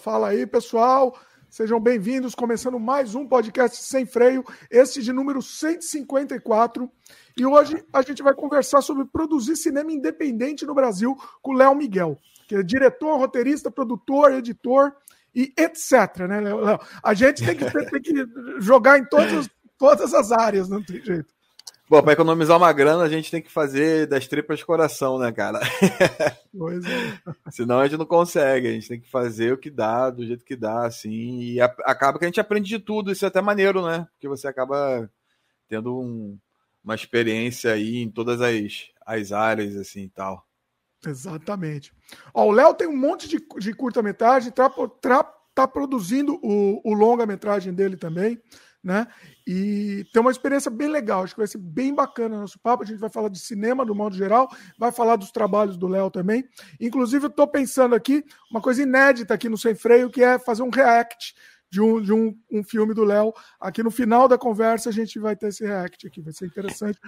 Fala aí, pessoal. Sejam bem-vindos, começando mais um podcast sem freio, este de número 154. E hoje a gente vai conversar sobre produzir cinema independente no Brasil com o Léo Miguel, que é diretor, roteirista, produtor, editor e etc. Né, Léo? A gente tem que, tem que jogar em todas, todas as áreas, não tem jeito. Bom, para economizar uma grana, a gente tem que fazer das tripas coração, né, cara? Pois é. Senão a gente não consegue, a gente tem que fazer o que dá, do jeito que dá, assim, e acaba que a gente aprende de tudo, isso é até maneiro, né? Porque você acaba tendo um, uma experiência aí em todas as, as áreas, assim, e tal. Exatamente. Ó, o Léo tem um monte de, de curta-metragem, tá, tá, tá produzindo o, o longa-metragem dele também né? E tem uma experiência bem legal, acho que vai ser bem bacana o nosso papo. A gente vai falar de cinema, do modo geral, vai falar dos trabalhos do Léo também. Inclusive, eu estou pensando aqui, uma coisa inédita aqui no Sem Freio, que é fazer um react de um, de um, um filme do Léo. Aqui no final da conversa a gente vai ter esse react aqui, vai ser interessante.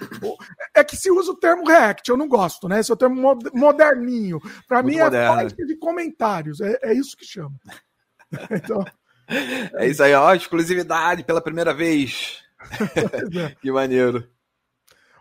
É que se usa o termo react, eu não gosto, né? Esse é o termo moderninho. Para mim é parte de comentários, é, é isso que chama. Então. É isso aí, ó, exclusividade pela primeira vez. É. que maneiro.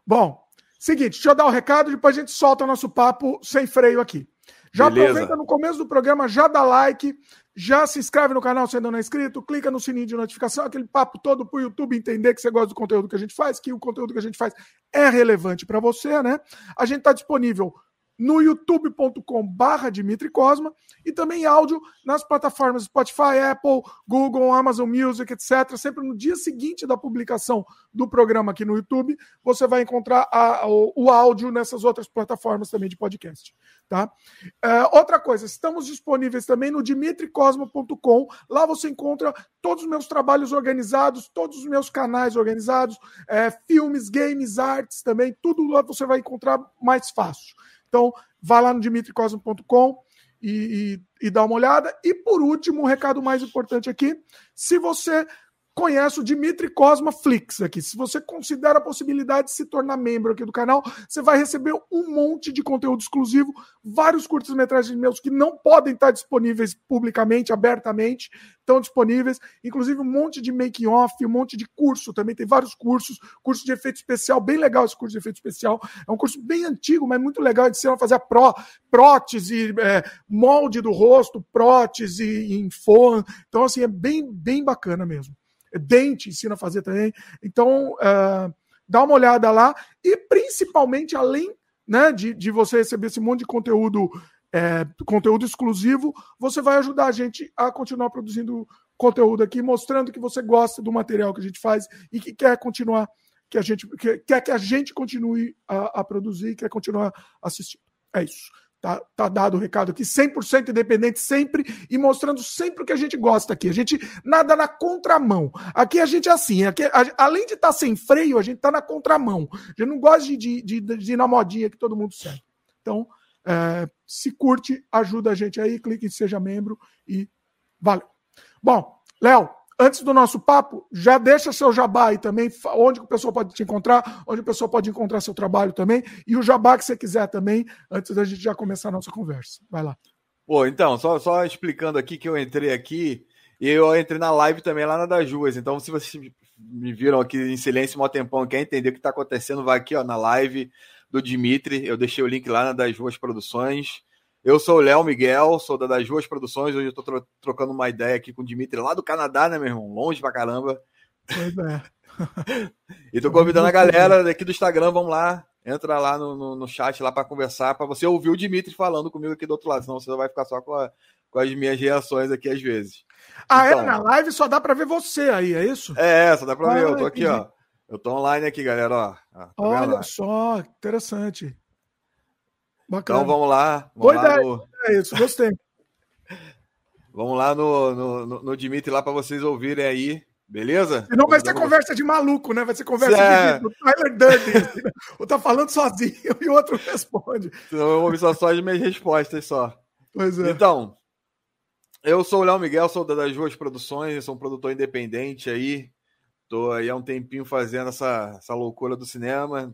Bom, seguinte, deixa eu dar o um recado, depois a gente solta o nosso papo sem freio aqui. Já Beleza. aproveita no começo do programa, já dá like, já se inscreve no canal se ainda não é inscrito, clica no sininho de notificação, aquele papo todo para o YouTube entender que você gosta do conteúdo que a gente faz, que o conteúdo que a gente faz é relevante para você, né? A gente está disponível no youtube.com barra Dimitri Cosma e também áudio nas plataformas Spotify, Apple, Google, Amazon Music, etc. Sempre no dia seguinte da publicação do programa aqui no YouTube, você vai encontrar a, o, o, áudio nessas outras plataformas também de podcast. Tá? É, outra coisa, estamos disponíveis também no dimitricosma.com. Lá você encontra todos os meus trabalhos organizados, todos os meus canais organizados, é, filmes, games, artes também, tudo lá você vai encontrar mais fácil. Então, vá lá no dimitricosmo.com e, e, e dá uma olhada. E por último, um recado mais importante aqui: se você conhece o Dimitri Cosma Flix aqui. Se você considera a possibilidade de se tornar membro aqui do canal, você vai receber um monte de conteúdo exclusivo, vários curtas-metragens meus que não podem estar disponíveis publicamente, abertamente, estão disponíveis, inclusive um monte de making-off, um monte de curso, também tem vários cursos, curso de efeito especial, bem legal esse curso de efeito especial, é um curso bem antigo, mas muito legal, de ensinar a fazer a pró, prótese, é, molde do rosto, prótese em fone, então assim, é bem, bem bacana mesmo dente ensina a fazer também. Então, uh, dá uma olhada lá. E principalmente, além né, de, de você receber esse monte de conteúdo, é, conteúdo exclusivo, você vai ajudar a gente a continuar produzindo conteúdo aqui, mostrando que você gosta do material que a gente faz e que quer continuar, que a gente que, quer que a gente continue a, a produzir, quer continuar assistindo. É isso. Tá, tá dado o recado aqui, 100% independente sempre e mostrando sempre o que a gente gosta aqui. A gente nada na contramão. Aqui a gente é assim, aqui, a, além de estar tá sem freio, a gente tá na contramão. A gente não gosta de, de, de, de ir na modinha que todo mundo segue. Então, é, se curte, ajuda a gente aí, clique em Seja Membro e valeu. Bom, Léo, antes do nosso papo, já deixa seu jabá aí também, onde o pessoal pode te encontrar, onde o pessoal pode encontrar seu trabalho também, e o jabá que você quiser também, antes da gente já começar a nossa conversa. Vai lá. Pô, então, só, só explicando aqui que eu entrei aqui, e eu entrei na live também lá na das ruas, então se vocês me viram aqui em silêncio um tempão, quer entender o que está acontecendo, vai aqui ó, na live do Dimitri, eu deixei o link lá na das ruas produções, eu sou o Léo Miguel, sou da das duas produções. Hoje eu tô tro trocando uma ideia aqui com o Dimitri lá do Canadá, né, meu irmão? Longe pra caramba. Pois é. e tô convidando a galera daqui do Instagram, vamos lá. Entra lá no, no, no chat lá para conversar, para você ouvir o Dimitri falando comigo aqui do outro lado, senão você vai ficar só com, a, com as minhas reações aqui às vezes. Ah, é? então, é? Na live só dá para ver você aí, é isso? É, só dá para ah, ver. Eu tô aqui, ó. Eu tô online aqui, galera, ó. Tá Olha só, interessante. Bacana. Então vamos lá. Vamos Boa lá ideia. No... É isso, gostei. vamos lá no, no, no Dimitri lá para vocês ouvirem aí. Beleza? E não vai ser conversa de maluco, né? Vai ser conversa é. de Tyler Durden. Né? o tá falando sozinho e o outro responde. Então eu vou ouvir só, só as minhas respostas só. Pois é. Então, eu sou o Léo Miguel, sou das duas produções, sou um produtor independente aí. Tô aí há um tempinho fazendo essa, essa loucura do cinema,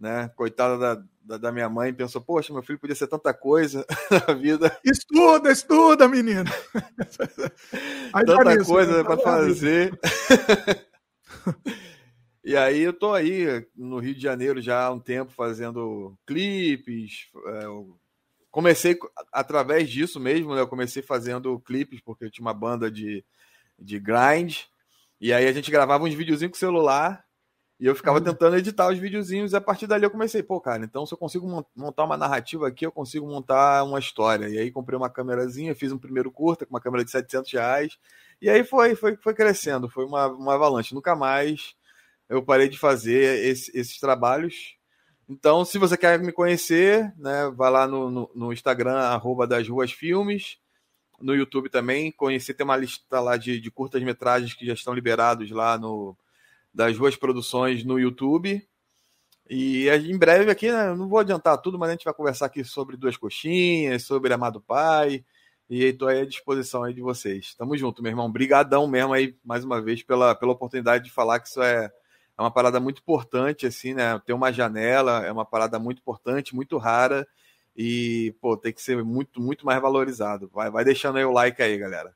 né? Coitada da, da, da, minha mãe pensou, poxa, meu filho podia ser tanta coisa na vida. Estuda, estuda, menino. tanta coisa para fazer. e aí eu tô aí no Rio de Janeiro já há um tempo fazendo clipes. É, comecei através disso mesmo, né? Eu comecei fazendo clipes porque eu tinha uma banda de, de grind. E aí a gente gravava uns videozinhos com celular e eu ficava uhum. tentando editar os videozinhos e a partir dali eu comecei, pô, cara, então se eu consigo montar uma narrativa aqui, eu consigo montar uma história. E aí comprei uma câmerazinha, fiz um primeiro curta com uma câmera de 700 reais. E aí foi, foi, foi crescendo, foi uma, uma avalanche. Nunca mais eu parei de fazer esse, esses trabalhos. Então, se você quer me conhecer, né, vai lá no, no, no Instagram, arroba das ruas filmes, no YouTube também, conhecer, tem uma lista lá de, de curtas-metragens que já estão liberados lá no das duas produções no YouTube. E em breve aqui, né, não vou adiantar tudo, mas a gente vai conversar aqui sobre Duas Coxinhas, sobre Amado Pai. E estou aí à disposição aí de vocês. Tamo junto, meu irmão. Brigadão mesmo aí, mais uma vez, pela, pela oportunidade de falar que isso é, é uma parada muito importante, assim, né? Ter uma janela é uma parada muito importante, muito rara. E, pô, tem que ser muito, muito mais valorizado. Vai, vai deixando aí o like aí, galera.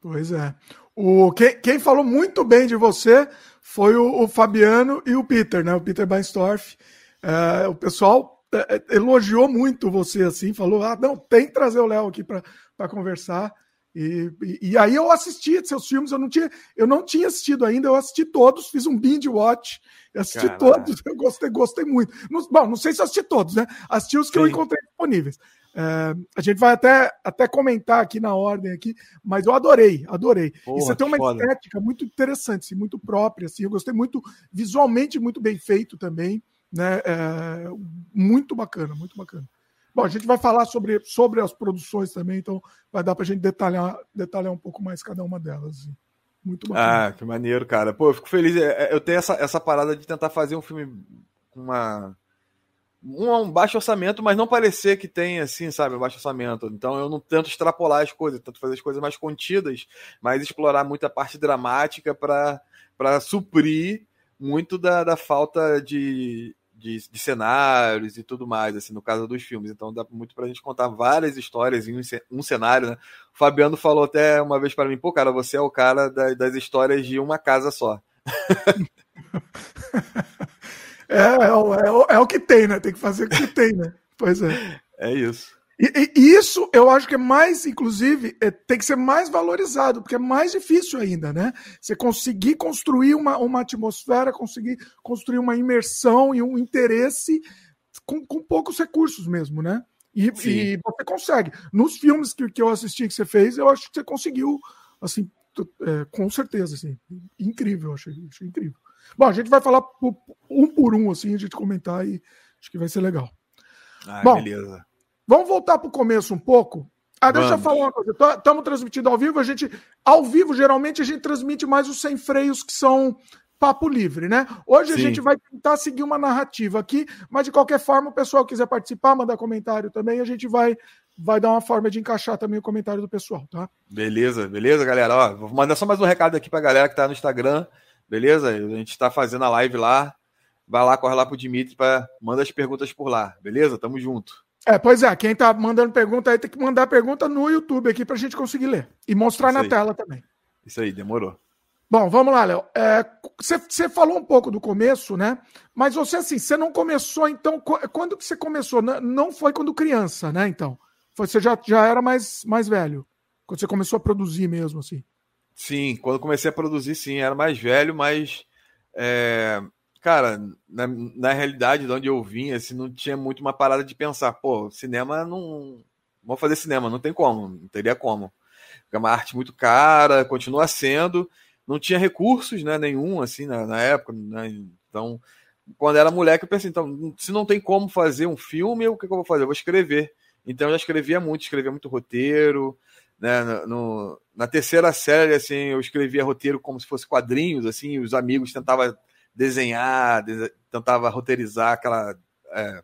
Pois é. O, quem, quem falou muito bem de você foi o, o, Fabiano e o Peter, né? O Peter Beinstorff. É, o pessoal é, é, elogiou muito você, assim, falou: ah, não, tem que trazer o Léo aqui para conversar. E, e, e, aí eu assisti seus filmes, eu não tinha, eu não tinha assistido ainda, eu assisti todos, fiz um binge watch, assisti Caramba. todos, eu gostei, gostei muito. Não, bom, não sei se assisti todos, né? Assisti os que Sim. eu encontrei disponíveis. É, a gente vai até, até comentar aqui na ordem aqui, mas eu adorei, adorei. Porra, e você tem uma foda. estética muito interessante, assim, muito própria, assim, eu gostei muito, visualmente muito bem feito também, né? É, muito bacana, muito bacana. Bom, a gente vai falar sobre, sobre as produções também, então vai dar para a gente detalhar, detalhar um pouco mais cada uma delas. Assim. Muito bacana. Ah, que maneiro, cara. Pô, eu fico feliz. É, é, eu tenho essa, essa parada de tentar fazer um filme com uma um baixo orçamento, mas não parecer que tem assim, sabe, um baixo orçamento. Então eu não tento extrapolar as coisas, tento fazer as coisas mais contidas, mas explorar muito a parte dramática para suprir muito da, da falta de, de, de, cenários e tudo mais, assim, no caso dos filmes. Então dá muito pra gente contar várias histórias em um cenário, né? O Fabiano falou até uma vez para mim, pô, cara, você é o cara da, das histórias de uma casa só. É, é, o, é, é o que tem, né? Tem que fazer o que tem, né? Pois é. É isso. E, e, isso eu acho que é mais, inclusive, é, tem que ser mais valorizado, porque é mais difícil ainda, né? Você conseguir construir uma, uma atmosfera, conseguir construir uma imersão e um interesse com, com poucos recursos mesmo, né? E, e, você consegue. Nos filmes que, que eu assisti que você fez, eu acho que você conseguiu, assim, é, com certeza, assim, incrível, achei, achei incrível. Bom, a gente vai falar um por um, assim, a gente comentar e acho que vai ser legal. Ah, Bom, beleza. Vamos voltar para o começo um pouco. Ah, deixa Vamos. eu falar uma coisa. Estamos transmitindo ao vivo. A gente, ao vivo, geralmente, a gente transmite mais os sem freios que são papo livre, né? Hoje Sim. a gente vai tentar seguir uma narrativa aqui, mas de qualquer forma, o pessoal quiser participar, mandar comentário também, a gente vai vai dar uma forma de encaixar também o comentário do pessoal, tá? Beleza, beleza, galera. Ó, vou mandar só mais um recado aqui para a galera que está no Instagram. Beleza? A gente está fazendo a live lá. Vai lá, corre lá pro Dimitri para manda as perguntas por lá. Beleza? Tamo junto. É, pois é, quem tá mandando pergunta aí tem que mandar pergunta no YouTube aqui pra gente conseguir ler. E mostrar Isso na aí. tela também. Isso aí, demorou. Bom, vamos lá, Léo. Você é, falou um pouco do começo, né? Mas você, assim, você não começou, então. Quando que você começou? Não foi quando criança, né? Então. Você já, já era mais, mais velho. Quando você começou a produzir mesmo, assim. Sim, quando comecei a produzir, sim, era mais velho, mas, é, cara, na, na realidade, de onde eu vim, assim, não tinha muito uma parada de pensar, pô, cinema não. Vamos fazer cinema, não tem como, não teria como. É uma arte muito cara, continua sendo, não tinha recursos, né, nenhum, assim, na, na época, né, então, quando era moleque, eu pensei, então, se não tem como fazer um filme, o que eu vou fazer? Eu vou escrever. Então, eu já escrevia muito, escrevia muito roteiro, né, no, na terceira série, assim, eu escrevia roteiro como se fosse quadrinhos, assim, os amigos tentavam desenhar, de, tentava roteirizar aquela. É,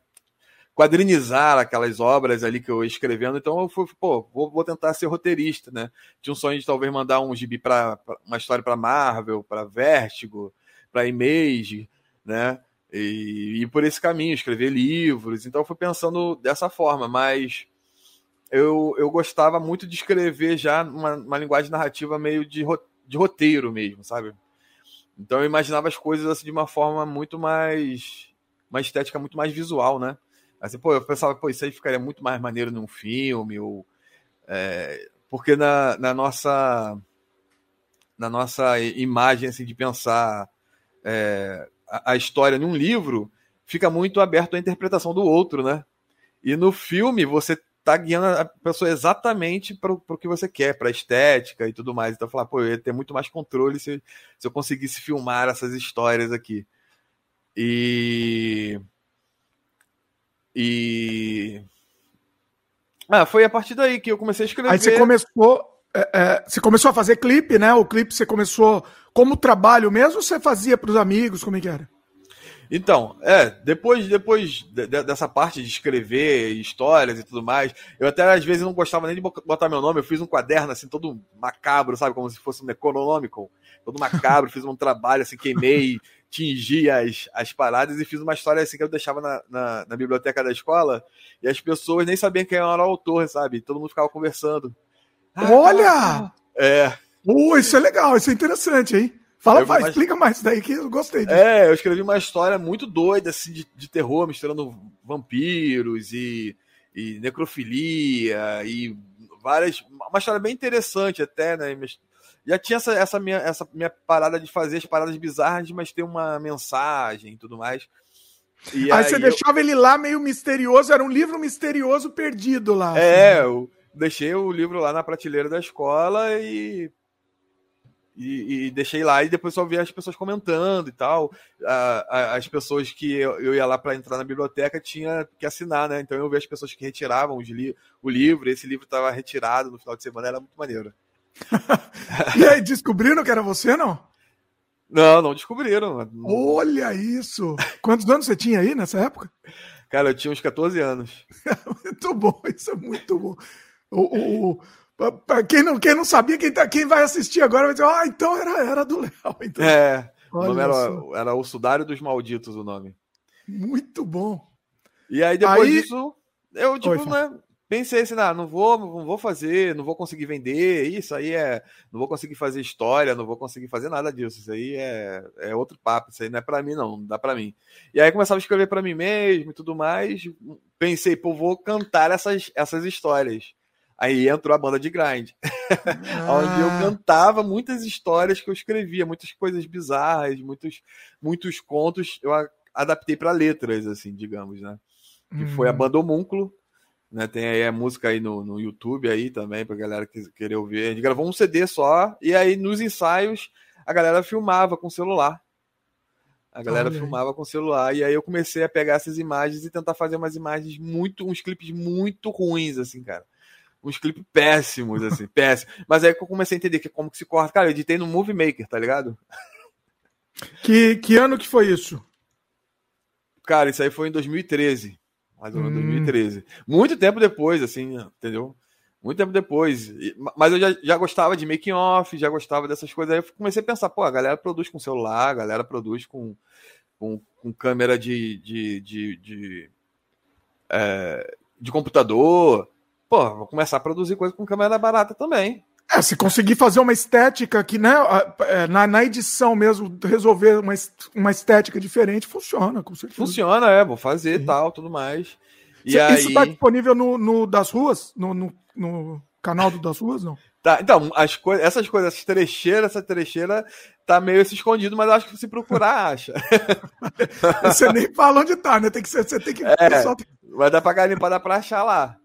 quadrinizar aquelas obras ali que eu ia escrevendo, então eu fui, pô, vou, vou tentar ser roteirista, né? Tinha um sonho de talvez mandar um gibi para uma história para Marvel, para Vertigo, para Image, né? e ir por esse caminho, escrever livros. Então eu fui pensando dessa forma, mas eu, eu gostava muito de escrever já uma, uma linguagem narrativa meio de, de roteiro mesmo, sabe? Então eu imaginava as coisas assim de uma forma muito mais. uma estética muito mais visual, né? Assim, pô, eu pensava, pô, isso aí ficaria muito mais maneiro num filme, ou. É, porque na, na nossa. na nossa imagem assim, de pensar é, a, a história num livro, fica muito aberto à interpretação do outro, né? E no filme você tá guiando a pessoa exatamente para o que você quer, para estética e tudo mais. Então, falar, pô, eu ia ter muito mais controle se, se eu conseguisse filmar essas histórias aqui. E. E. Ah, foi a partir daí que eu comecei a escrever. Aí você começou. É, é, você começou a fazer clipe, né? O clipe você começou como trabalho mesmo ou você fazia para os amigos? Como é que era? Então, é, depois, depois de, de, dessa parte de escrever histórias e tudo mais, eu até às vezes não gostava nem de botar meu nome, eu fiz um quaderno assim, todo macabro, sabe, como se fosse um econômico, todo macabro, fiz um trabalho assim, queimei, tingi as, as paradas e fiz uma história assim que eu deixava na, na, na biblioteca da escola e as pessoas nem sabiam quem era o autor, sabe, todo mundo ficava conversando. Olha! É. Uh, isso é legal, isso é interessante, hein? Fala, mais... explica mais daí que eu gostei disso. É, eu escrevi uma história muito doida, assim, de, de terror, misturando vampiros e, e, necrofilia e várias. Uma história bem interessante até, né? Já tinha essa, essa, minha, essa minha parada de fazer as paradas bizarras, mas ter uma mensagem e tudo mais. E aí, aí você eu... deixava ele lá meio misterioso, era um livro misterioso perdido lá. É, assim. eu deixei o livro lá na prateleira da escola e e, e, deixei lá e depois só vi as pessoas comentando e tal. as pessoas que eu, eu ia lá para entrar na biblioteca tinha que assinar, né? Então eu vi as pessoas que retiravam li o livro. Esse livro estava retirado no final de semana, era muito maneiro. e aí, descobriram que era você, não? Não, não descobriram. Olha isso! Quantos anos você tinha aí nessa época? Cara, eu tinha uns 14 anos. muito bom, isso é muito bom. O, o, quem não, quem não sabia, quem, tá, quem vai assistir agora vai dizer, ah, então era, era do Léo. Então, é, o nome era, era, O Sudário dos Malditos, o nome. Muito bom. E aí, depois aí... disso, eu, tipo, Oi, né, pensei assim, ah, não vou, não vou fazer, não vou conseguir vender, isso aí é, não vou conseguir fazer história, não vou conseguir fazer nada disso, isso aí é, é outro papo, isso aí não é para mim não, não dá para mim. E aí começava a escrever para mim mesmo e tudo mais, pensei, pô, vou cantar essas, essas histórias. Aí entrou a banda de grind, ah. onde eu cantava muitas histórias que eu escrevia, muitas coisas bizarras, muitos, muitos contos eu adaptei para letras, assim, digamos, né? Que foi a hum. banda Homúnculo, né? Tem aí a música aí no, no YouTube aí também, pra galera que querer ouvir. A gente gravou um CD só, e aí nos ensaios a galera filmava com celular. A galera Olha. filmava com celular, e aí eu comecei a pegar essas imagens e tentar fazer umas imagens muito, uns clipes muito ruins, assim, cara uns clipes péssimos, assim, péssimos. Mas aí que eu comecei a entender que como que se corta. Cara, eu editei no Movie Maker, tá ligado? Que, que ano que foi isso? Cara, isso aí foi em 2013. Mais ou menos hum. 2013. Muito tempo depois, assim, entendeu? Muito tempo depois. Mas eu já, já gostava de making off, já gostava dessas coisas. Aí eu comecei a pensar, pô, a galera produz com celular, a galera produz com, com, com câmera de, de, de, de, é, de computador pô, vou começar a produzir coisa com câmera barata também. É, se conseguir fazer uma estética que, né, é, na, na edição mesmo, resolver uma, uma estética diferente, funciona, com certeza. Funciona, é, vou fazer e tal, tudo mais. E Cê, aí... Isso tá disponível no, no Das Ruas? No, no, no canal do Das Ruas, não? Tá, então, as co essas coisas, essas trecheiras, essa trecheira tá meio escondido, mas acho que se procurar, acha. você nem fala onde tá, né? Tem que você tem que. É, Vai dar pra dá pra achar lá.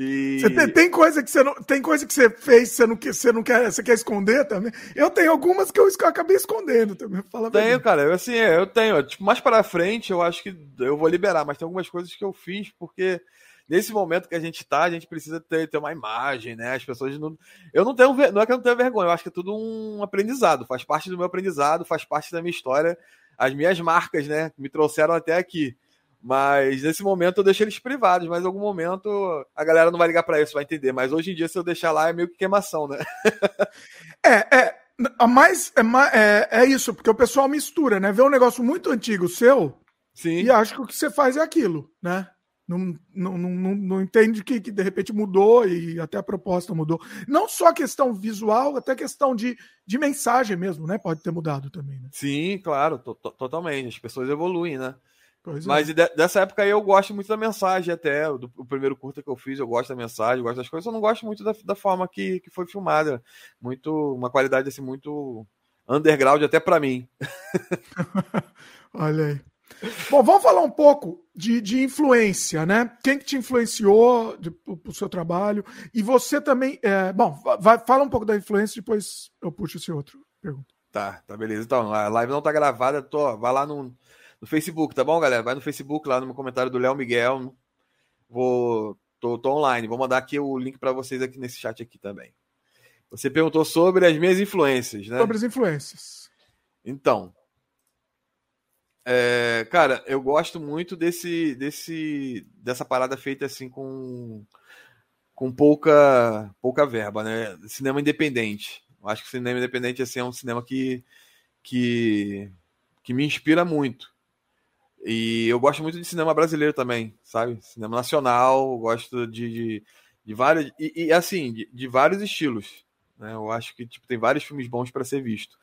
E... Você tem, tem, coisa que você não tem coisa que você fez você não quer você não quer você quer esconder também. Eu tenho algumas que eu, eu acabei escondendo também. Fala tenho, cara. Eu, assim, eu tenho. Tipo, mais para frente eu acho que eu vou liberar, mas tem algumas coisas que eu fiz porque nesse momento que a gente tá, a gente precisa ter, ter uma imagem, né? As pessoas não. Eu não tenho. Não é que eu não tenho vergonha, eu acho que é tudo um aprendizado. Faz parte do meu aprendizado, faz parte da minha história. As minhas marcas, né? Me trouxeram até aqui. Mas nesse momento eu deixo eles privados, mas em algum momento a galera não vai ligar para isso, vai entender. Mas hoje em dia, se eu deixar lá, é meio que queimação, né? é, é. A mais, é, é, é isso, porque o pessoal mistura, né? Vê um negócio muito antigo seu, Sim. e acha que o que você faz é aquilo, né? Não, não, não, não, entende que, que, de repente mudou e até a proposta mudou. Não só questão visual, até questão de, de mensagem mesmo, né? Pode ter mudado também. Né? Sim, claro, to, to, totalmente. As pessoas evoluem, né? Pois Mas é. de, dessa época aí eu gosto muito da mensagem, até. Do, o primeiro curta que eu fiz, eu gosto da mensagem, gosto das coisas. Eu não gosto muito da, da forma que, que foi filmada. Muito. Uma qualidade assim, muito underground até para mim. Olha aí. Bom, vamos falar um pouco de, de influência, né? Quem que te influenciou o seu trabalho? E você também. É, bom, vai, fala um pouco da influência, depois eu puxo esse outro pergunta. Tá, tá, beleza. Então, a live não tá gravada, tô, vai lá no, no Facebook, tá bom, galera? Vai no Facebook, lá no meu comentário do Léo Miguel. Vou. Tô, tô online, vou mandar aqui o link para vocês aqui nesse chat aqui também. Você perguntou sobre as minhas influências, né? Sobre as influências. Então, é, cara, eu gosto muito desse, desse, dessa parada feita assim com, com pouca, pouca verba, né? Cinema independente. Eu acho que o cinema independente assim, é um cinema que, que, que me inspira muito. E eu gosto muito de cinema brasileiro também, sabe? Cinema nacional, gosto de, de, de vários. E, e assim, de, de vários estilos. Né? Eu acho que tipo, tem vários filmes bons para ser visto.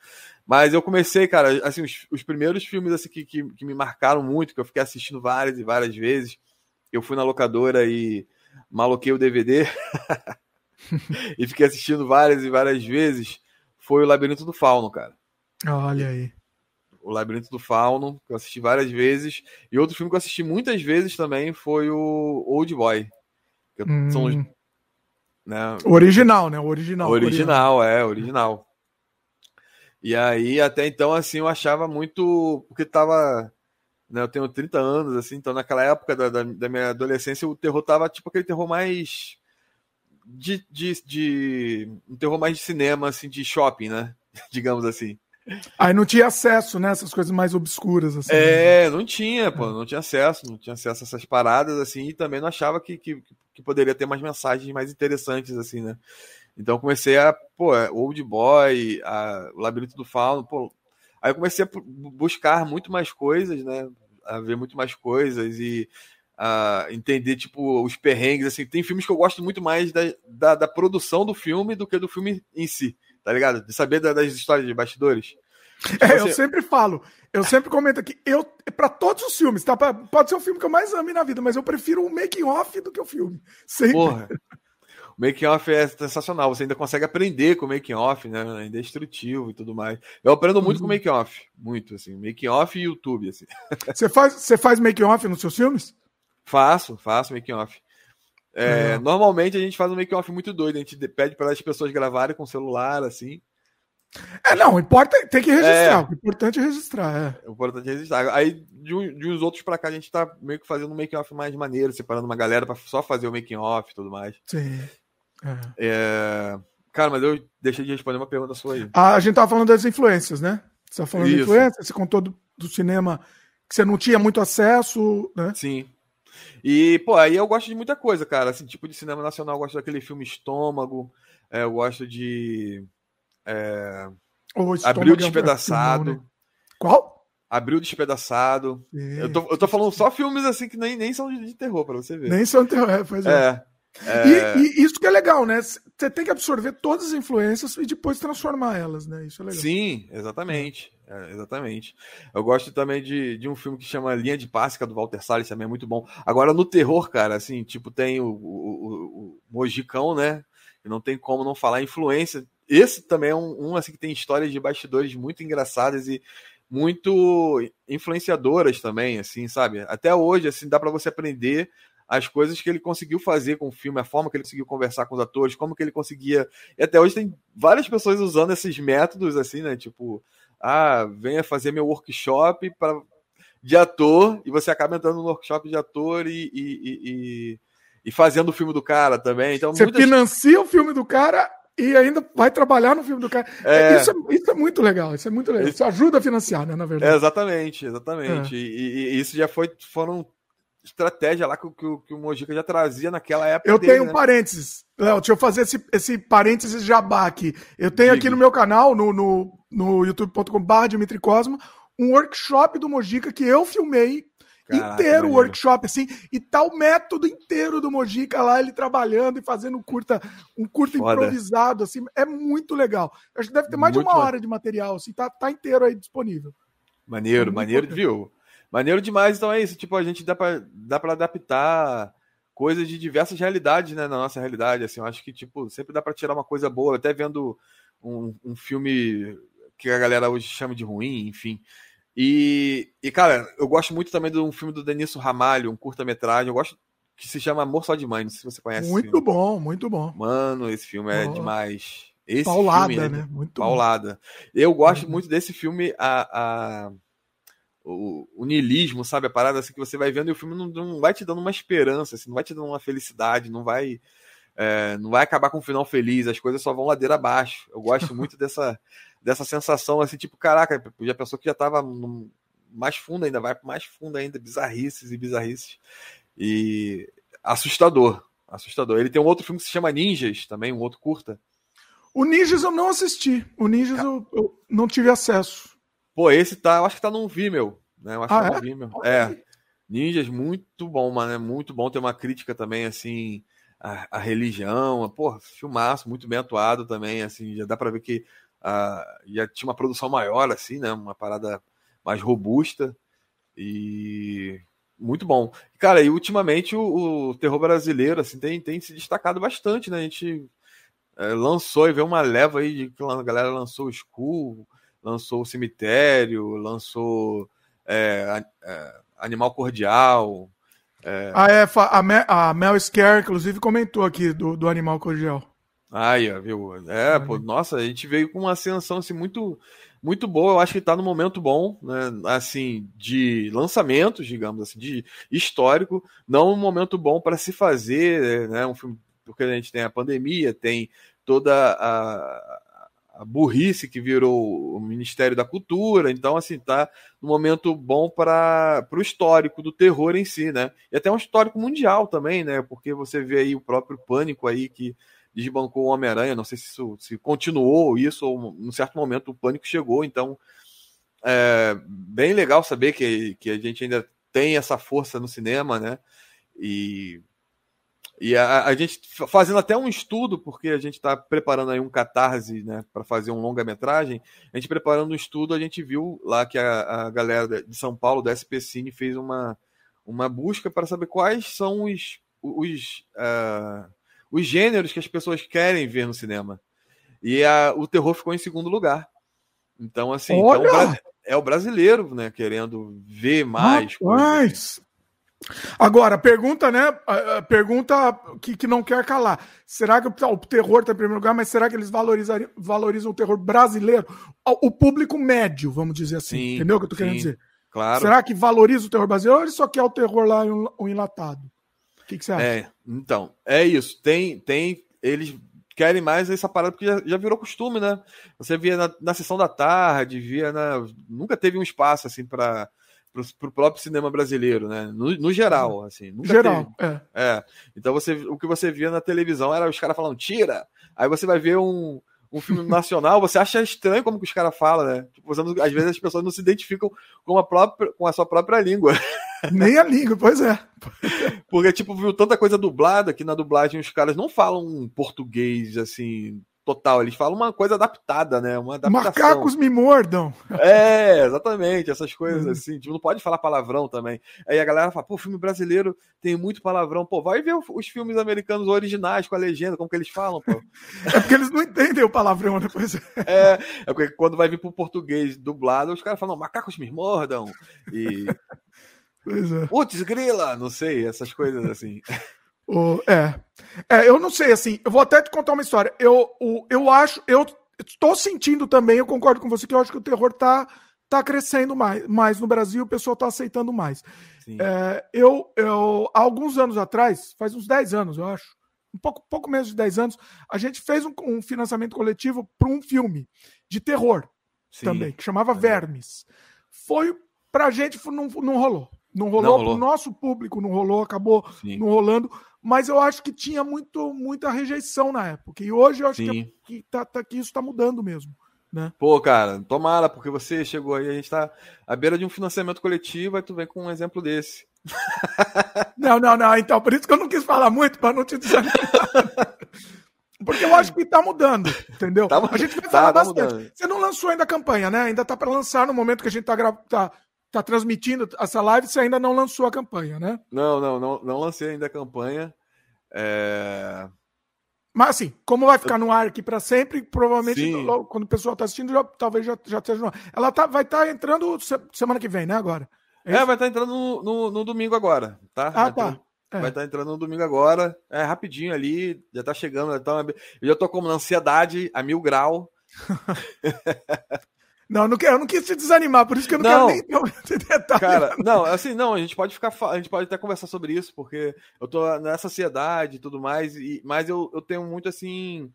Mas eu comecei, cara, assim, os, os primeiros filmes assim, que, que, que, me marcaram muito, que eu fiquei assistindo várias e várias vezes. Eu fui na locadora e maloquei o DVD e fiquei assistindo várias e várias vezes. Foi o Labirinto do Fauno, cara. Olha aí. O Labirinto do Fauno, que eu assisti várias vezes. E outro filme que eu assisti muitas vezes também foi o Old Boy. Hum. São os né? Original, né? O original. Original, é, original. E aí, até então, assim, eu achava muito. Porque tava. Né, eu tenho 30 anos, assim, então naquela época da, da, da minha adolescência, o terror tava tipo aquele terror mais. De, de, de. Um terror mais de cinema, assim, de shopping, né? Digamos assim. Aí não tinha acesso, né? Essas coisas mais obscuras, assim. É, não tinha, pô, não tinha acesso, não tinha acesso a essas paradas, assim, e também não achava que, que, que poderia ter mais mensagens mais interessantes, assim, né? Então comecei a, pô, Old Boy, a, o Labirinto do Fauno, pô. Aí comecei a buscar muito mais coisas, né? A ver muito mais coisas e a entender, tipo, os perrengues, assim. Tem filmes que eu gosto muito mais da, da, da produção do filme do que do filme em si tá ligado? De saber das histórias de bastidores. É, eu sempre falo, eu sempre comento aqui, eu para todos os filmes, tá? Pode ser o filme que eu mais ame na vida, mas eu prefiro o making off do que o filme. Sempre. Porra. O making off é sensacional, você ainda consegue aprender com o making off, né? É indestrutível e tudo mais. Eu aprendo muito uhum. com o making off, muito assim, making off e YouTube assim. Você faz, você faz making off nos seus filmes? Faço, faço making off. É, uhum. Normalmente a gente faz um make-off muito doido, a gente pede para as pessoas gravarem com o celular, assim. É, não, importa, tem que registrar. É. O importante é registrar. É. O importante é registrar. Aí, de, um, de uns outros para cá, a gente tá meio que fazendo um make-off mais maneiro, separando uma galera para só fazer o making-off e tudo mais. Sim. É. é. Cara, mas eu deixei de responder uma pergunta sua aí. Ah, a gente tava falando das influências, né? Você tava falando Isso. de influências, você contou do, do cinema que você não tinha muito acesso, né? Sim. E, pô, aí eu gosto de muita coisa, cara. Assim, tipo de cinema nacional, eu gosto daquele filme Estômago, é, eu gosto de. É, Abril é Despedaçado. né? Qual? Abril Despedaçado. Eu tô, eu tô falando só filmes assim que nem, nem são de, de terror, pra você ver. Nem são de terror, é, pois é. é. É... E, e, isso que é legal, né? Você tem que absorver todas as influências e depois transformar elas, né? Isso é legal. Sim, exatamente. É, exatamente. Eu gosto também de, de um filme que chama Linha de que é do Walter Salles, também é muito bom. Agora, no terror, cara, assim, tipo, tem o, o, o, o Mojicão, né? E não tem como não falar influência. Esse também é um, um assim que tem histórias de bastidores muito engraçadas e muito influenciadoras também, assim, sabe? Até hoje, assim, dá para você aprender as coisas que ele conseguiu fazer com o filme, a forma que ele conseguiu conversar com os atores, como que ele conseguia. E até hoje tem várias pessoas usando esses métodos, assim, né? Tipo, ah, venha fazer meu workshop para de ator, e você acaba entrando no workshop de ator e, e, e, e fazendo o filme do cara também. Então, você muitas... financia o filme do cara e ainda vai trabalhar no filme do cara. É... Isso, é, isso, é, muito legal, isso é muito legal. Isso ajuda a financiar, né, na verdade. É, exatamente, exatamente. É. E, e, isso já foi, foram estratégia lá que, que, que o Mojica já trazia naquela época. Eu dele, tenho um né? parênteses. Léo, deixa eu fazer esse, esse parênteses jabá aqui. Eu tenho Diga. aqui no meu canal, no, no, no youtube.com.br Dimitri Cosmo, um workshop do Mojica que eu filmei Caraca, inteiro o workshop, assim, e tá o método inteiro do Mojica lá, ele trabalhando e fazendo um curta, um curta improvisado, assim, é muito legal. Acho que deve ter mais muito de uma hora de material, assim, tá, tá inteiro aí disponível. Maneiro, é maneiro, viu? Maneiro demais, então é isso, tipo, a gente dá pra, dá pra adaptar coisas de diversas realidades, né, na nossa realidade, assim, eu acho que, tipo, sempre dá para tirar uma coisa boa, até vendo um, um filme que a galera hoje chama de ruim, enfim, e, e, cara, eu gosto muito também de um filme do Denício Ramalho, um curta-metragem, eu gosto que se chama Amor Só de Mãe, não sei se você conhece. Muito bom, muito bom. Mano, esse filme é oh. demais. Esse paulada, filme, né? Muito paulada. Bom. Eu gosto muito desse filme, a, a o, o niilismo, sabe? A parada assim que você vai vendo e o filme não, não vai te dando uma esperança, assim, não vai te dando uma felicidade, não vai. É, não vai acabar com um final feliz, as coisas só vão ladeira abaixo. Eu gosto muito dessa, dessa sensação, assim, tipo, caraca, já pensou que já tava no, mais fundo ainda, vai mais fundo ainda, bizarrices e bizarrices. E assustador, assustador. Ele tem um outro filme que se chama Ninjas, também, um outro curta. O Ninjas eu não assisti, o Ninjas eu, eu não tive acesso. Pô, esse tá, eu acho que tá no Vimeo, né? Eu acho ah, que tá é? Vimeo. É. Ninjas, muito bom, mano. É muito bom ter uma crítica também, assim, a, a religião. Pô, filmaço, muito bem atuado também, assim. Já dá pra ver que uh, já tinha uma produção maior, assim, né? Uma parada mais robusta. E muito bom. Cara, e ultimamente o, o terror brasileiro, assim, tem, tem se destacado bastante, né? A gente é, lançou e veio uma leva aí de que a galera lançou o Skull, lançou o Cemitério, lançou é, é, Animal Cordial. É... Ah, é, a, Mel, a Mel Scare, inclusive, comentou aqui do, do Animal Cordial. Aí, viu? É, pô, nossa, a gente veio com uma ascensão assim, muito, muito boa. Eu acho que está no momento bom, né? Assim, de lançamentos, digamos assim, de histórico, não um momento bom para se fazer, né? Um filme, porque a gente tem a pandemia, tem toda a, a burrice que virou o Ministério da Cultura. Então, assim, tá no momento bom para o histórico do terror em si, né? E até um histórico mundial também, né? Porque você vê aí o próprio pânico aí que desbancou o Homem-Aranha. Não sei se, isso, se continuou isso ou num certo momento o pânico chegou. Então, é bem legal saber que, que a gente ainda tem essa força no cinema, né? E e a, a, gente fazendo até um estudo, porque a gente está preparando aí um catarse né, para fazer um longa-metragem. A gente preparando um estudo, a gente viu lá que a, a galera de São Paulo, da SP Cine, fez uma, uma busca para saber quais são os, os, uh, os gêneros que as pessoas querem ver no cinema. E a, o terror ficou em segundo lugar. Então, assim, então, é o brasileiro, né, querendo ver mais. Rapaz, Agora, pergunta, né? Pergunta que, que não quer calar. Será que o, terror está em primeiro lugar, mas será que eles valorizam o terror brasileiro? O, público médio, vamos dizer assim. Sim, entendeu o que eu tô sim, querendo dizer? Claro. Será que valoriza o terror brasileiro ou ele só quer o terror lá o enlatado? O que, que, você acha? É, então, é isso. Tem, tem. Eles querem mais essa parada, porque já, já virou costume, né? Você via na, na sessão da tarde, via na. Nunca teve um espaço assim para para o próprio cinema brasileiro, né? No, no geral, assim. Nunca geral, é. é. Então você, o que você via na televisão era os caras falando tira. Aí você vai ver um, um filme nacional, você acha estranho como que os caras falam, né? Tipo, às vezes as pessoas não se identificam com a, própria, com a sua própria língua. Nem a língua, pois é. Porque, tipo, viu tanta coisa dublada que na dublagem os caras não falam português, assim, total. Eles falam uma coisa adaptada, né? Uma adaptação. Macacos me mordam. É, exatamente, essas coisas uhum. assim. Tipo, não pode falar palavrão também. Aí a galera fala, pô, filme brasileiro tem muito palavrão. Pô, vai ver os filmes americanos originais com a legenda, como que eles falam, pô. É porque eles não entendem o palavrão depois. É, é porque quando vai vir pro português dublado, os caras falam, macacos me mordam. E. Pois é. Putz, grila, não sei, essas coisas assim. O, é. é, eu não sei, assim, eu vou até te contar uma história. Eu, o, eu acho, eu estou sentindo também, eu concordo com você, que eu acho que o terror tá, tá crescendo mais, mais no Brasil, o pessoal tá aceitando mais. É, eu, eu, há alguns anos atrás, faz uns 10 anos, eu acho, um pouco, pouco menos de 10 anos, a gente fez um, um financiamento coletivo para um filme de terror Sim. também, que chamava Vermes. Foi, pra gente, não, não rolou. Não rolou, não rolou. pro nosso público, não rolou, acabou Sim. não rolando mas eu acho que tinha muito, muita rejeição na época. E hoje eu acho que, que, tá, tá, que, isso está mudando mesmo. Né? Pô, cara, tomara, porque você chegou aí, a gente tá à beira de um financiamento coletivo, aí tu vem com um exemplo desse. Não, não, não, então, por isso que eu não quis falar muito, para não te desanimar. Porque eu acho que tá mudando, entendeu? Tá, a gente vai tá, falar tá, bastante. Mudando. Você não lançou ainda a campanha, né? Ainda tá para lançar no momento que a gente tá, gra... tá, tá transmitindo essa live, você ainda não lançou a campanha, né? Não, não, não, não lancei ainda a campanha. É... Mas assim, como vai ficar no ar aqui para sempre, provavelmente logo, quando o pessoal está assistindo, já, talvez já, já esteja no ar. Ela tá, vai estar tá entrando semana que vem, né? Agora. É, é vai estar tá entrando no, no, no, domingo agora, tá? Ah, vai tá. é. Vai estar tá entrando no domingo agora. É rapidinho ali, já está chegando. Já tá, eu já estou com uma ansiedade a mil grau. Não, não quero, eu não quis te desanimar, por isso que eu não, não quero nem detalhe. Cara, não, assim, não, a gente pode ficar, a gente pode até conversar sobre isso, porque eu tô nessa ansiedade e tudo mais, e, mas eu, eu tenho muito assim.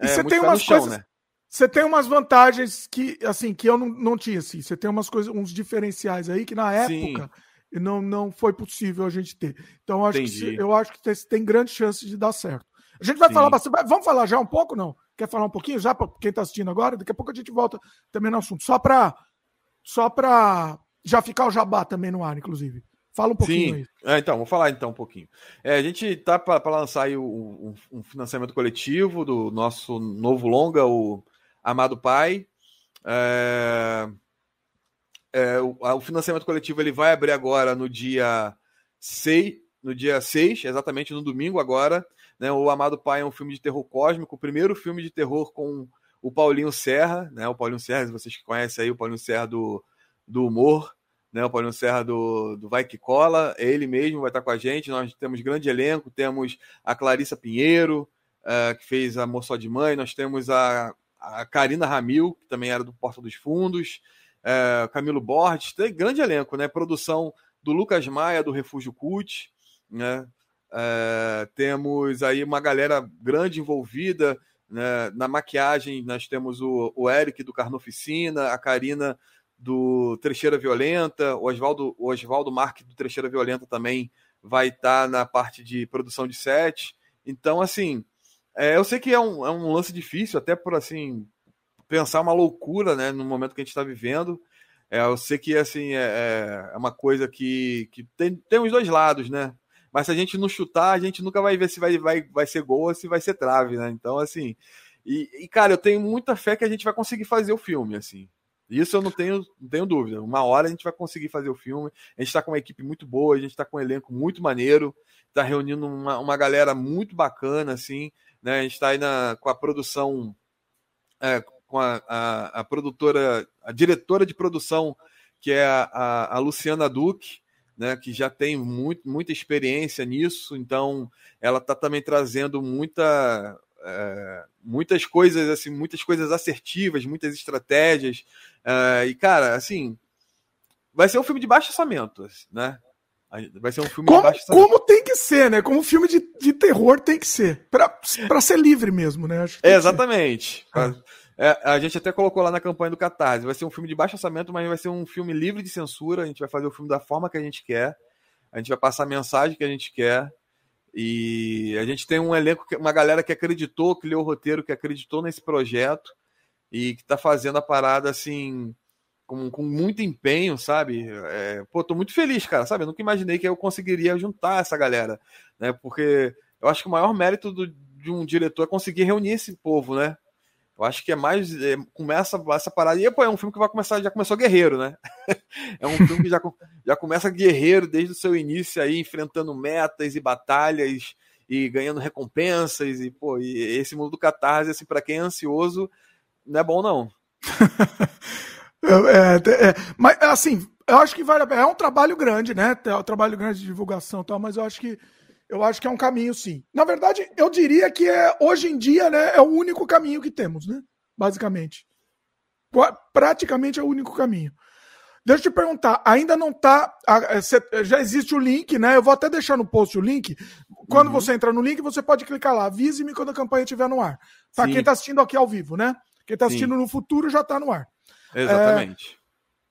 E é, você tem umas chão, coisas. Né? Você tem umas vantagens que, assim, que eu não, não tinha, assim. Você tem umas coisas, uns diferenciais aí que na época não, não foi possível a gente ter. Então, eu acho, que, eu acho que tem, tem grande chance de dar certo. A gente vai Sim. falar bastante. Vamos falar já um pouco, não? Quer falar um pouquinho já para quem está assistindo agora? Daqui a pouco a gente volta também no assunto. Só para só para já ficar o jabá também no ar, inclusive. Fala um pouquinho Sim. aí. É, então, vou falar então um pouquinho. É, a gente tá para lançar aí um, um, financiamento coletivo do nosso novo longa, o Amado Pai. É, é, o, o, financiamento coletivo ele vai abrir agora no dia 6, no dia 6, exatamente no domingo agora. Né? O Amado Pai é um filme de terror cósmico, o primeiro filme de terror com o Paulinho Serra, né? O Paulinho Serra, vocês que conhecem aí, o Paulinho Serra do, do humor, né? O Paulinho Serra do, do Vai Que Cola, é ele mesmo vai estar com a gente. Nós temos grande elenco, temos a Clarissa Pinheiro, uh, que fez Amor Só de Mãe, nós temos a, a Karina Ramil, que também era do Porta dos Fundos, uh, Camilo Borges, tem grande elenco, né? Produção do Lucas Maia, do Refúgio Cult, né? É, temos aí uma galera grande envolvida né? na maquiagem. Nós temos o, o Eric do Carnoficina, a Karina do Trecheira Violenta, o Oswaldo, o Oswaldo Marque do Trecheira Violenta também vai estar tá na parte de produção de set. Então, assim, é, eu sei que é um, é um lance difícil, até por assim pensar uma loucura, né, no momento que a gente está vivendo. É, eu sei que assim é, é, uma coisa que, que tem, tem os dois lados, né? Mas se a gente não chutar, a gente nunca vai ver se vai, vai, vai ser gol ou se vai ser trave, né? Então, assim. E, e, cara, eu tenho muita fé que a gente vai conseguir fazer o filme, assim. Isso eu não tenho, não tenho dúvida. Uma hora a gente vai conseguir fazer o filme. A gente está com uma equipe muito boa, a gente está com um elenco muito maneiro, está reunindo uma, uma galera muito bacana, assim. Né? A gente está aí na, com a produção, é, com a, a, a, produtora, a diretora de produção, que é a, a, a Luciana Duque, né, que já tem muito, muita experiência nisso, então ela está também trazendo muita, é, muitas coisas, assim, muitas coisas assertivas, muitas estratégias. É, e, cara, assim, vai ser um filme de baixo orçamento, né? Vai ser um filme como, de baixo orçamento. Como tem que ser, né? Como um filme de, de terror tem que ser. para ser livre mesmo, né? É, exatamente. Pra, é, a gente até colocou lá na campanha do Catarse. Vai ser um filme de baixo orçamento, mas vai ser um filme livre de censura. A gente vai fazer o filme da forma que a gente quer. A gente vai passar a mensagem que a gente quer. E a gente tem um elenco, uma galera que acreditou, que leu o roteiro, que acreditou nesse projeto e que está fazendo a parada assim com, com muito empenho, sabe? É, pô, tô muito feliz, cara, sabe? Eu nunca imaginei que eu conseguiria juntar essa galera, né? Porque eu acho que o maior mérito do, de um diretor é conseguir reunir esse povo, né? Eu acho que é mais. É, começa essa parada. E pô, é um filme que vai começar, já começou guerreiro, né? é um filme que já, já começa guerreiro desde o seu início aí, enfrentando metas e batalhas e ganhando recompensas. E, pô, e esse mundo do catarse, assim, para quem é ansioso, não é bom, não. é, é, mas, assim, eu acho que vale. É um trabalho grande, né? É um trabalho grande de divulgação e tal, mas eu acho que eu acho que é um caminho, sim. Na verdade, eu diria que é, hoje em dia né, é o único caminho que temos, né? Basicamente. Praticamente é o único caminho. Deixa eu te perguntar, ainda não está. Já existe o link, né? Eu vou até deixar no post o link. Quando uhum. você entra no link, você pode clicar lá. Avise-me quando a campanha estiver no ar. Para quem está assistindo aqui ao vivo, né? Quem está assistindo Sim. no futuro já está no ar. Exatamente. É,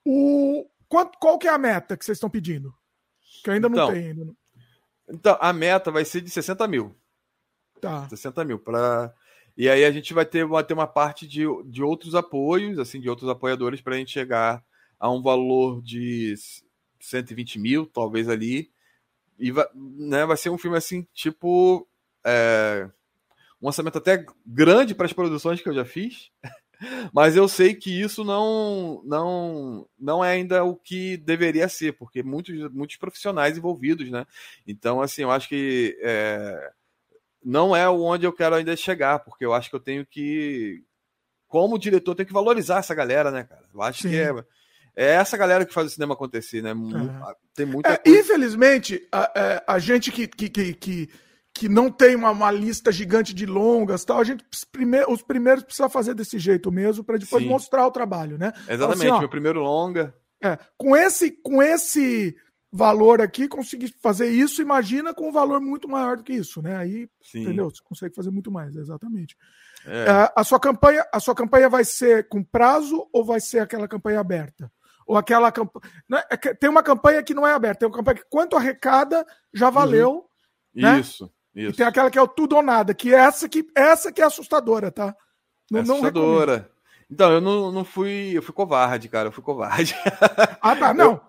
o, qual, qual que é a meta que vocês estão pedindo? Que ainda então, não tem. Ainda não. Então, a meta vai ser de 60 mil. Tá. 60 mil. Pra... E aí a gente vai ter, vai ter uma parte de, de outros apoios, assim, de outros apoiadores, para a gente chegar a um valor de 120 mil, talvez ali. E vai, né, vai ser um filme assim, tipo. É, um orçamento até grande para as produções que eu já fiz. Mas eu sei que isso não, não, não é ainda o que deveria ser, porque muitos, muitos profissionais envolvidos, né? Então, assim, eu acho que é, não é onde eu quero ainda chegar, porque eu acho que eu tenho que, como diretor, tenho que valorizar essa galera, né, cara? Eu acho Sim. que é, é essa galera que faz o cinema acontecer, né? Tem muita é, Infelizmente, a, a, é, a gente que, que, que, que não tem uma, uma, lista gigante de longas tal, a gente primeiro, os primeiros precisa fazer desse jeito mesmo para depois Sim. mostrar o trabalho, né? Exatamente, assim, ó, meu primeiro longa. É, com esse com esse valor aqui conseguir fazer isso, imagina com um valor muito maior do que isso, né? Aí, Sim. entendeu? Você consegue fazer muito mais, exatamente. É. É, a sua campanha, a sua campanha vai ser com prazo ou vai ser aquela campanha aberta? Ou aquela campanha. É tem uma campanha que não é aberta, tem uma campanha que quanto arrecada já valeu. Uhum. Né? Isso. Isso. E tem aquela que é o tudo ou nada, que é essa que, essa que é assustadora, tá? Não, é assustadora. Não então, eu não, não fui. Eu fui covarde, cara. Eu fui covarde. Ah, tá. Não.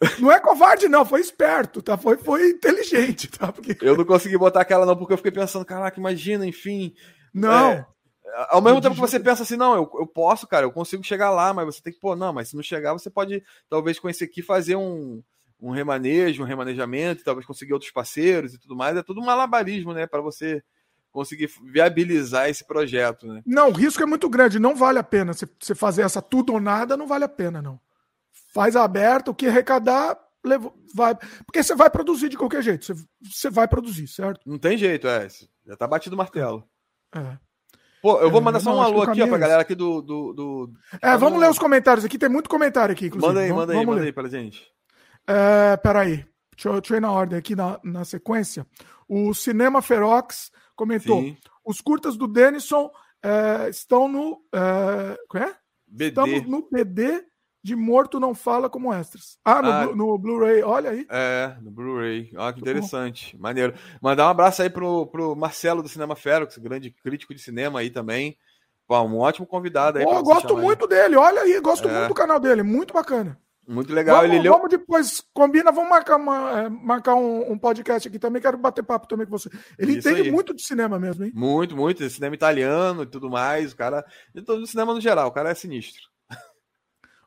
Eu... Não é covarde, não. Foi esperto, tá? Foi, foi inteligente, tá? Porque... Eu não consegui botar aquela, não, porque eu fiquei pensando, caraca, imagina, enfim. Não. É... Ao mesmo tempo que você pensa assim, não, eu, eu posso, cara, eu consigo chegar lá, mas você tem que, pô, não, mas se não chegar, você pode, talvez, com esse aqui, fazer um, um remanejo, um remanejamento, talvez conseguir outros parceiros e tudo mais. É tudo um malabarismo, né, para você conseguir viabilizar esse projeto, né? Não, o risco é muito grande, não vale a pena. Você fazer essa tudo ou nada não vale a pena, não. Faz aberto, o que arrecadar, leva, vai. Porque você vai produzir de qualquer jeito. Você vai produzir, certo? Não tem jeito, é. Já tá batido o martelo. É. Pô, eu vou é, mandar só um alô aqui, ó, pra é galera aqui do. do, do... É, vamos ler os comentários aqui, tem muito comentário aqui, inclusive. Manda aí, vamos, manda aí, manda aí pra gente. É, peraí, deixa eu, deixa eu ir na ordem aqui na, na sequência. O Cinema Ferox comentou: Sim. os curtas do Denison é, estão no. É, é? BD. Estamos no BD de Morto Não Fala como extras. Ah, no, ah, no Blu-ray, olha aí. É, no Blu-ray. Olha que interessante. Bom. Maneiro. Mandar um abraço aí pro, pro Marcelo do Cinema Ferox, grande crítico de cinema aí também. Pô, um ótimo convidado aí. Oh, eu gosto muito aí. dele, olha aí, gosto é. muito do canal dele, muito bacana. Muito legal. Vamos, ele vamos depois, combina, vamos marcar, uma, é, marcar um, um, podcast aqui também. Quero bater papo também com você. Ele Isso entende aí. muito de cinema mesmo, hein? Muito, muito. Cinema italiano e tudo mais. O cara. De todo cinema no geral, o cara é sinistro.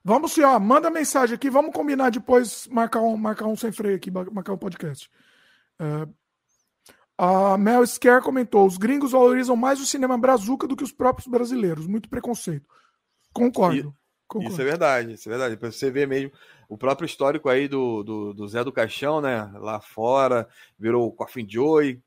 Vamos sim, ó. Manda mensagem aqui. Vamos combinar depois marcar um, marcar um sem freio aqui, marcar um podcast. Uh, a Mel Scare comentou: os gringos valorizam mais o cinema brazuca do que os próprios brasileiros. Muito preconceito. Concordo. E... Concordo. Isso é verdade, isso é verdade. Pra você ver mesmo o próprio histórico aí do, do, do Zé do Caixão, né? Lá fora, virou o Coffin Joy.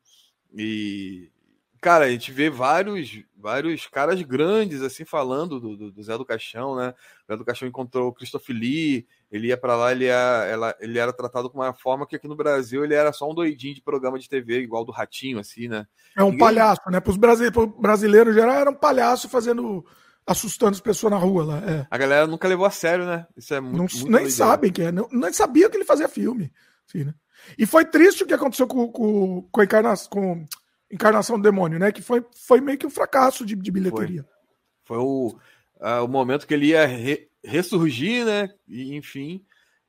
E, cara, a gente vê vários, vários caras grandes assim falando do, do, do Zé do Caixão, né? O Zé do Caixão encontrou o Christopher Lee, ele ia para lá, ele, ia, ela, ele era tratado com uma forma que aqui no Brasil ele era só um doidinho de programa de TV, igual do Ratinho, assim, né? É um Ninguém... palhaço, né? Para os brasileiros, brasileiros geral, era um palhaço fazendo assustando as pessoas na rua lá. É. A galera nunca levou a sério, né? Isso é muito. Não, muito nem sabem que é. Não, nem sabia que ele fazia filme. Assim, né? E foi triste o que aconteceu com, com, com, a encarnação, com Encarnação do Demônio, né? Que foi, foi meio que um fracasso de, de bilheteria. Foi, foi o, uh, o momento que ele ia re, ressurgir, né? E, enfim.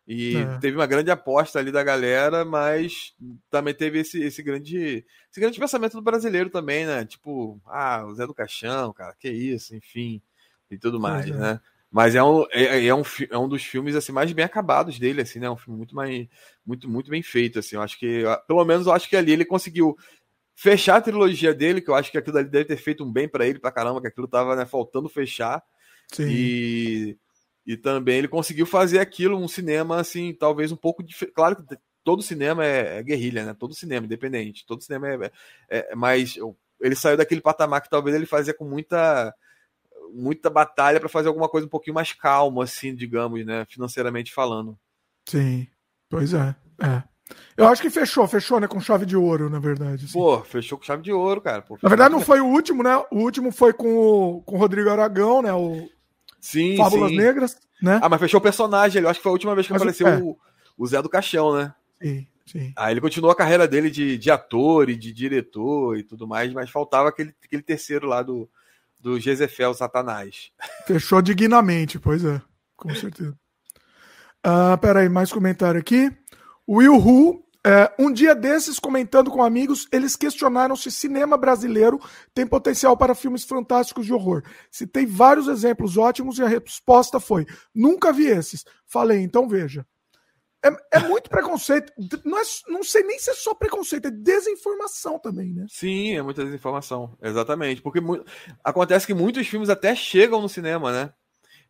E é. teve uma grande aposta ali da galera, mas também teve esse, esse, grande, esse grande pensamento do brasileiro também, né? Tipo, ah, o Zé do Caixão, cara, que isso, enfim e tudo mais, é. né? Mas é um, é, é, um, é um dos filmes assim mais bem acabados dele, assim, né? É um filme muito mais muito muito bem feito, assim. Eu acho que pelo menos eu acho que ali ele conseguiu fechar a trilogia dele, que eu acho que aquilo ali deve ter feito um bem para ele pra caramba, que aquilo tava né, faltando fechar. Sim. E e também ele conseguiu fazer aquilo um cinema assim, talvez um pouco diferente. Claro que todo cinema é, é, guerrilha, né? Todo cinema independente, todo cinema é, é, é mas ele saiu daquele patamar que talvez ele fazia com muita muita batalha para fazer alguma coisa um pouquinho mais calma, assim, digamos, né? Financeiramente falando. Sim, pois é. é. Eu acho que fechou, fechou, né? Com chave de ouro, na verdade. Assim. Pô, fechou com chave de ouro, cara. Pô, na verdade, não foi o último, né? O último foi com o, com o Rodrigo Aragão, né? O sim, Fábulas sim. Negras, né? Ah, mas fechou o personagem. Eu acho que foi a última vez que mas apareceu é. o, o Zé do Caixão, né? Sim, sim. Aí ele continuou a carreira dele de, de ator e de diretor e tudo mais, mas faltava aquele, aquele terceiro lá do, do Jezefel Satanás. Fechou dignamente, pois é, com certeza. Uh, peraí, mais comentário aqui. Will Hu, é, um dia desses, comentando com amigos, eles questionaram se cinema brasileiro tem potencial para filmes fantásticos de horror. Citei vários exemplos ótimos e a resposta foi: nunca vi esses. Falei, então veja. É, é muito preconceito. Não, é, não sei nem se é só preconceito, é desinformação também, né? Sim, é muita desinformação. Exatamente. Porque acontece que muitos filmes até chegam no cinema, né?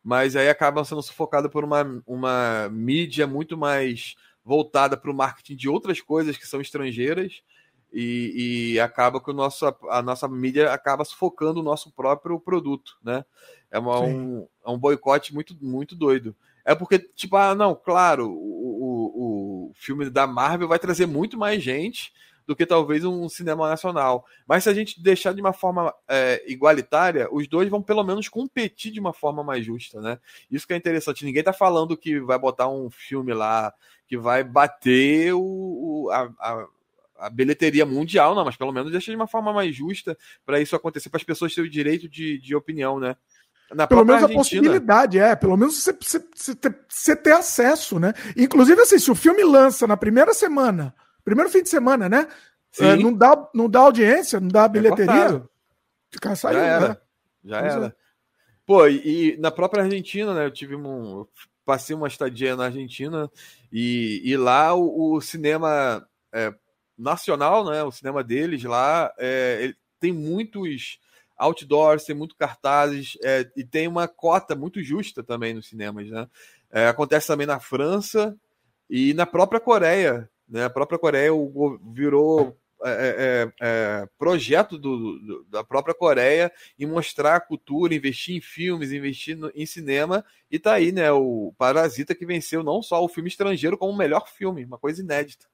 Mas aí acabam sendo sufocados por uma, uma mídia muito mais voltada para o marketing de outras coisas que são estrangeiras. E, e, acaba que o nosso, a nossa mídia acaba sufocando o nosso próprio produto, né? É, uma, um, é um boicote muito, muito doido. É porque, tipo, ah, não, claro, o, o, o filme da Marvel vai trazer muito mais gente do que talvez um cinema nacional. Mas se a gente deixar de uma forma é, igualitária, os dois vão pelo menos competir de uma forma mais justa, né? Isso que é interessante. Ninguém tá falando que vai botar um filme lá que vai bater o, a, a a bilheteria mundial, não, mas pelo menos deixa de uma forma mais justa para isso acontecer, para as pessoas terem o direito de, de opinião, né? Na pelo menos Argentina. a possibilidade, é. Pelo menos você, você, você, ter acesso, né? Inclusive, assim, se o filme lança na primeira semana, primeiro fim de semana, né? É, não, dá, não dá audiência, não dá é bilheteria. É ficar saindo, Já era. Né? Já era. É. Pô, e, e, na própria Argentina, né? Eu tive um. Passei uma estadia na Argentina e, e lá o, o cinema é, nacional, né? O cinema deles lá é, tem muitos outdoors, tem muito cartazes é, e tem uma cota muito justa também nos cinemas, né? É, acontece também na França e na própria Coreia, né? A própria Coreia virou é, é, é, projeto do, do, da própria Coreia em mostrar a cultura, investir em filmes, investir no, em cinema, e tá aí, né? O Parasita que venceu não só o filme estrangeiro, como o melhor filme, uma coisa inédita.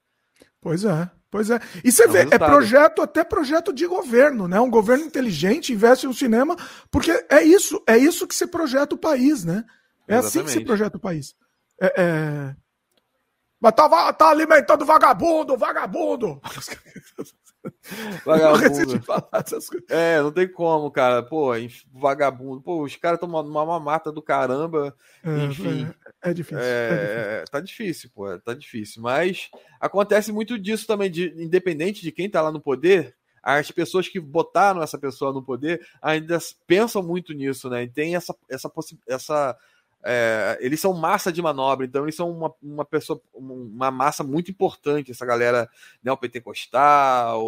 Pois é, pois é. E você é vê, é projeto, até projeto de governo, né? Um governo inteligente investe no cinema, porque é isso, é isso que se projeta o país, né? É Exatamente. assim que se projeta o país. É, é... Mas tá, tá alimentando vagabundo, vagabundo! Vagabundo. É, não tem como, cara. Pô, vagabundo. Pô, os caras estão numa mamata do caramba. É, enfim. É, é difícil, é, é, difícil. Tá difícil, pô. Tá difícil. Mas acontece muito disso também, de, independente de quem tá lá no poder. As pessoas que botaram essa pessoa no poder ainda pensam muito nisso, né? E tem essa, essa, essa é, eles são massa de manobra, então eles são uma, uma pessoa, uma massa muito importante, essa galera neopentecostal,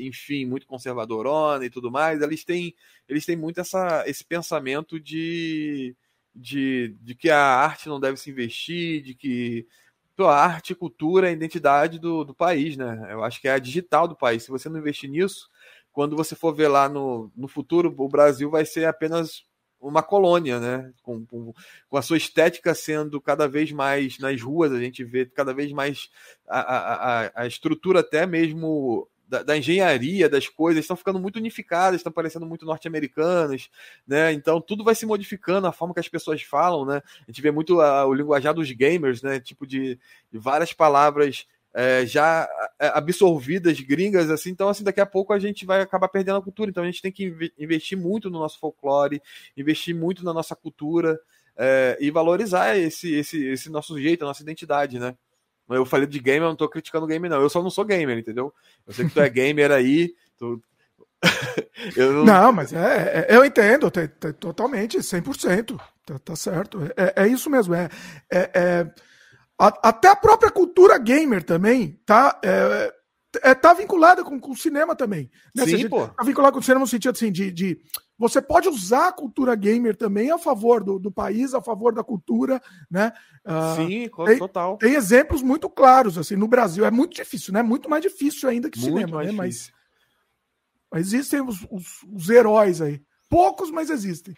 enfim, muito conservadorona e tudo mais, eles têm, eles têm muito essa, esse pensamento de, de, de que a arte não deve se investir, de que a arte, cultura é a identidade do, do país, né? Eu acho que é a digital do país. Se você não investir nisso, quando você for ver lá no, no futuro, o Brasil vai ser apenas uma colônia, né? Com, com, com, a sua estética sendo cada vez mais nas ruas, a gente vê cada vez mais a, a, a estrutura até mesmo da, da, engenharia das coisas estão ficando muito unificadas, estão parecendo muito norte-americanas, né? Então tudo vai se modificando, a forma que as pessoas falam, né? A gente vê muito o linguajar dos gamers, né? Tipo de, de várias palavras é, já é, absorvidas gringas, assim, então assim, daqui a pouco a gente vai acabar perdendo a cultura, então a gente tem que investir muito no nosso folclore, investir muito na nossa cultura é, e valorizar esse, esse, esse nosso jeito, a nossa identidade, né? Eu falei de gamer, eu não tô criticando game, não. Eu só não sou gamer, entendeu? Eu sei que tu é gamer aí, tu... não... não... mas é, é eu entendo, totalmente, 100%. Tá, tá certo. É, é isso mesmo. É, é, é a, até a própria cultura gamer também tá, é, é, tá vinculada com, com o cinema também. Né? Sim, seja, pô. Tá vinculada com o cinema no sentido assim, de, de você pode usar a cultura gamer também a favor do, do país, a favor da cultura, né? Uh, Sim, total. Tem, exemplos muito claros, assim, no Brasil. É muito difícil, né? Muito mais difícil ainda que muito cinema, né? Mas, mas existem os, os, os, heróis aí. Poucos, mas existem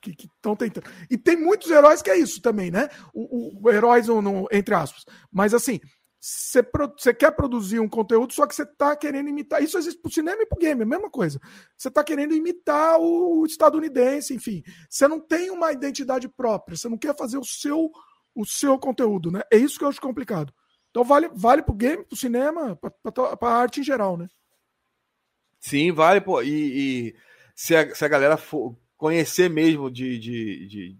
que estão tentando. E tem muitos heróis que é isso também, né? O, o, o heróis, no, no, entre aspas. Mas assim, você pro, quer produzir um conteúdo, só que você está querendo imitar. Isso existe para o cinema e para o game, a mesma coisa. Você está querendo imitar o, o estadunidense, enfim. Você não tem uma identidade própria, você não quer fazer o seu, o seu conteúdo, né? É isso que eu acho complicado. Então vale, vale para o game, para o cinema, para a arte em geral, né? Sim, vale, pô. E, e se, a, se a galera for conhecer mesmo de, de, de,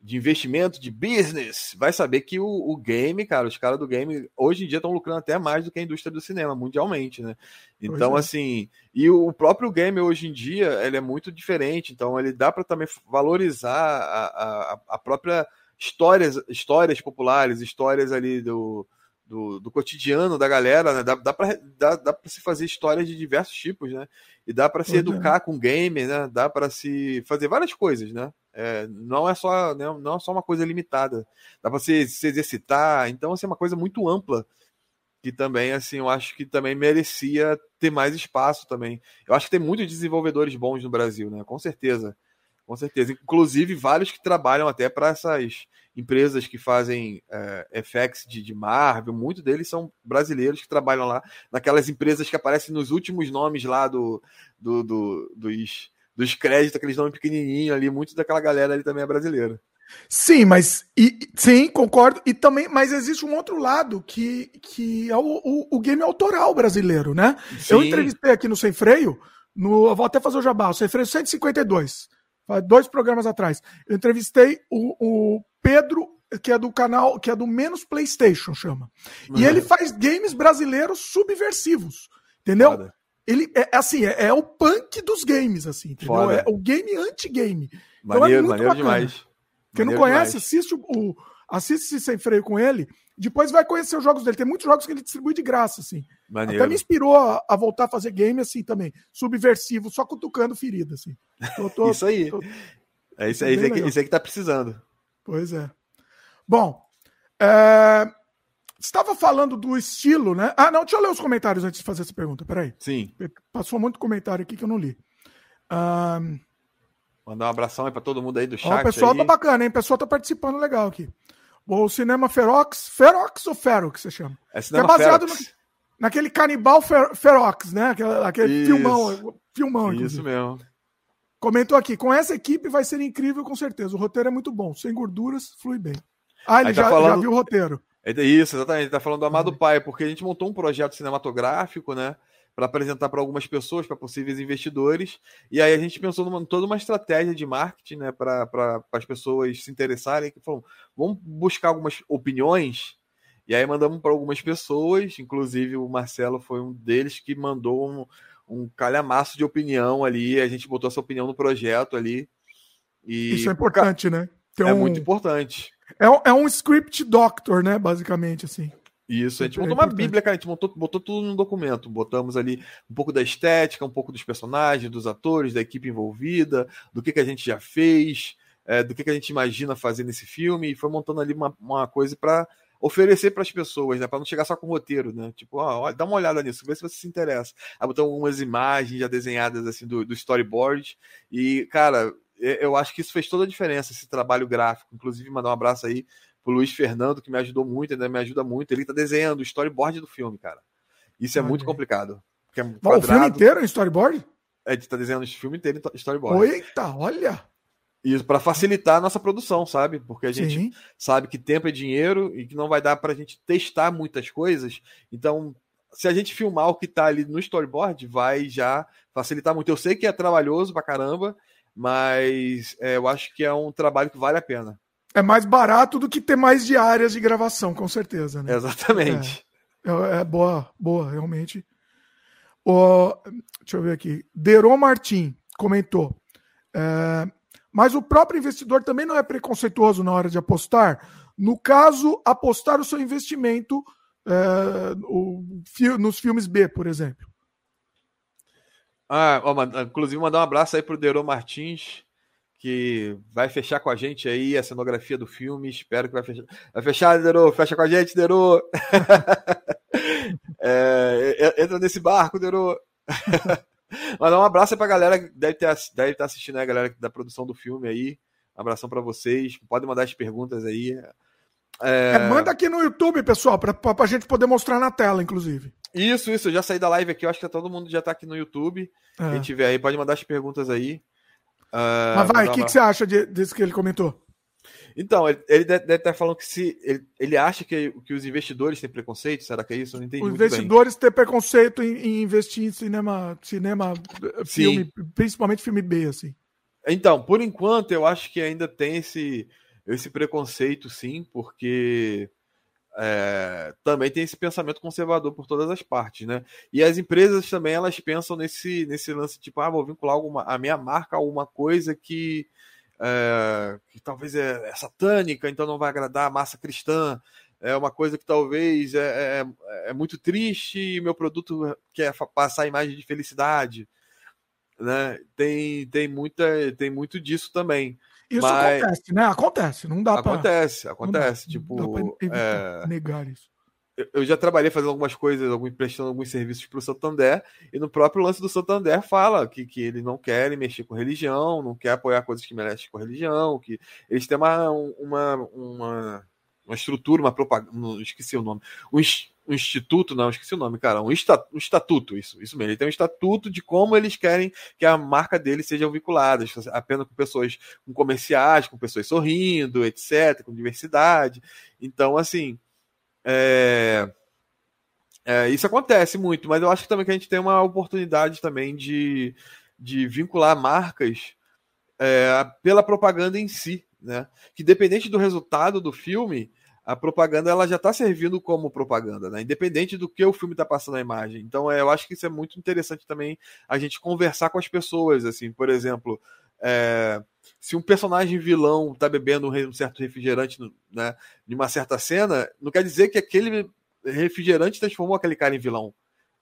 de investimento, de business, vai saber que o, o game, cara, os caras do game hoje em dia estão lucrando até mais do que a indústria do cinema, mundialmente, né? Então, é. assim, e o próprio game hoje em dia, ele é muito diferente, então ele dá para também valorizar a, a, a própria histórias, histórias populares, histórias ali do, do, do cotidiano da galera, né? Dá, dá para dá, dá se fazer histórias de diversos tipos, né? E dá para se uhum. educar com game, né? Dá para se fazer várias coisas, né? É, não é só né, não é só uma coisa limitada. Dá para se, se exercitar. Então, assim, é uma coisa muito ampla que também, assim, eu acho que também merecia ter mais espaço também. Eu acho que tem muitos desenvolvedores bons no Brasil, né? Com certeza. Com certeza. Inclusive, vários que trabalham até para essas empresas que fazem é, FX de, de Marvel, muitos deles são brasileiros que trabalham lá, naquelas empresas que aparecem nos últimos nomes lá do, do, do dos dos créditos, aqueles nomes pequenininhos ali, muito daquela galera ali também é brasileira. Sim, mas e, sim, concordo. E também, mas existe um outro lado que, que é o, o, o game autoral brasileiro, né? Sim. Eu entrevistei aqui no Sem Freio, no, vou até fazer o jabá, o Sem Freio 152, dois programas atrás. Eu entrevistei o, o Pedro, que é do canal, que é do Menos PlayStation, chama. Uhum. E ele faz games brasileiros subversivos, entendeu? Ele é assim, é, é, o punk dos games, assim, entendeu? Foda. É o game anti-game. Maneiro, então é maneiro demais. Quem não conhece, demais. assiste o, assiste sem freio com ele. Depois vai conhecer os jogos dele. Tem muitos jogos que ele distribui de graça, assim. Maneiro. Até me inspirou a, a, voltar a fazer game assim também. Subversivo, só cutucando ferida, assim. Tô, tô, isso aí. Tô, é isso aí, isso aí, que, isso aí que tá precisando. Pois é. Bom, é, estava falando do estilo, né? Ah, não, deixa eu ler os comentários antes de fazer essa pergunta. Peraí. Sim. Passou muito comentário aqui que eu não li. Um... Mandar um abração aí para todo mundo aí do chat. Ó, o pessoal aí. tá bacana, hein? O pessoal tá participando legal aqui. O cinema Ferox. Ferox ou Ferox você chama? É cinema que é baseado no, naquele canibal Fer, Ferox, né? Aquele, aquele filmão. filmão Isso mesmo. Comentou aqui, com essa equipe vai ser incrível, com certeza. O roteiro é muito bom, sem gorduras, flui bem. Ah, ele tá já, falando... já viu o roteiro. É isso, exatamente. Ele tá falando do Amado uhum. Pai, porque a gente montou um projeto cinematográfico, né? Para apresentar para algumas pessoas, para possíveis investidores. E aí a gente pensou numa toda uma estratégia de marketing, né? Para as pessoas se interessarem. Que falou, vamos buscar algumas opiniões. E aí mandamos para algumas pessoas, inclusive o Marcelo foi um deles que mandou um, um calhamaço de opinião ali. A gente botou essa opinião no projeto ali. E... Isso é importante, né? Tem é um... muito importante. É, é um script doctor, né? Basicamente, assim. Isso, a gente é montou uma bíblia, cara, a gente montou, botou tudo no documento. Botamos ali um pouco da estética, um pouco dos personagens, dos atores, da equipe envolvida, do que, que a gente já fez, é, do que, que a gente imagina fazer nesse filme, e foi montando ali uma, uma coisa para oferecer para as pessoas, né? Para não chegar só com roteiro, né? Tipo, ó, dá uma olhada nisso, vê se você se interessa. Aí botamos algumas imagens já desenhadas assim do, do storyboard. E, cara, eu acho que isso fez toda a diferença, esse trabalho gráfico. Inclusive, mandar um abraço aí pro Luiz Fernando, que me ajudou muito, ainda me ajuda muito. Ele tá desenhando o storyboard do filme, cara. Isso é muito complicado. É o filme inteiro em storyboard? É, ele tá desenhando o filme inteiro em storyboard. Eita, olha! Isso para facilitar a nossa produção, sabe? Porque a gente Sim. sabe que tempo é dinheiro e que não vai dar para a gente testar muitas coisas. Então, se a gente filmar o que tá ali no storyboard, vai já facilitar muito. Eu sei que é trabalhoso pra caramba, mas é, eu acho que é um trabalho que vale a pena. É mais barato do que ter mais diárias de gravação, com certeza. Né? Exatamente. É, é, é boa, boa, realmente. O, deixa eu ver aqui. Deron Martin comentou. É, mas o próprio investidor também não é preconceituoso na hora de apostar. No caso, apostar o seu investimento é, o, nos filmes B, por exemplo. Ah, ó, inclusive mandar um abraço aí pro Deron Martins, que vai fechar com a gente aí a cenografia do filme. Espero que vai fechar. Vai fechar, Deron, fecha com a gente, Deron. é, entra nesse barco, Deron. Mandar um abraço aí pra galera que deve, ter, deve estar assistindo aí, a galera da produção do filme aí. Um abração para vocês. Podem mandar as perguntas aí. É... É, manda aqui no YouTube, pessoal, para a gente poder mostrar na tela, inclusive. Isso, isso. Eu já saí da live aqui. Eu acho que todo mundo já está aqui no YouTube. É. Quem tiver aí, pode mandar as perguntas aí. Uh, Mas vai, o que, uma... que você acha de, disso que ele comentou? Então, ele, ele deve estar falando que se ele, ele acha que, que os investidores têm preconceito, será que é isso? Eu não entendi. Os investidores têm preconceito em, em, investir em cinema, cinema filme, principalmente filme B, assim. Então, por enquanto, eu acho que ainda tem esse, esse preconceito, sim, porque é, também tem esse pensamento conservador por todas as partes, né? E as empresas também elas pensam nesse, nesse lance tipo, ah, vou vincular alguma, a minha marca a alguma coisa que, é, que talvez é, é, satânica, então não vai agradar a massa cristã. É uma coisa que talvez é, é, é muito triste e meu produto quer passar a imagem de felicidade, né? Tem, tem muita, tem muito disso também. Isso Mas... acontece, né? Acontece, não dá. Acontece, pra... acontece. Dá, tipo, é... negar isso. Eu já trabalhei fazendo algumas coisas, algum, prestando alguns serviços para o Santander, e no próprio lance do Santander fala que, que eles não querem mexer com religião, não quer apoiar coisas que mexem com religião, que eles têm uma, uma, uma, uma estrutura, uma propaganda, esqueci o nome, um, um instituto, não, esqueci o nome, cara, um, um estatuto, isso, isso mesmo. Ele tem um estatuto de como eles querem que a marca deles seja vinculada, apenas com pessoas, com comerciais, com pessoas sorrindo, etc., com diversidade. Então, assim, é, é, isso acontece muito, mas eu acho que também que a gente tem uma oportunidade também de, de vincular marcas é, pela propaganda em si, né? Que dependente do resultado do filme, a propaganda ela já está servindo como propaganda, né? independente do que o filme está passando a imagem. Então, é, eu acho que isso é muito interessante também a gente conversar com as pessoas, assim, por exemplo, é, se um personagem vilão está bebendo um certo refrigerante, né, em uma certa cena, não quer dizer que aquele refrigerante transformou aquele cara em vilão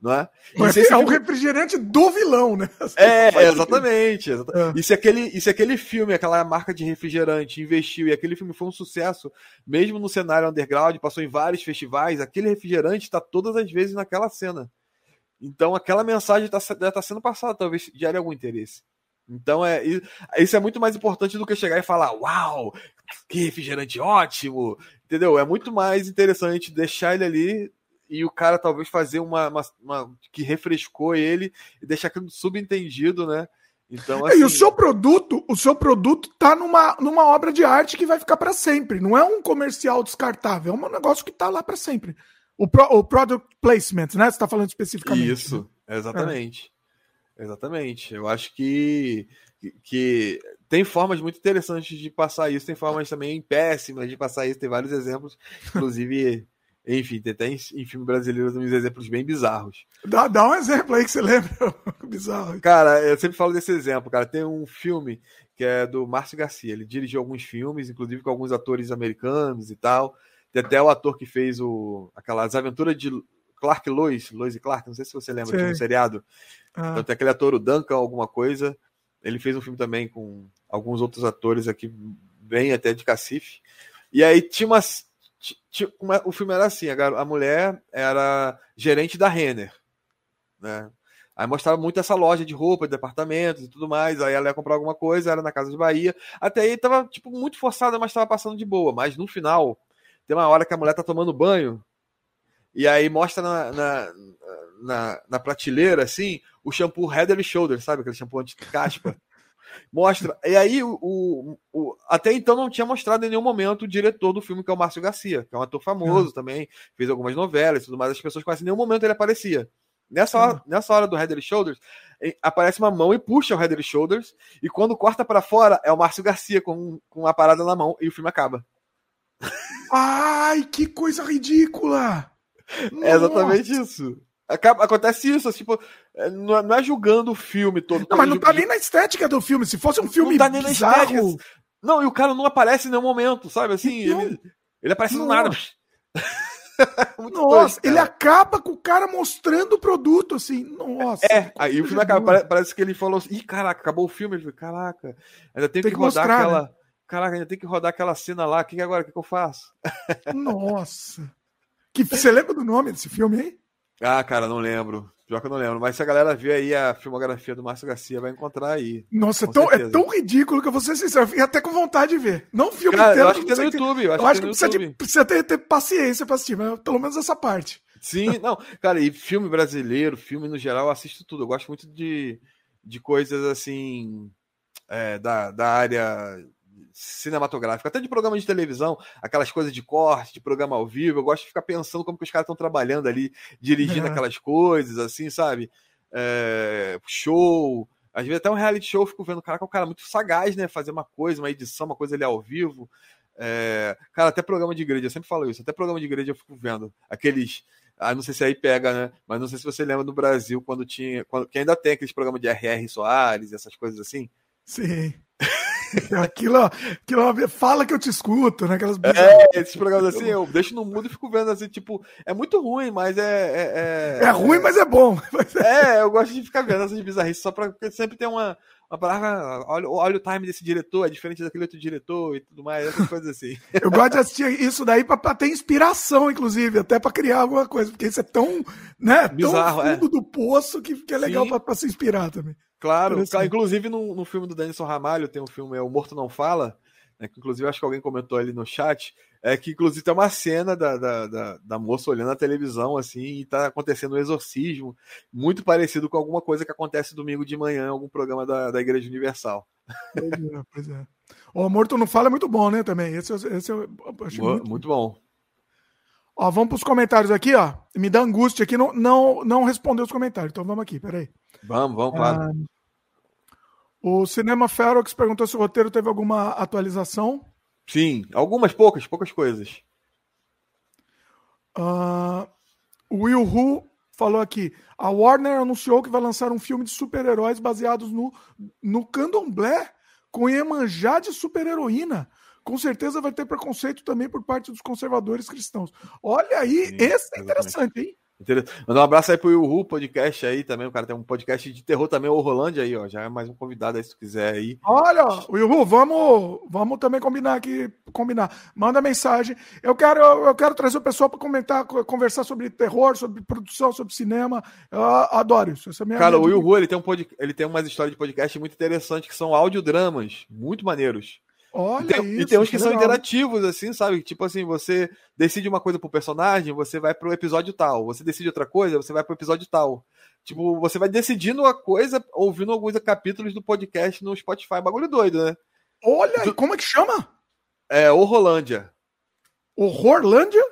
não é? Mas é o refrigerante do vilão, né? É, exatamente. É. E, se aquele, e se aquele filme, aquela marca de refrigerante investiu e aquele filme foi um sucesso, mesmo no cenário underground, passou em vários festivais, aquele refrigerante está todas as vezes naquela cena. Então aquela mensagem está tá sendo passada, talvez gere algum interesse. Então é isso é muito mais importante do que chegar e falar, uau, que refrigerante ótimo, entendeu? É muito mais interessante deixar ele ali e o cara talvez fazer uma, uma, uma, que refrescou ele e deixar aquilo subentendido, né? Então, assim... e o assim seu produto, o seu produto tá numa, numa obra de arte que vai ficar para sempre. Não é um comercial descartável, é um negócio que tá lá para sempre. O, pro, o product placement, né? Você tá falando especificamente. Isso, exatamente. É. Exatamente. Eu acho que, que tem formas muito interessantes de passar isso, tem formas também péssimas de passar isso, tem vários exemplos, inclusive enfim, tem até em, em filme brasileiro uns exemplos bem bizarros. Dá, dá um exemplo aí que você lembra. Bizarro. Cara, eu sempre falo desse exemplo, cara. Tem um filme que é do Márcio Garcia. Ele dirigiu alguns filmes, inclusive com alguns atores americanos e tal. Tem até o ator que fez o, aquelas aventuras de Clark Lois, Lois e Clark, não sei se você lembra, tinha um seriado. Ah. Então tem aquele ator, o Duncan, alguma coisa. Ele fez um filme também com alguns outros atores aqui, bem até de cacife. E aí tinha umas, o filme era assim: a, mulher era gerente da Renner, né? Aí mostrava muito essa loja de roupa, de departamentos e tudo mais. Aí ela ia comprar alguma coisa, era na Casa de Bahia. Até aí tava, tipo, muito forçada, mas tava passando de boa. Mas no final, tem uma hora que a mulher tá tomando banho. E aí mostra na, na, na, na prateleira, assim, o shampoo Head and Shoulders, sabe? Aquele shampoo anti-caspa. Mostra. E aí, o, o, o, até então não tinha mostrado em nenhum momento o diretor do filme, que é o Márcio Garcia, que é um ator famoso uhum. também, fez algumas novelas e tudo mais, as pessoas quase em nenhum momento ele aparecia. Nessa hora, uhum. nessa hora do Head and Shoulders, aparece uma mão e puxa o Head and Shoulders, e quando corta para fora, é o Márcio Garcia com, com uma parada na mão, e o filme acaba. Ai, que coisa ridícula! É exatamente isso. Acaba, acontece isso, tipo, não é, não é julgando o filme todo. Não, mas não tá nem na estética do filme. Se fosse um filme não tá nem bizarro... na estética. Não, e o cara não aparece em nenhum momento, sabe? Assim, ele, ele aparece no nada. Nossa, ele acaba com o cara mostrando o produto, assim. Nossa. É, aí o filme acaba. Parece que ele falou assim: ih, caraca, acabou o filme. Ele falou, caraca, ainda tem, tem que, que, rodar mostrar, aquela. Né? Caraca, ainda tem que rodar aquela cena lá. O que, que agora? O que, que eu faço? Nossa. Que, você lembra do nome desse filme aí? Ah, cara, não lembro. Pior que eu não lembro. Mas se a galera ver aí a filmografia do Márcio Garcia, vai encontrar aí. Nossa, é tão, é tão, ridículo que eu vou ser sincero. Fiquei até com vontade de ver. Não filme cara, inteiro. Eu acho que tem no YouTube. Eu acho, eu acho que, que precisa, de, precisa ter, ter, paciência pra assistir, mas pelo menos essa parte. Sim, não. Cara, e filme brasileiro, filme no geral, eu assisto tudo. Eu gosto muito de, de coisas assim. É, da, da área cinematográfico, até de programa de televisão, aquelas coisas de corte, de programa ao vivo. Eu gosto de ficar pensando como que os caras estão trabalhando ali, dirigindo é. aquelas coisas, assim, sabe? É, show, às vezes até um reality show eu fico vendo, cara, que é um cara muito sagaz, né? Fazer uma coisa, uma edição, uma coisa ali ao vivo. É... Cara, até programa de igreja, eu sempre falo isso, até programa de igreja eu fico vendo. Aqueles. Ah, não sei se aí pega, né? Mas não sei se você lembra do Brasil quando tinha. Quando, que ainda tem aqueles programas de R.R. Soares, essas coisas assim. Sim. aquilo, aquilo, fala que eu te escuto, né? Aquelas é, esses programas assim, eu deixo no mudo e fico vendo assim, tipo, é muito ruim, mas é. É, é, é ruim, mas é bom. É, eu gosto de ficar vendo essas bizarrices, só pra porque sempre tem uma, uma palavra. Olha, olha o time desse diretor, é diferente daquele outro diretor e tudo mais, essas coisas assim. Eu gosto de assistir isso daí pra, pra ter inspiração, inclusive, até pra criar alguma coisa, porque isso é tão, né, Bizarro, tão fundo é. do poço que, que é legal pra, pra se inspirar também. Claro, inclusive no, no filme do Denison Ramalho tem um filme, é O Morto Não Fala, né, que inclusive acho que alguém comentou ali no chat, é que inclusive tem uma cena da, da, da, da, moça olhando a televisão assim e tá acontecendo um exorcismo, muito parecido com alguma coisa que acontece domingo de manhã em algum programa da, da Igreja Universal. Pois é, pois é. O Morto Não Fala é muito bom, né, também. Esse, esse eu acho muito, muito bom. Ó, vamos para os comentários aqui, ó. Me dá angústia aqui, não, não, não respondeu os comentários. Então vamos aqui, peraí. Vamos, vamos, claro. Ah, o Cinema Ferox perguntou se o roteiro teve alguma atualização. Sim, algumas poucas, poucas coisas. Uh, o Will Hu falou aqui: a Warner anunciou que vai lançar um filme de super-heróis baseados no, no candomblé com Iemanjá de super-heroína. Com certeza vai ter preconceito também por parte dos conservadores cristãos. Olha aí, Sim, esse é interessante, hein? Mandar um abraço aí pro Yuhu Podcast aí também. O cara tem um podcast de terror também, o Rolândia aí, ó. Já é mais um convidado aí se tu quiser aí. Olha, Yuhu, vamos, vamos também combinar aqui, combinar. Manda mensagem. Eu quero, eu quero trazer o pessoal para comentar, conversar sobre terror, sobre produção, sobre cinema. Eu adoro isso. Essa é minha cara, minha o Yuhu, ele tem um pod... ele tem umas histórias de podcast muito interessantes que são audiodramas, muito maneiros. Olha e tem, isso, e tem uns que, que são interativos, assim, sabe? Tipo assim, você decide uma coisa pro personagem, você vai pro episódio tal. Você decide outra coisa, você vai pro episódio tal. Tipo, você vai decidindo a coisa, ouvindo alguns capítulos do podcast no Spotify. Bagulho doido, né? Olha, tu... como é que chama? É Horrorlândia. Horrorlândia?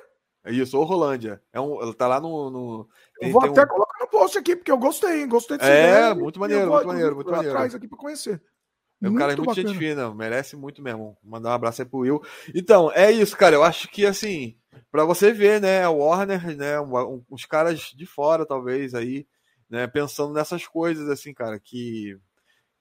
É isso, Horrorlândia. É um, tá lá no. no eu vou até um... colocar no post aqui, porque eu gostei, gostei desse É, muito maneiro, muito maneiro, muito maneiro. atrás aqui para conhecer. É um cara é muito bacana. gente fina, merece muito mesmo. Mandar um abraço aí pro Will. Então, é isso, cara. Eu acho que assim, para você ver, né, a Warner, né, um, uns caras de fora, talvez, aí, né, pensando nessas coisas, assim, cara, que,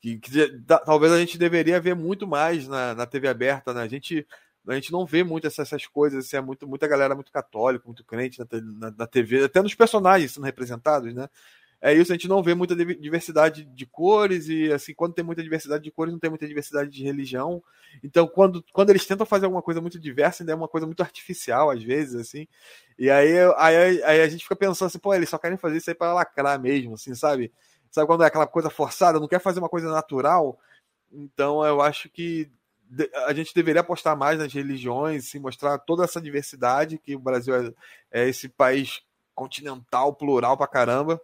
que, que da, talvez a gente deveria ver muito mais na, na TV aberta, né? A gente, a gente não vê muito essas, essas coisas, assim, é muito, muita galera muito católica, muito crente na, na, na TV, até nos personagens sendo representados, né? É isso, a gente não vê muita diversidade de cores, e assim, quando tem muita diversidade de cores, não tem muita diversidade de religião. Então, quando, quando eles tentam fazer alguma coisa muito diversa, ainda é uma coisa muito artificial, às vezes, assim. E aí, aí, aí a gente fica pensando assim, pô, eles só querem fazer isso aí para lacrar mesmo, assim, sabe? Sabe quando é aquela coisa forçada, não quer fazer uma coisa natural? Então, eu acho que a gente deveria apostar mais nas religiões, se mostrar toda essa diversidade, que o Brasil é, é esse país continental, plural pra caramba.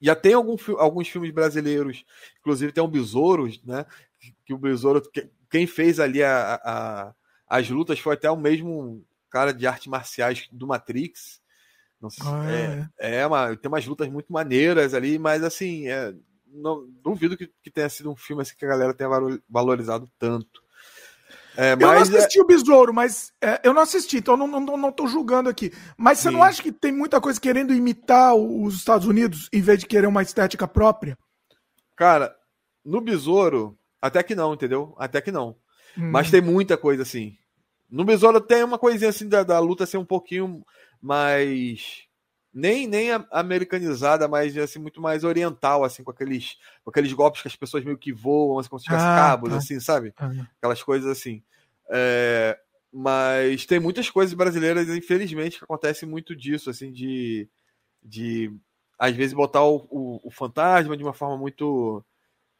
Já tem algum, alguns filmes brasileiros, inclusive tem o Besouro, né? Que o Besouro, quem fez ali a, a, as lutas foi até o mesmo cara de artes marciais do Matrix. Não sei, ah, é, é, é uma, tem umas lutas muito maneiras ali, mas assim, é, não, duvido que, que tenha sido um filme assim que a galera tenha valorizado tanto. É, mas... Eu não assisti é... o Besouro, mas é, eu não assisti, então não, não, não tô julgando aqui. Mas você Sim. não acha que tem muita coisa querendo imitar os Estados Unidos em vez de querer uma estética própria? Cara, no Besouro, até que não, entendeu? Até que não. Hum. Mas tem muita coisa assim. No Besouro tem uma coisinha assim da, da luta ser assim, um pouquinho mais nem nem americanizada, mas assim muito mais oriental, assim com aqueles com aqueles golpes que as pessoas meio que voam, assim, como se tivesse ah, cabos, tá. assim, sabe? Ah. Aquelas coisas assim. É, mas tem muitas coisas brasileiras, infelizmente, que acontece muito disso, assim, de, de às vezes botar o, o, o fantasma de uma forma muito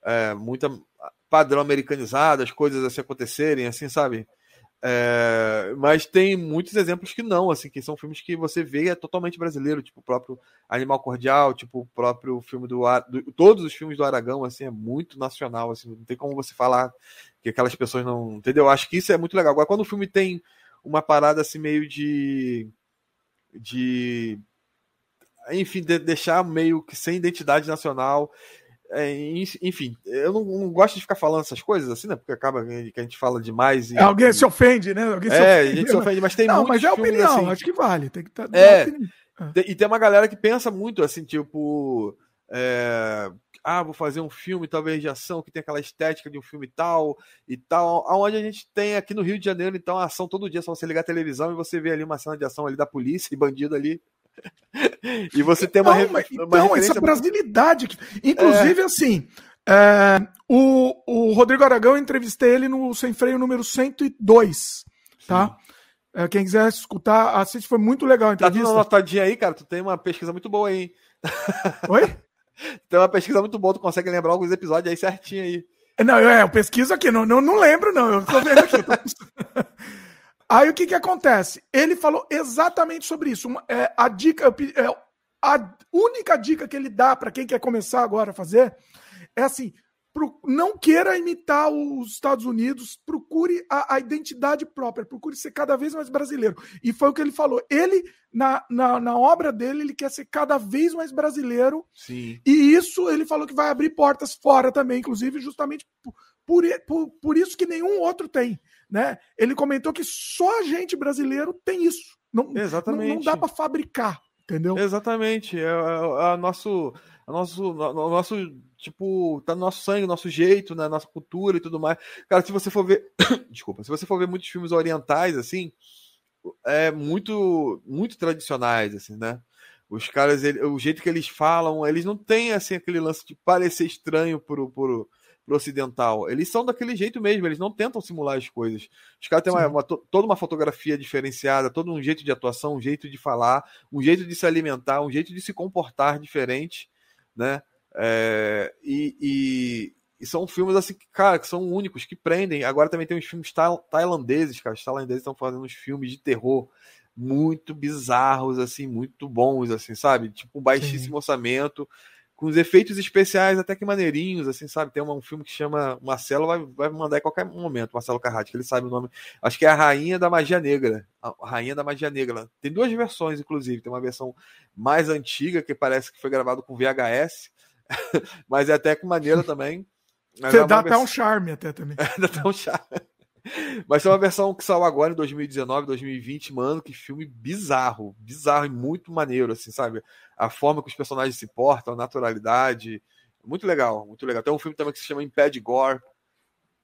é, muito padrão americanizada, as coisas assim acontecerem, assim, sabe? É, mas tem muitos exemplos que não, assim, que são filmes que você vê é totalmente brasileiro, tipo o próprio Animal Cordial, tipo o próprio filme do, do, todos os filmes do Aragão, assim, é muito nacional, assim, não tem como você falar que aquelas pessoas não, entendeu? Acho que isso é muito legal. Agora quando o filme tem uma parada assim meio de de enfim, de deixar meio que sem identidade nacional, é, enfim, eu não, não, gosto de ficar falando essas coisas assim, né? Porque acaba que a gente fala demais. E, é, alguém se ofende, né? Alguém é, se ofende, a gente se ofende, mas tem Não, mas é opinião, assim, acho que vale. Tem que tá, é, e tem uma galera que pensa muito assim, tipo. É, ah, vou fazer um filme talvez de ação que tem aquela estética de um filme tal e tal, aonde a gente tem aqui no Rio de Janeiro, então ação todo dia, só você ligar a televisão e você vê ali uma cena de ação ali da polícia e bandido ali e você tem uma, então, uma então essa brasilidade. Inclusive, é... assim, é, o, o Rodrigo Aragão, eu entrevistei ele no Sem Freio número 102, tá? É, quem quiser escutar, assiste, foi muito legal a entrevista. Tá dando uma notadinha aí, cara? Tu tem uma pesquisa muito boa aí, hein? Oi? tem uma pesquisa muito boa, tu consegue lembrar alguns episódios aí certinho aí. Não, é, eu pesquiso aqui, não, não, não lembro, não. Eu tô vendo aqui. Tô... Aí o que, que acontece? Ele falou exatamente sobre isso. É, a dica, é, a única dica que ele dá para quem quer começar agora a fazer é assim: pro, não queira imitar os Estados Unidos, procure a, a, identidade própria, procure ser cada vez mais brasileiro. E foi o que ele falou. Ele, na, na, na obra dele, ele quer ser cada vez mais brasileiro. Sim. E isso ele falou que vai abrir portas fora também, inclusive, justamente por, por, por isso que nenhum outro tem né? Ele comentou que só a gente brasileiro tem isso. Não, Exatamente. Não, não dá para fabricar, entendeu? Exatamente. É, é, é, nosso, é nosso, nosso, tipo, tá no nosso sangue, nosso jeito, né? Nossa cultura e tudo mais. Cara, se você for ver, desculpa, se você for ver muitos filmes orientais, assim, é muito, muito tradicionais, assim, né? Os caras, ele, o jeito que eles falam, eles não têm, assim, aquele lance de parecer estranho pro, pro, pro ocidental. Eles são daquele jeito mesmo, eles não tentam simular as coisas. Os caras têm uma, uma, toda uma fotografia diferenciada, todo um jeito de atuação, um jeito de falar, um jeito de se alimentar, um jeito de se comportar diferente, né? É, e, e, e, são filmes assim, cara, que são únicos, que prendem. Agora também tem uns filmes tailandeses, cara. Os tailandeses estão fazendo uns filmes de terror muito bizarros, assim, muito bons, assim, sabe? Tipo, baixíssimo Sim. orçamento com os efeitos especiais até que maneirinhos, assim, sabe? Tem um, um filme que chama Marcelo, vai, vai mandar em qualquer momento, Marcelo Carrati, que ele sabe o nome. Acho que é a Rainha da Magia Negra. A Rainha da Magia Negra. Tem duas versões, inclusive. Tem uma versão mais antiga, que parece que foi gravado com VHS, mas é até com maneira também. Mas é dá até versão... um charme até também. dá até um charme. Mas tem uma versão que saiu agora em 2019, 2020, mano, que filme bizarro, bizarro e muito maneiro, assim, sabe? A forma que os personagens se portam, a naturalidade, muito legal, muito legal. Tem um filme também que se chama Imped Gore,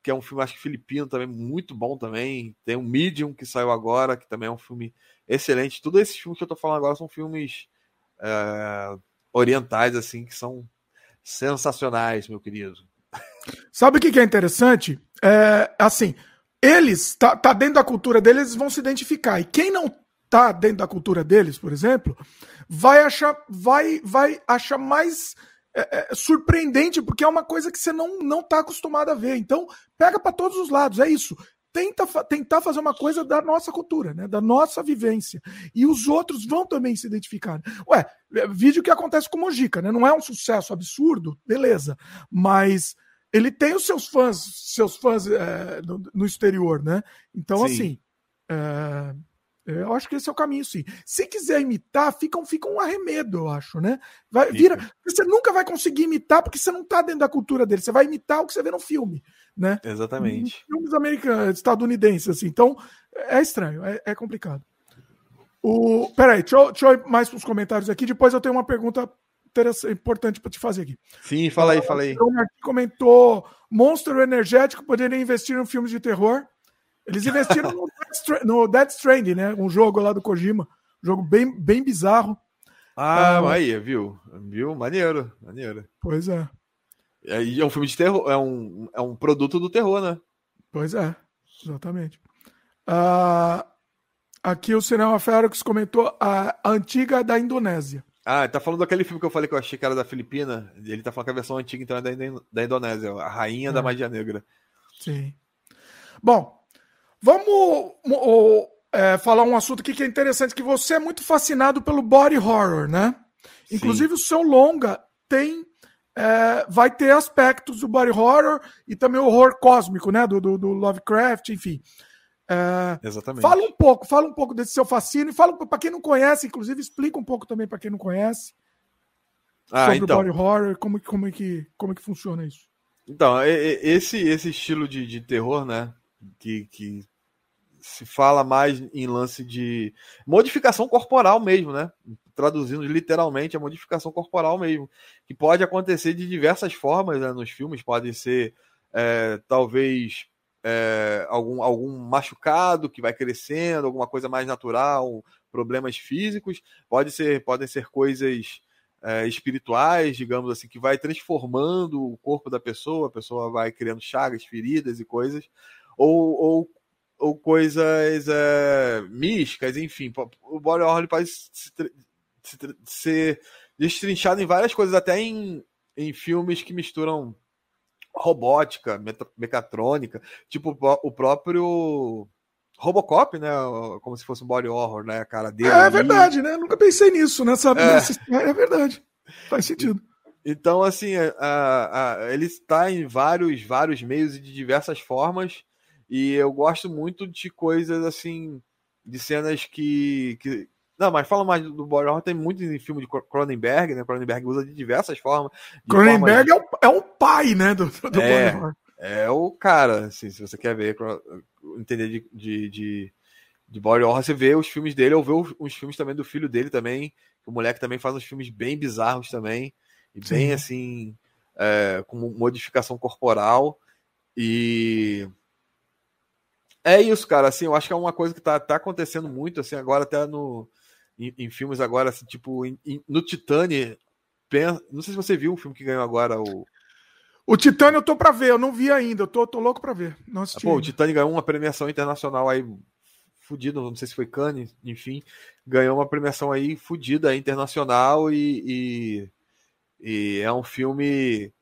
que é um filme, acho que filipino também, muito bom também. Tem um Medium que saiu agora, que também é um filme excelente. Todos esses filmes que eu tô falando agora são filmes é, orientais, assim, que são sensacionais, meu querido. Sabe o que é interessante? É, assim, eles, tá, tá dentro da cultura deles, eles vão se identificar. E quem não tá dentro da cultura deles, por exemplo, vai achar, vai, vai achar mais é, é, surpreendente, porque é uma coisa que você não, não tá acostumado a ver. Então, pega para todos os lados, é isso. Tenta, tentar fazer uma coisa da nossa cultura, né? da nossa vivência. E os outros vão também se identificar. Ué, vídeo que acontece com Mojica, né? Não é um sucesso absurdo, beleza. Mas ele tem os seus fãs, seus fãs é, no, no, exterior, né? Então, sim. assim, é, eu acho que esse é o caminho, sim. Se quiser imitar, fica um, fica um arremedo, eu acho, né? Vai, vira, você nunca vai conseguir imitar porque você não está dentro da cultura dele. Você vai imitar o que você vê no filme, né? Exatamente. Em filmes americanos, estadunidenses, assim. Então, é estranho, é, é complicado. O, peraí, deixa eu, deixa eu ir mais para os comentários aqui. Depois eu tenho uma pergunta importante para te fazer aqui. Sim, fala aí, fala aí. O comentou: monstro energético poderia investir em filmes de terror. Eles investiram no, Death no Death Stranding, né? Um jogo lá do Kojima. Um jogo bem, bem bizarro. Ah, ah, aí, viu? Viu? Maneiro, maneiro. Pois é. É, é um filme de terror, é um, é um produto do terror, né? Pois é, exatamente. Ah, aqui o Cinema Ferox comentou a antiga da Indonésia. Ah, tá falando daquele filme que eu falei que eu achei que era da Filipina. Ele tá falando que a versão antiga então é da, da Indonésia, a Rainha é. da Magia Negra. Sim. Bom, vamos é, falar um assunto aqui que é interessante, que você é muito fascinado pelo body horror, né? Sim. Inclusive o seu longa tem é, vai ter aspectos do body horror e também o horror cósmico, né? Do, do, do Lovecraft, enfim. É, Exatamente. Fala um pouco, fala um pouco desse seu fascínio, fala para quem não conhece, inclusive explica um pouco também para quem não conhece. ah, sobre então. o body horror, como, como, é que, como é que funciona isso? Então, esse, esse estilo de, de terror, né, que, que se fala mais em lance de modificação corporal mesmo, né? Traduzindo literalmente, a modificação corporal mesmo, que pode acontecer de diversas formas né, nos filmes, pode ser é, talvez é, algum, algum machucado que vai crescendo, alguma coisa mais natural, problemas físicos, pode ser, podem ser coisas é, espirituais, digamos assim, que vai transformando o corpo da pessoa, a pessoa vai criando chagas, feridas e coisas, ou, ou, ou coisas é, místicas, enfim. O body horror pode se, se, ser destrinchado em várias coisas, até em, em filmes que misturam robótica, mecatrônica, tipo o próprio Robocop, né? Como se fosse um body horror, né? A cara dele. É, é verdade, né? Nunca pensei nisso nessa, é. nessa história. É verdade. Faz sentido. Então, assim, a, a, ele está em vários, vários meios e de diversas formas. E eu gosto muito de coisas assim, de cenas que. que... Não, mas fala mais do body horror, tem muito em filme de Cronenberg, né? Cronenberg usa de diversas formas. De Cronenberg formas... é, o, é o pai, né? Do, do é, body horror. É o cara, assim, se você quer ver, entender de, de, de, de body horror, você vê os filmes dele, ou vê os, filmes também do filho dele também, o moleque também faz uns filmes bem bizarros também, e Sim. bem assim, é, com modificação corporal, e é isso, cara, assim, eu acho que é uma coisa que tá, tá acontecendo muito, assim, agora até no, em, em filmes agora, assim, tipo, em, em, no Titane, não sei se você viu o filme que ganhou agora, o o Titânio eu tô pra ver, eu não vi ainda, eu tô, tô louco pra ver. Não ah, pô, o Titânio ganhou uma premiação internacional aí fudido, não sei se foi Cannes, enfim, ganhou uma premiação aí fudida internacional e, e, e, é um filme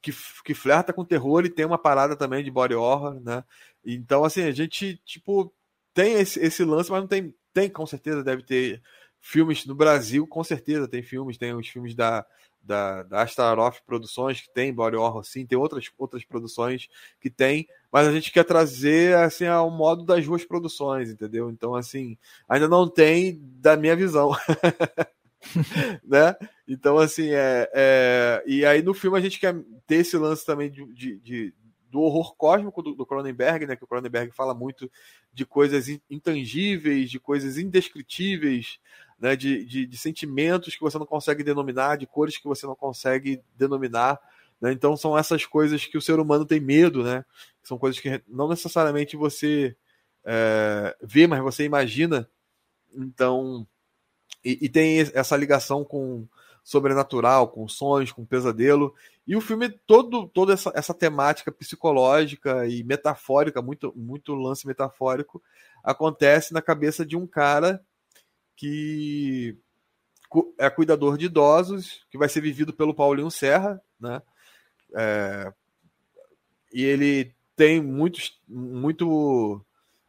que, que flerta com terror e tem uma parada também de body horror, né? Então, assim, a gente, tipo, tem esse, esse lance, mas não tem, tem, com certeza, deve ter filmes no Brasil, com certeza tem filmes, tem os filmes da da, da Astaroth Produções, que tem Body Horror, sim, tem outras, outras produções que tem, mas a gente quer trazer assim ao modo das duas produções, entendeu? Então, assim, ainda não tem da minha visão. né? Então, assim, é, é, E aí no filme a gente quer ter esse lance também de, de, de do horror cósmico do, do, Cronenberg, né? Que o Cronenberg fala muito de coisas intangíveis, de coisas indescritíveis, né, de, de, de, sentimentos que você não consegue denominar, de cores que você não consegue denominar. Né? Então são essas coisas que o ser humano tem medo, né? São coisas que não necessariamente você é, vê, mas você imagina. Então, e, e, tem essa ligação com sobrenatural, com sonhos, com pesadelo. E o filme todo, toda essa, essa temática psicológica e metafórica, muito, muito lance metafórico, acontece na cabeça de um cara que é cuidador de idosos, que vai ser vivido pelo Paulinho Serra, né? É, e ele tem muitos, muito,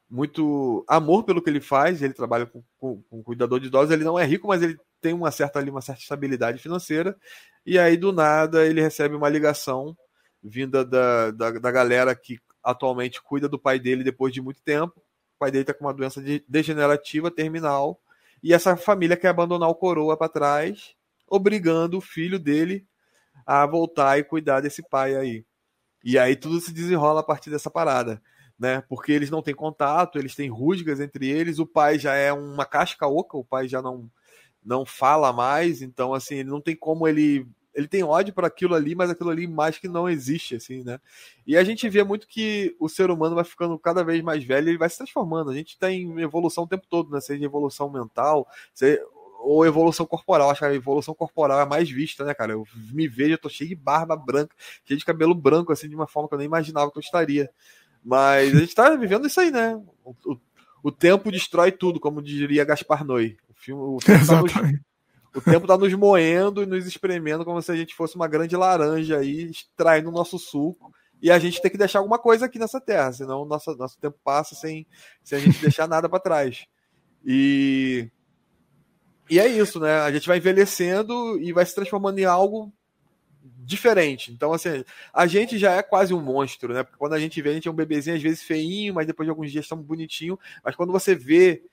muito amor pelo que ele faz. Ele trabalha com, com, com cuidador de idosos. Ele não é rico, mas ele tem uma certa ali, uma certa estabilidade financeira. E aí, do nada, ele recebe uma ligação vinda da, da, da galera que atualmente cuida do pai dele depois de muito tempo. O pai dele está com uma doença degenerativa terminal e essa família quer abandonar o coroa para trás, obrigando o filho dele a voltar e cuidar desse pai aí. E aí tudo se desenrola a partir dessa parada, né? Porque eles não têm contato, eles têm rusgas entre eles, o pai já é uma casca oca, o pai já não não fala mais, então assim, ele não tem como ele ele tem ódio para aquilo ali, mas aquilo ali mais que não existe, assim, né? E a gente vê muito que o ser humano vai ficando cada vez mais velho e ele vai se transformando. A gente está em evolução o tempo todo, né? Seja evolução mental, seja, ou evolução corporal. Acho que a evolução corporal é mais vista, né, cara? Eu me vejo, eu tô cheio de barba branca, cheio de cabelo branco, assim, de uma forma que eu nem imaginava que eu estaria. Mas a gente tá vivendo isso aí, né? O, o, o tempo destrói tudo, como diria Gaspar Noé. O filme, o filme tá nos, tempo tá nos moendo e nos espremendo como se a gente fosse uma grande laranja aí, extraindo o nosso suco. E a gente tem que deixar alguma coisa aqui nessa terra, senão nosso, nosso tempo passa sem, sem a gente deixar nada para trás. E, e é isso, né? A gente vai envelhecendo e vai se transformando em algo diferente. Então, assim, a gente já é quase um monstro, né? Porque quando a gente vê, a gente é um bebezinho, às vezes feinho, mas depois de alguns dias tão bonitinho. Mas quando você vê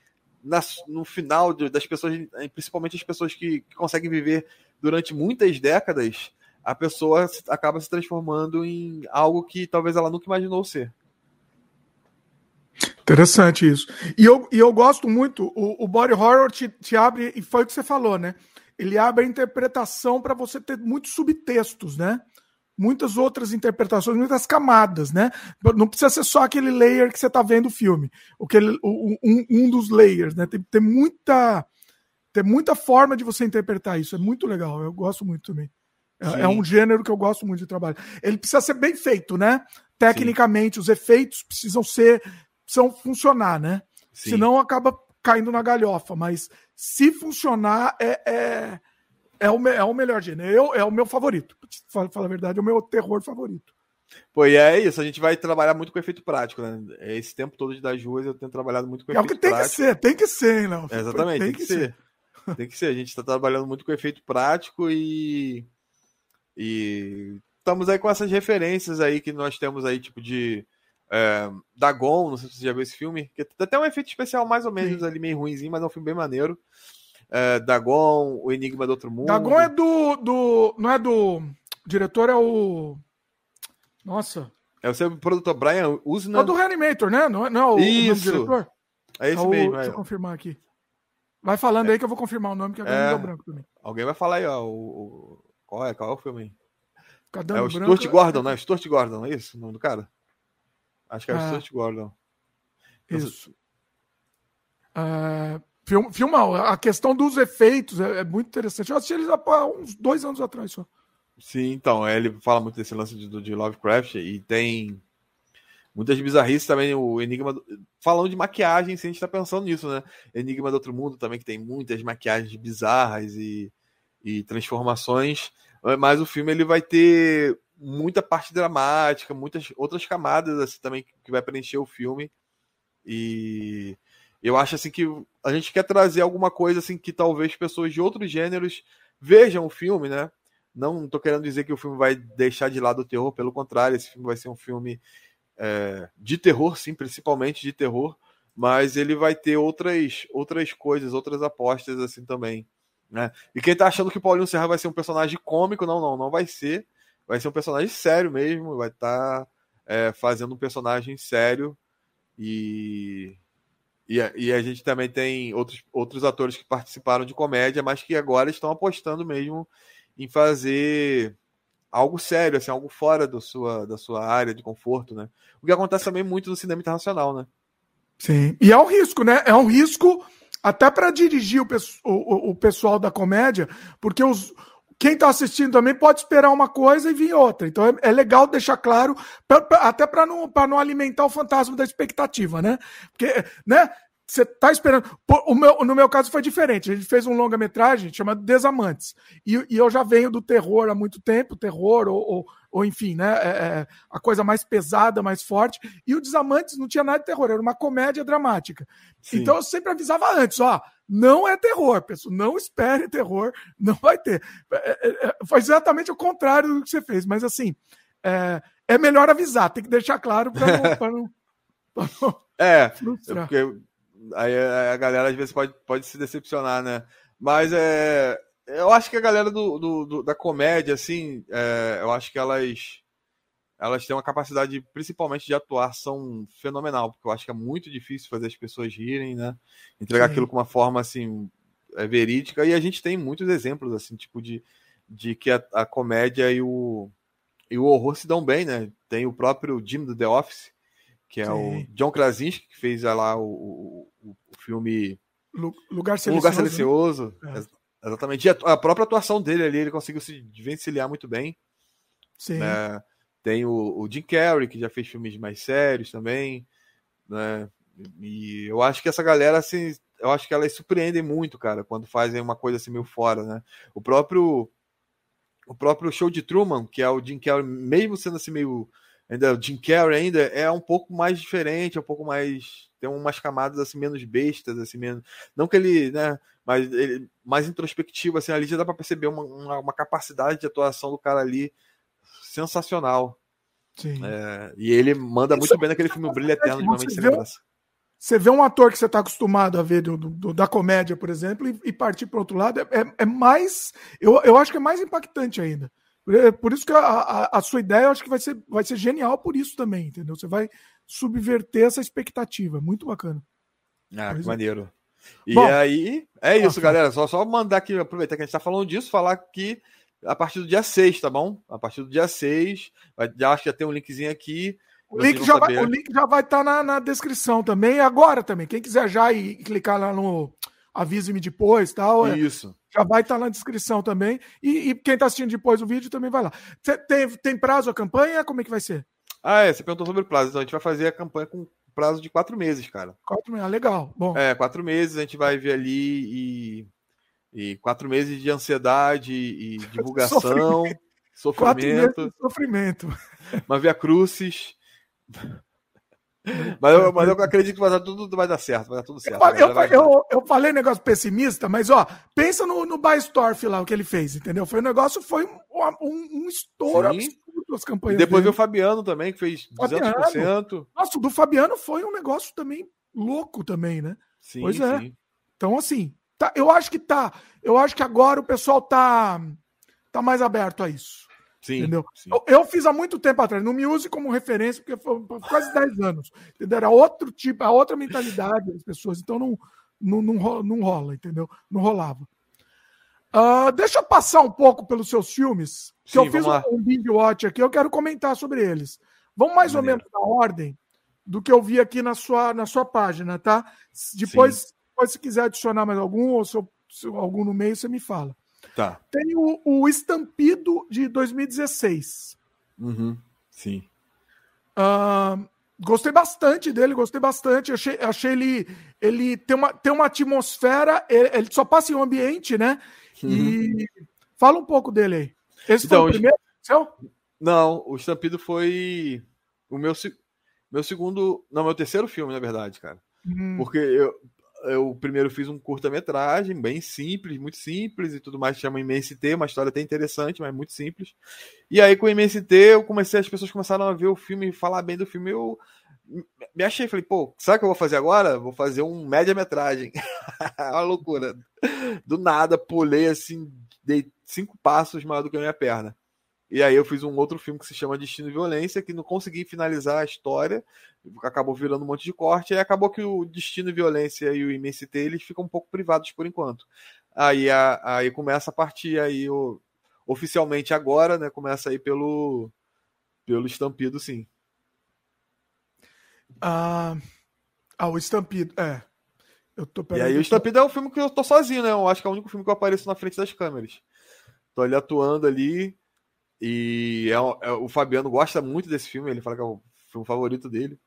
na, no final de, das pessoas, principalmente as pessoas que, que, conseguem viver durante muitas décadas, a pessoa acaba se transformando em algo que talvez ela nunca imaginou ser. Interessante isso. E eu, e eu gosto muito, o, o body horror te, te abre, e foi o que você falou, né? Ele abre a interpretação para você ter muitos subtextos, né? Muitas outras interpretações, muitas camadas, né? Não precisa ser só aquele layer que você está vendo o filme. O que ele, um, um dos layers, né? Tem, tem muita tem muita forma de você interpretar isso. É muito legal. Eu gosto muito também. É, é, um gênero que eu gosto muito de trabalhar. Ele precisa ser bem feito, né? Tecnicamente, Sim. os efeitos precisam ser, precisam funcionar, né? Sim. Senão acaba caindo na galhofa. Mas se funcionar, é, é, é, o, é o melhor gênero. Eu, é o meu favorito. Para falar a verdade, é o meu terror favorito. Pô, e é isso, a gente vai trabalhar muito com efeito prático, né? Esse tempo todo de das ruas eu tenho trabalhado muito com é efeito prático. É o que tem prático. que ser, tem que ser, não. É, exatamente, tem, tem que, que, ser. ser. Tem que ser. A gente está trabalhando muito com efeito prático e. E estamos aí com essas referências aí que nós temos aí, tipo de. É, Dagon, não sei se você já viu esse filme. Que tem até um efeito especial mais ou menos Sim. ali, meio ruimzinho, mas é um filme bem maneiro. É, Dagon, O Enigma do Outro Mundo. Dagon é do. do não é do. O diretor é o. Nossa. É o seu produtor Brian Usna. É do Reanimator, né? Não é, não é o, Isso. O diretor? É esse é o, mesmo. Deixa eu é. confirmar aqui. Vai falando é. aí que eu vou confirmar o nome, que agora é... deu branco também. Alguém vai falar aí, ó. O, o... Qual é? Qual é o filme aí? é o Stuart branco, Gordon, né? Stuart Gordon, é isso o nome do cara? Acho que é, o é. Stuart Gordon. Isso. É, filma, filma, a questão dos efeitos é, é, muito interessante. Eu assisti eles há uns dois anos atrás só. Sim, então, ele fala muito desse lance de, de Lovecraft e tem Muitas bizarrices também, o Enigma. Do... Falando de maquiagem, se a gente tá pensando nisso, né? Enigma do Outro Mundo também, que tem muitas maquiagens bizarras e, e transformações. Mas o filme ele vai ter muita parte dramática, muitas outras camadas assim também que vai preencher o filme. E eu acho assim que a gente quer trazer alguma coisa assim que talvez pessoas de outros gêneros vejam o filme, né? Não tô querendo dizer que o filme vai deixar de lado o terror, pelo contrário, esse filme vai ser um filme é, de terror, sim, principalmente de terror, mas ele vai ter outras outras coisas, outras apostas assim também. Né? E quem tá achando que o Paulinho Serra vai ser um personagem cômico, não, não, não vai ser. Vai ser um personagem sério mesmo, vai estar tá, é, fazendo um personagem sério e, e a, e, a gente também tem outros, outros atores que participaram de comédia, mas que agora estão apostando mesmo em fazer algo sério, assim, algo fora do sua, da sua área de conforto, né? O que acontece também muito no cinema internacional, né? Sim. E é um risco, né? É um risco até para dirigir o, o, o, pessoal da comédia, porque os, quem está assistindo também pode esperar uma coisa e vir outra. Então é, é legal deixar claro, pra, pra, até para não, não alimentar o fantasma da expectativa, né? Porque, né? Você tá esperando. O meu, no meu caso foi diferente. A gente fez um longa-metragem chamado Desamantes. E, e, eu já venho do terror há muito tempo, terror, ou, ou, ou enfim, né? É, é, a coisa mais pesada, mais forte. E o Desamantes não tinha nada de terror, era uma comédia dramática. Sim. Então eu sempre avisava antes, ó. Não é terror, pessoal. Não espere terror, não vai ter. É, é, é foi exatamente o contrário do que você fez, mas assim, é, é melhor avisar, tem que deixar claro para não, não, não, É, porque Aí a galera às vezes pode, pode se decepcionar, né? Mas é, eu acho que a galera do, do, do da comédia, assim, eu acho que elas elas têm uma capacidade, principalmente de atuação fenomenal, porque eu acho que é muito difícil fazer as pessoas rirem, né? Entregar Sim. aquilo com uma forma assim é, verídica. E a gente tem muitos exemplos, assim, tipo de, de que a, a comédia e o, e o horror se dão bem, né? Tem o próprio Jim do The Office, que é Sim. o John Krasinski, que fez lá o, o, o filme Lugar Silencioso. Lugar Silencioso. Né? É. Exatamente. E a, a, própria atuação dele ali, ele conseguiu se vencilhar muito bem. Sim. Né? Tem o, o, Jim Carrey, que já fez filmes mais sérios também. Né? E eu acho que essa galera, assim, eu acho que elas surpreendem muito, cara, quando fazem uma coisa assim meio fora, né? O próprio o próprio show de Truman, que é o Jim Carrey, mesmo sendo assim meio ainda o Jim Carrey ainda é um pouco mais diferente, é um pouco mais tem umas camadas assim menos bestas, assim menos, não que ele, né, mas ele mais introspectivo assim, ali já dá para perceber uma, uma, uma, capacidade de atuação do cara ali sensacional. Sim. É, e ele manda Isso muito bem naquele filme Brilho Eterno de Sem Lembrança. você vê um ator que você está acostumado a ver do, do, da comédia, por exemplo, e, e partir para outro lado, é, é, é, mais. Eu, eu acho que é mais impactante ainda. É por isso que a, a, a, sua ideia eu acho que vai ser, vai ser genial por isso também, entendeu? Você vai subverter essa expectativa. Muito bacana. Ah, que é. maneiro. E Bom, aí, é isso, galera. Só, só mandar aqui, aproveitar que a gente está falando disso, falar que a partir do dia 6, tá bom? A partir do dia 6, vai, já acho que já tem um linkzinho aqui. O link, já vai, o link já vai estar tá na, na, descrição também. Agora também. Quem quiser já ir clicar lá no avise-me depois tal. É, isso. Já vai estar tá na descrição também. E, e quem está assistindo depois o vídeo também vai lá. Tem, tem prazo a campanha? Como é que vai ser? Ah, é. Você perguntou sobre o prazo. Então a gente vai fazer a campanha com prazo de quatro meses, cara. Quatro meses, ah, legal. Bom. É, quatro meses a gente vai ver ali e, e quatro meses de ansiedade e divulgação, sofrimento. sofrimento. sofrimento. Uma via crucis. Mas eu, mas eu acredito que vai dar tudo vai dar certo, vai dar tudo certo. Eu, eu, eu, eu falei negócio pessimista, mas ó, pensa no, no Baistorf lá, o que ele fez, entendeu? Foi um negócio, foi um, um, um estouro Sim. absurdo as campanhas. E depois veio o Fabiano também, que fez 200%. Fabiano. Nossa, o do Fabiano foi um negócio também louco também, né? Sim, pois é. Sim. Então, assim, tá, eu acho que tá. Eu acho que agora o pessoal tá, tá mais aberto a isso. Sim, entendeu? Sim. Eu, eu, fiz há muito tempo atrás, não me use como referência, porque foi quase 10 anos. Entendeu? Era outro tipo, a outra mentalidade das pessoas, então não, não, não, não rola, entendeu? Não rolava. Uh, deixa eu passar um pouco pelos seus filmes. Que Sim, eu fiz um, um binge watch aqui, eu quero comentar sobre eles. Vamos mais Maneiro. ou menos na ordem do que eu vi aqui na sua, na sua página, tá? Depois, depois se quiser adicionar mais algum, ou se, eu, se algum no meio, você me fala. Tá. Tem o, o Estampido de 2016. Uhum, sim. Uh, gostei bastante dele, gostei bastante. Achei, achei ele. Ele tem uma, tem uma atmosfera, ele, ele só passa em um ambiente, né? Uhum. E fala um pouco dele aí. Esse então, foi o primeiro seu? Não, o Estampido foi o meu, meu segundo. Não, meu terceiro filme, na verdade, cara. Hum. Porque eu, eu primeiro fiz um curta-metragem, bem simples, muito simples e tudo mais, chama MST, uma história até interessante, mas muito simples. E aí com o MST eu comecei, as pessoas começaram a ver o filme falar bem do filme, eu me achei, falei, pô, sabe o que eu vou fazer agora? Vou fazer um média-metragem. uma loucura. Do nada, pulei assim, dei cinco passos maior do que a minha perna. E aí eu fiz um outro filme que se chama Destino e Violência, que não consegui finalizar a história, acabou virando um monte de corte, e acabou que o Destino e Violência e o MST eles ficam um pouco privados por enquanto. Aí, a, aí começa a partir aí o, oficialmente agora, né? Começa aí pelo pelo Estampido, sim. Ah, ah o Estampido, é. Eu tô e aí o Estampido é um filme que eu tô sozinho, né? Eu acho que é o único filme que eu apareço na frente das câmeras. Tô ali atuando ali, e é, é, o Fabiano gosta muito desse filme, ele fala que é o filme favorito dele.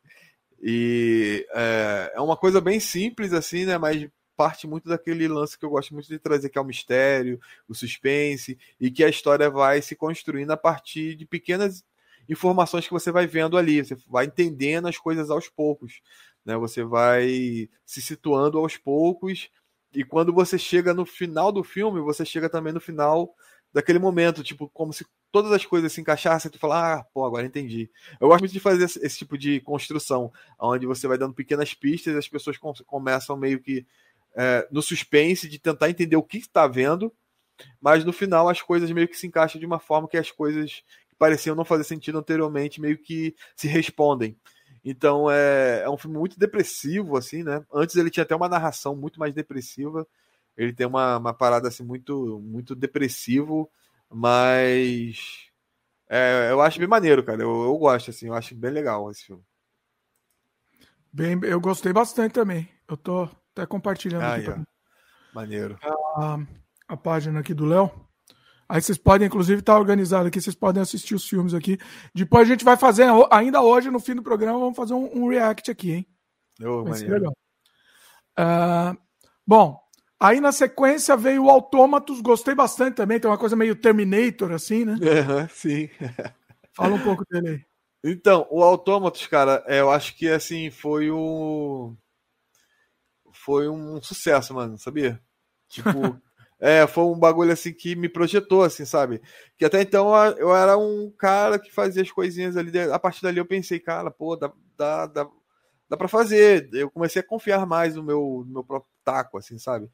E é, é uma coisa bem simples, assim, né? Mas parte muito daquele lance que eu gosto muito de trazer, que é o mistério, o suspense, e que a história vai se construindo a partir de pequenas informações que você vai vendo ali. Você vai entendendo as coisas aos poucos. Né? Você vai se situando aos poucos. E quando você chega no final do filme, você chega também no final daquele momento, tipo, como se todas as coisas se encaixassem tu fala, ah, pô, agora entendi. Eu gosto muito de fazer esse, esse tipo de construção, onde você vai dando pequenas pistas e as pessoas com, começam meio que é, no suspense de tentar entender o que está vendo, mas no final as coisas meio que se encaixam de uma forma que as coisas que pareciam não fazer sentido anteriormente meio que se respondem. Então é, é um filme muito depressivo, assim, né? Antes ele tinha até uma narração muito mais depressiva ele tem uma, uma parada assim muito muito depressivo, mas é, eu acho bem maneiro, cara. Eu, eu gosto assim, eu acho bem legal esse filme. Bem, eu gostei bastante também. Eu tô até compartilhando ah, aqui. Yeah. Maneiro. A, a página aqui do Léo. Aí vocês podem, inclusive, estar tá organizado aqui, vocês podem assistir os filmes aqui. Depois a gente vai fazer, ainda hoje, no fim do programa, vamos fazer um, um react aqui, hein? Oh, legal. Uh, bom, Aí na sequência veio o Autômatos, gostei bastante também, tem uma coisa meio Terminator, assim, né? Uhum, sim. Fala um pouco dele aí. Então, o Autômatos, cara, é, eu acho que assim, foi um. Foi um sucesso, mano, sabia? Tipo. é, foi um bagulho assim que me projetou, assim, sabe? Que até então eu era um cara que fazia as coisinhas ali. A partir dali eu pensei, cara, pô, dá, dá, dá, dá para fazer. Eu comecei a confiar mais no meu, no meu próprio taco, assim, sabe?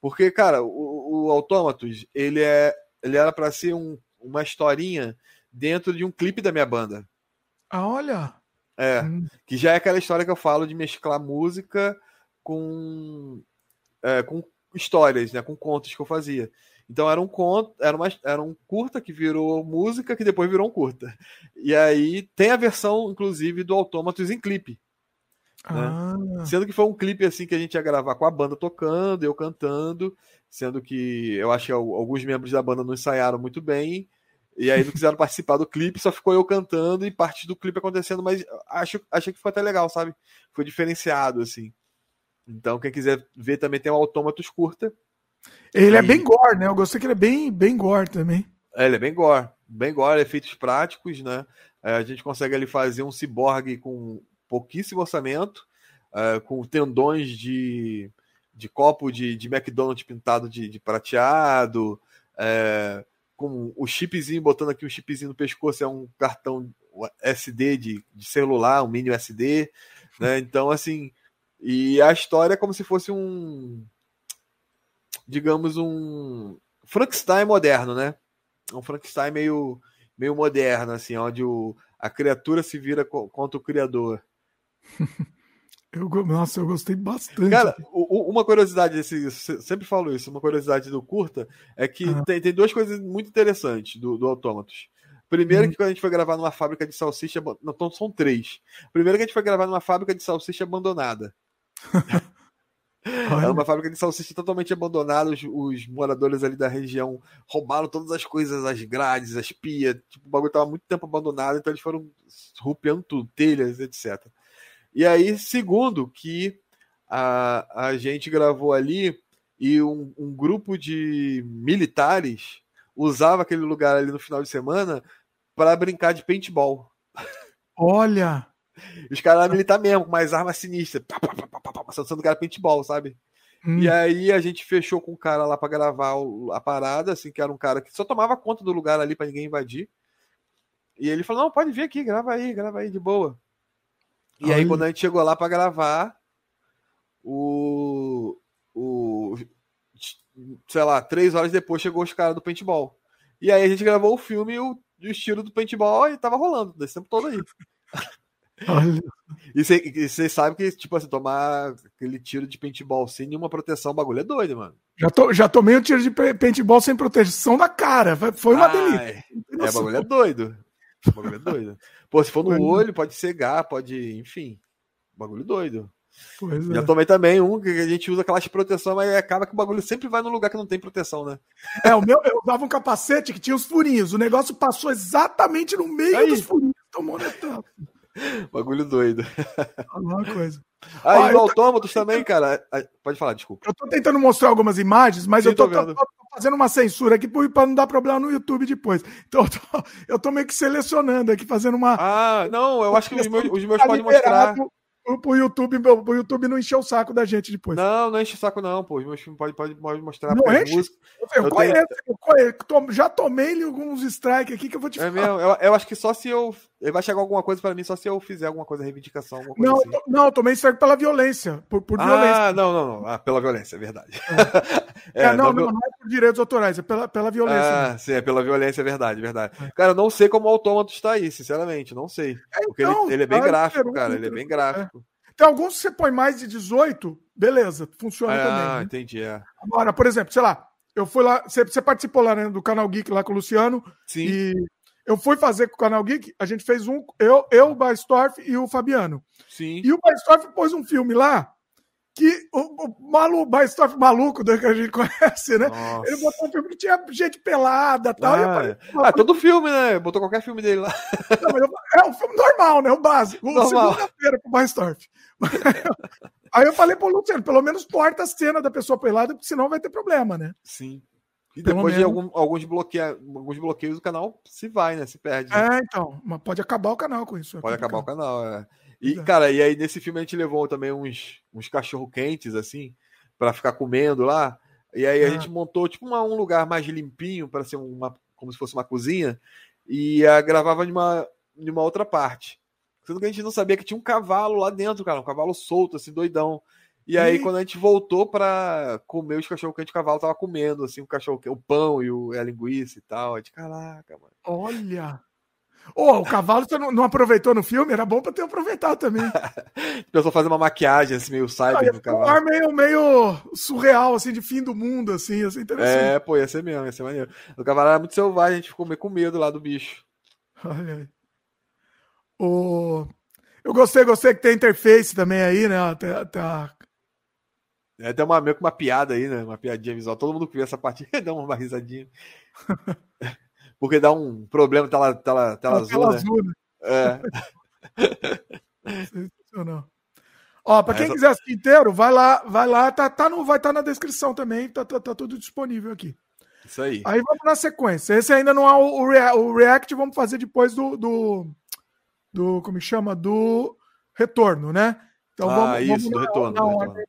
Porque, cara, o, o Autômatos, ele é ele era para ser um, uma historinha dentro de um clipe da minha banda. Ah, olha! É, hum. que já é aquela história que eu falo de mesclar música com, é, com histórias, né, com contos que eu fazia. Então era um conto, era, uma, era um curta que virou música, que depois virou um curta. E aí tem a versão, inclusive, do Autômatos em clipe. Né? Ah. Sendo que foi um clipe assim que a gente ia gravar com a banda tocando, eu cantando, sendo que eu acho que alguns membros da banda não ensaiaram muito bem. E aí não quiseram participar do clipe, só ficou eu cantando e parte do clipe acontecendo, mas acho, achei que ficou até legal, sabe? Foi diferenciado, assim. Então, quem quiser ver também tem o Autômatos Curta. Ele e... é bem gore, né? Eu gostei que ele é bem, bem gore também. É, ele é bem gore. Bem gore, efeitos práticos, né? É, a gente consegue ali fazer um ciborgue com pouquíssimo orçamento, uh, com tendões de, de copo de, de McDonald's pintado de, de prateado, uh, com o chipzinho, botando aqui um chipzinho no pescoço, é um cartão SD de, de celular, um mini SD, né? Então, assim, e a história é como se fosse um, digamos, um Frankenstein moderno, né? Um Frankenstein meio, meio moderno, assim, onde o, a criatura se vira contra o criador. Eu, nossa, eu gostei bastante. Cara, uma curiosidade desse. Sempre falo isso, uma curiosidade do curta é que ah. tem, tem duas coisas muito interessantes do, do Autômatos. Primeiro, hum. que quando a gente foi gravar numa fábrica de salsicha. Não, então são três. Primeiro, que a gente foi gravar numa fábrica de salsicha abandonada. Era uma fábrica de salsicha totalmente abandonada. Os, os, moradores ali da região roubaram todas as coisas, as grades, as pias. Tipo, o bagulho estava muito tempo abandonado, então eles foram rupiando tudo, telhas, etc. E aí, segundo, que a, a gente gravou ali e um, um grupo de militares usava aquele lugar ali no final de semana para brincar de paintball. Olha! Os caras militar mesmo, com mais armas sinistras. Passando cara paintball, sabe? Hum. E aí a gente fechou com o cara lá para gravar a parada, assim, que era um cara que só tomava conta do lugar ali para ninguém invadir. E ele falou: não, pode vir aqui, grava aí, grava aí de boa. E aí, quando a gente chegou lá para gravar, o, o. Sei lá, três horas depois chegou os caras do paintball. E aí a gente gravou o filme e o, o estilo do paintball e tava rolando desse tempo todo aí. E você sabe que, tipo assim, tomar aquele tiro de paintball sem nenhuma proteção, o bagulho é doido, mano. Já, to, já tomei um tiro de paintball sem proteção da cara. Foi uma delícia. É, o bagulho é doido. O bagulho é doido. Pô, se for no olho, pode cegar, pode. Enfim. Bagulho doido. Pois Já é. tomei também um que a gente usa aquela de proteção, mas acaba que o bagulho sempre vai no lugar que não tem proteção, né? É, o meu, eu usava um capacete que tinha os furinhos. O negócio passou exatamente no meio Aí. dos furinhos. Tomou na Bagulho doido. Alguma coisa. Aí ah, no autômatos tô... também, cara. Pode falar, desculpa. Eu tô tentando mostrar algumas imagens, mas Sim, eu tô, tô, tô, fazendo uma censura aqui para não dar problema no YouTube depois. Então eu tô, eu tô meio que selecionando aqui, fazendo uma. Ah, não, eu acho que os meus, os meus podem mostrar pro YouTube, pro YouTube não encher o saco da gente depois. Não, não enche o saco, não, pô. Os meus filmes podem pode, pode mostrar não enche? músicas. Eu, eu, conheço, tenho... eu conheço, já tomei alguns strikes aqui que eu vou te é falar. Mesmo? Eu, eu acho que só se eu. Ele vai chegar alguma coisa para mim só se eu fizer alguma coisa, reivindicação. Alguma coisa não, assim. eu, não, eu tomei strike pela violência. Por, por ah, violência. não, não, não. Ah, pela violência, é verdade. É. é, não, não, não, é por direitos autorais, é pela, pela violência. Ah, sim, é pela violência, é verdade, verdade. É. Cara, eu não sei como o autômato está aí, sinceramente, não sei. É, então, porque ele, ele, é bem gráfico, cara, ele é bem gráfico. Tem alguns que você põe mais de 18, beleza, funciona ah, também. Ah, né? entendi. É. Agora, por exemplo, sei lá, eu fui lá, você, você participou lá né, do Canal Geek lá com o Luciano. Sim. E eu fui fazer com o Canal Geek, a gente fez um, eu, eu o Baistorff e o Fabiano. Sim. E o Baistorff pôs um filme lá que o, o malu, Baistorff maluco né, que a gente conhece, né? Nossa. Ele botou um filme que tinha gente pelada e tal. Ah, e ah todo filme, né? Botou qualquer filme dele lá. Não, é um filme normal, né? O básico. Segunda-feira com o Baistorff. Aí eu falei pro Luciano, pelo menos corta a cena da pessoa pelada, porque senão vai ter problema, né? Sim. E depois de algum, alguns, bloqueia, alguns bloqueios, o canal se vai, né? Se perde. É, então. Mas pode acabar o canal com isso. É pode acabar o canal, é. E, cara, e aí nesse filme a gente levou também uns, uns cachorro quentes, assim, para ficar comendo lá. E aí a ah. gente montou, tipo, uma, um lugar mais limpinho, para ser uma. como se fosse uma cozinha. E a, gravava em uma, em uma outra parte. Sendo que a gente não sabia que tinha um cavalo lá dentro, cara, um cavalo solto, assim, doidão. E aí, e... quando a gente voltou pra comer os cachorro quente, o cavalo tava comendo, assim, o cachorro o pão e o, a linguiça e tal. A gente, caraca, mano. Olha! Ô, oh, o cavalo você não, não, aproveitou no filme? Era bom pra ter aproveitado também. pessoal fazer uma maquiagem, assim, meio cyber do cavalo. Um ar meio, meio surreal, assim, de fim do mundo, assim, assim, interessante. É, pô, ia ser mesmo, ia ser maneiro. O cavalo era muito selvagem, a gente ficou meio com medo lá do bicho. Olha aí. O... Eu gostei, gostei que tem interface também aí, né? Tá, tá é até uma, meio que uma piada aí, né? Uma piadinha visual. Todo mundo que vê essa parte dá uma risadinha. Porque dá um problema tela, tela, tela, azul, tela né? azul, né? É. Sensacional. Ó, para quem quiser assistir inteiro, vai lá, vai lá, tá, tá no, vai estar tá na descrição também, tá, tá, tá, tudo disponível aqui. Isso aí. Aí vamos na sequência. Esse ainda não é o, rea, o React, vamos fazer depois do, do, do, como chama? Do retorno, né? Então ah, vamos, isso, vamos do na, retorno. Na do retorno.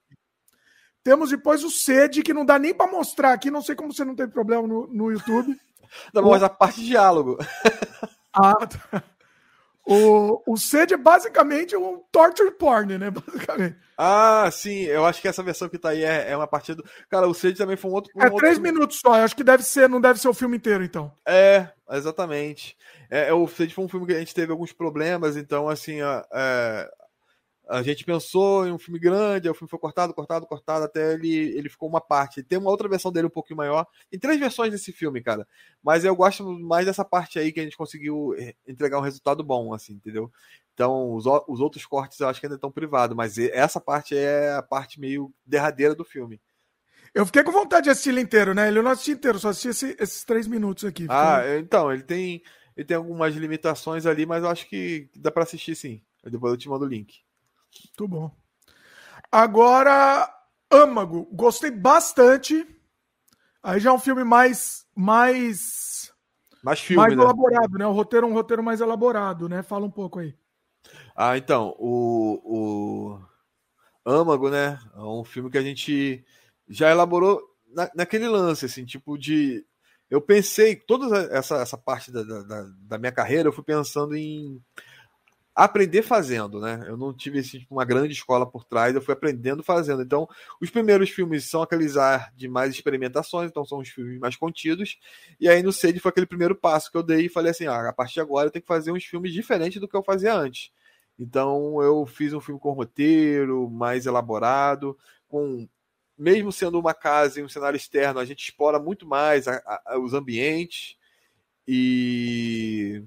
Temos depois o sede, que não dá nem para mostrar aqui. Não sei como você não tem problema no, no YouTube. Não, mas a parte de diálogo. Ah, tá. O, o sede é basicamente um torture porn, né? Basicamente. Ah, sim. Eu acho que essa versão que tá aí é, é uma partida. Cara, o sede também foi um outro. Um é outro... três minutos só. Eu acho que deve ser, não deve ser o filme inteiro, então. É, exatamente. É, é o sede foi um filme que a gente teve alguns problemas, então, assim, é, a gente pensou em um filme grande, o filme foi cortado, cortado, cortado, até ele, ele ficou uma parte. Tem uma outra versão dele um pouquinho maior. Tem três versões desse filme, cara. Mas eu gosto mais dessa parte aí que a gente conseguiu eh, entregar um resultado bom, assim, entendeu? Então, os, os outros cortes eu acho que ainda estão privados, mas essa parte é a parte meio derradeira do filme. Eu fiquei com vontade de assistir ele inteiro, né? Ele eu não assisti inteiro, só assisti esse, esses três minutos aqui. Ah, então, ele tem, ele tem algumas limitações ali, mas eu acho que dá para assistir sim. Depois eu te mando o link. Muito bom. Agora, Âmago, gostei bastante. Aí já é um filme mais mais mais filme, mais né? elaborado, né? O roteiro é um roteiro mais elaborado, né? Fala um pouco aí. Ah, então, o, o Âmago, né? É um filme que a gente já elaborou na, naquele lance, assim, tipo de. Eu pensei, toda essa, essa parte da, da, da minha carreira, eu fui pensando em aprender fazendo, né? Eu não tive assim, tipo, uma grande escola por trás, eu fui aprendendo fazendo. Então, os primeiros filmes são aqueles de mais experimentações, então são os filmes mais contidos. E aí no Sede foi aquele primeiro passo que eu dei e falei assim: ah, a partir de agora eu tenho que fazer uns filmes diferentes do que eu fazia antes. Então, eu fiz um filme com roteiro mais elaborado, com mesmo sendo uma casa e um cenário externo, a gente explora muito mais a, a, os ambientes e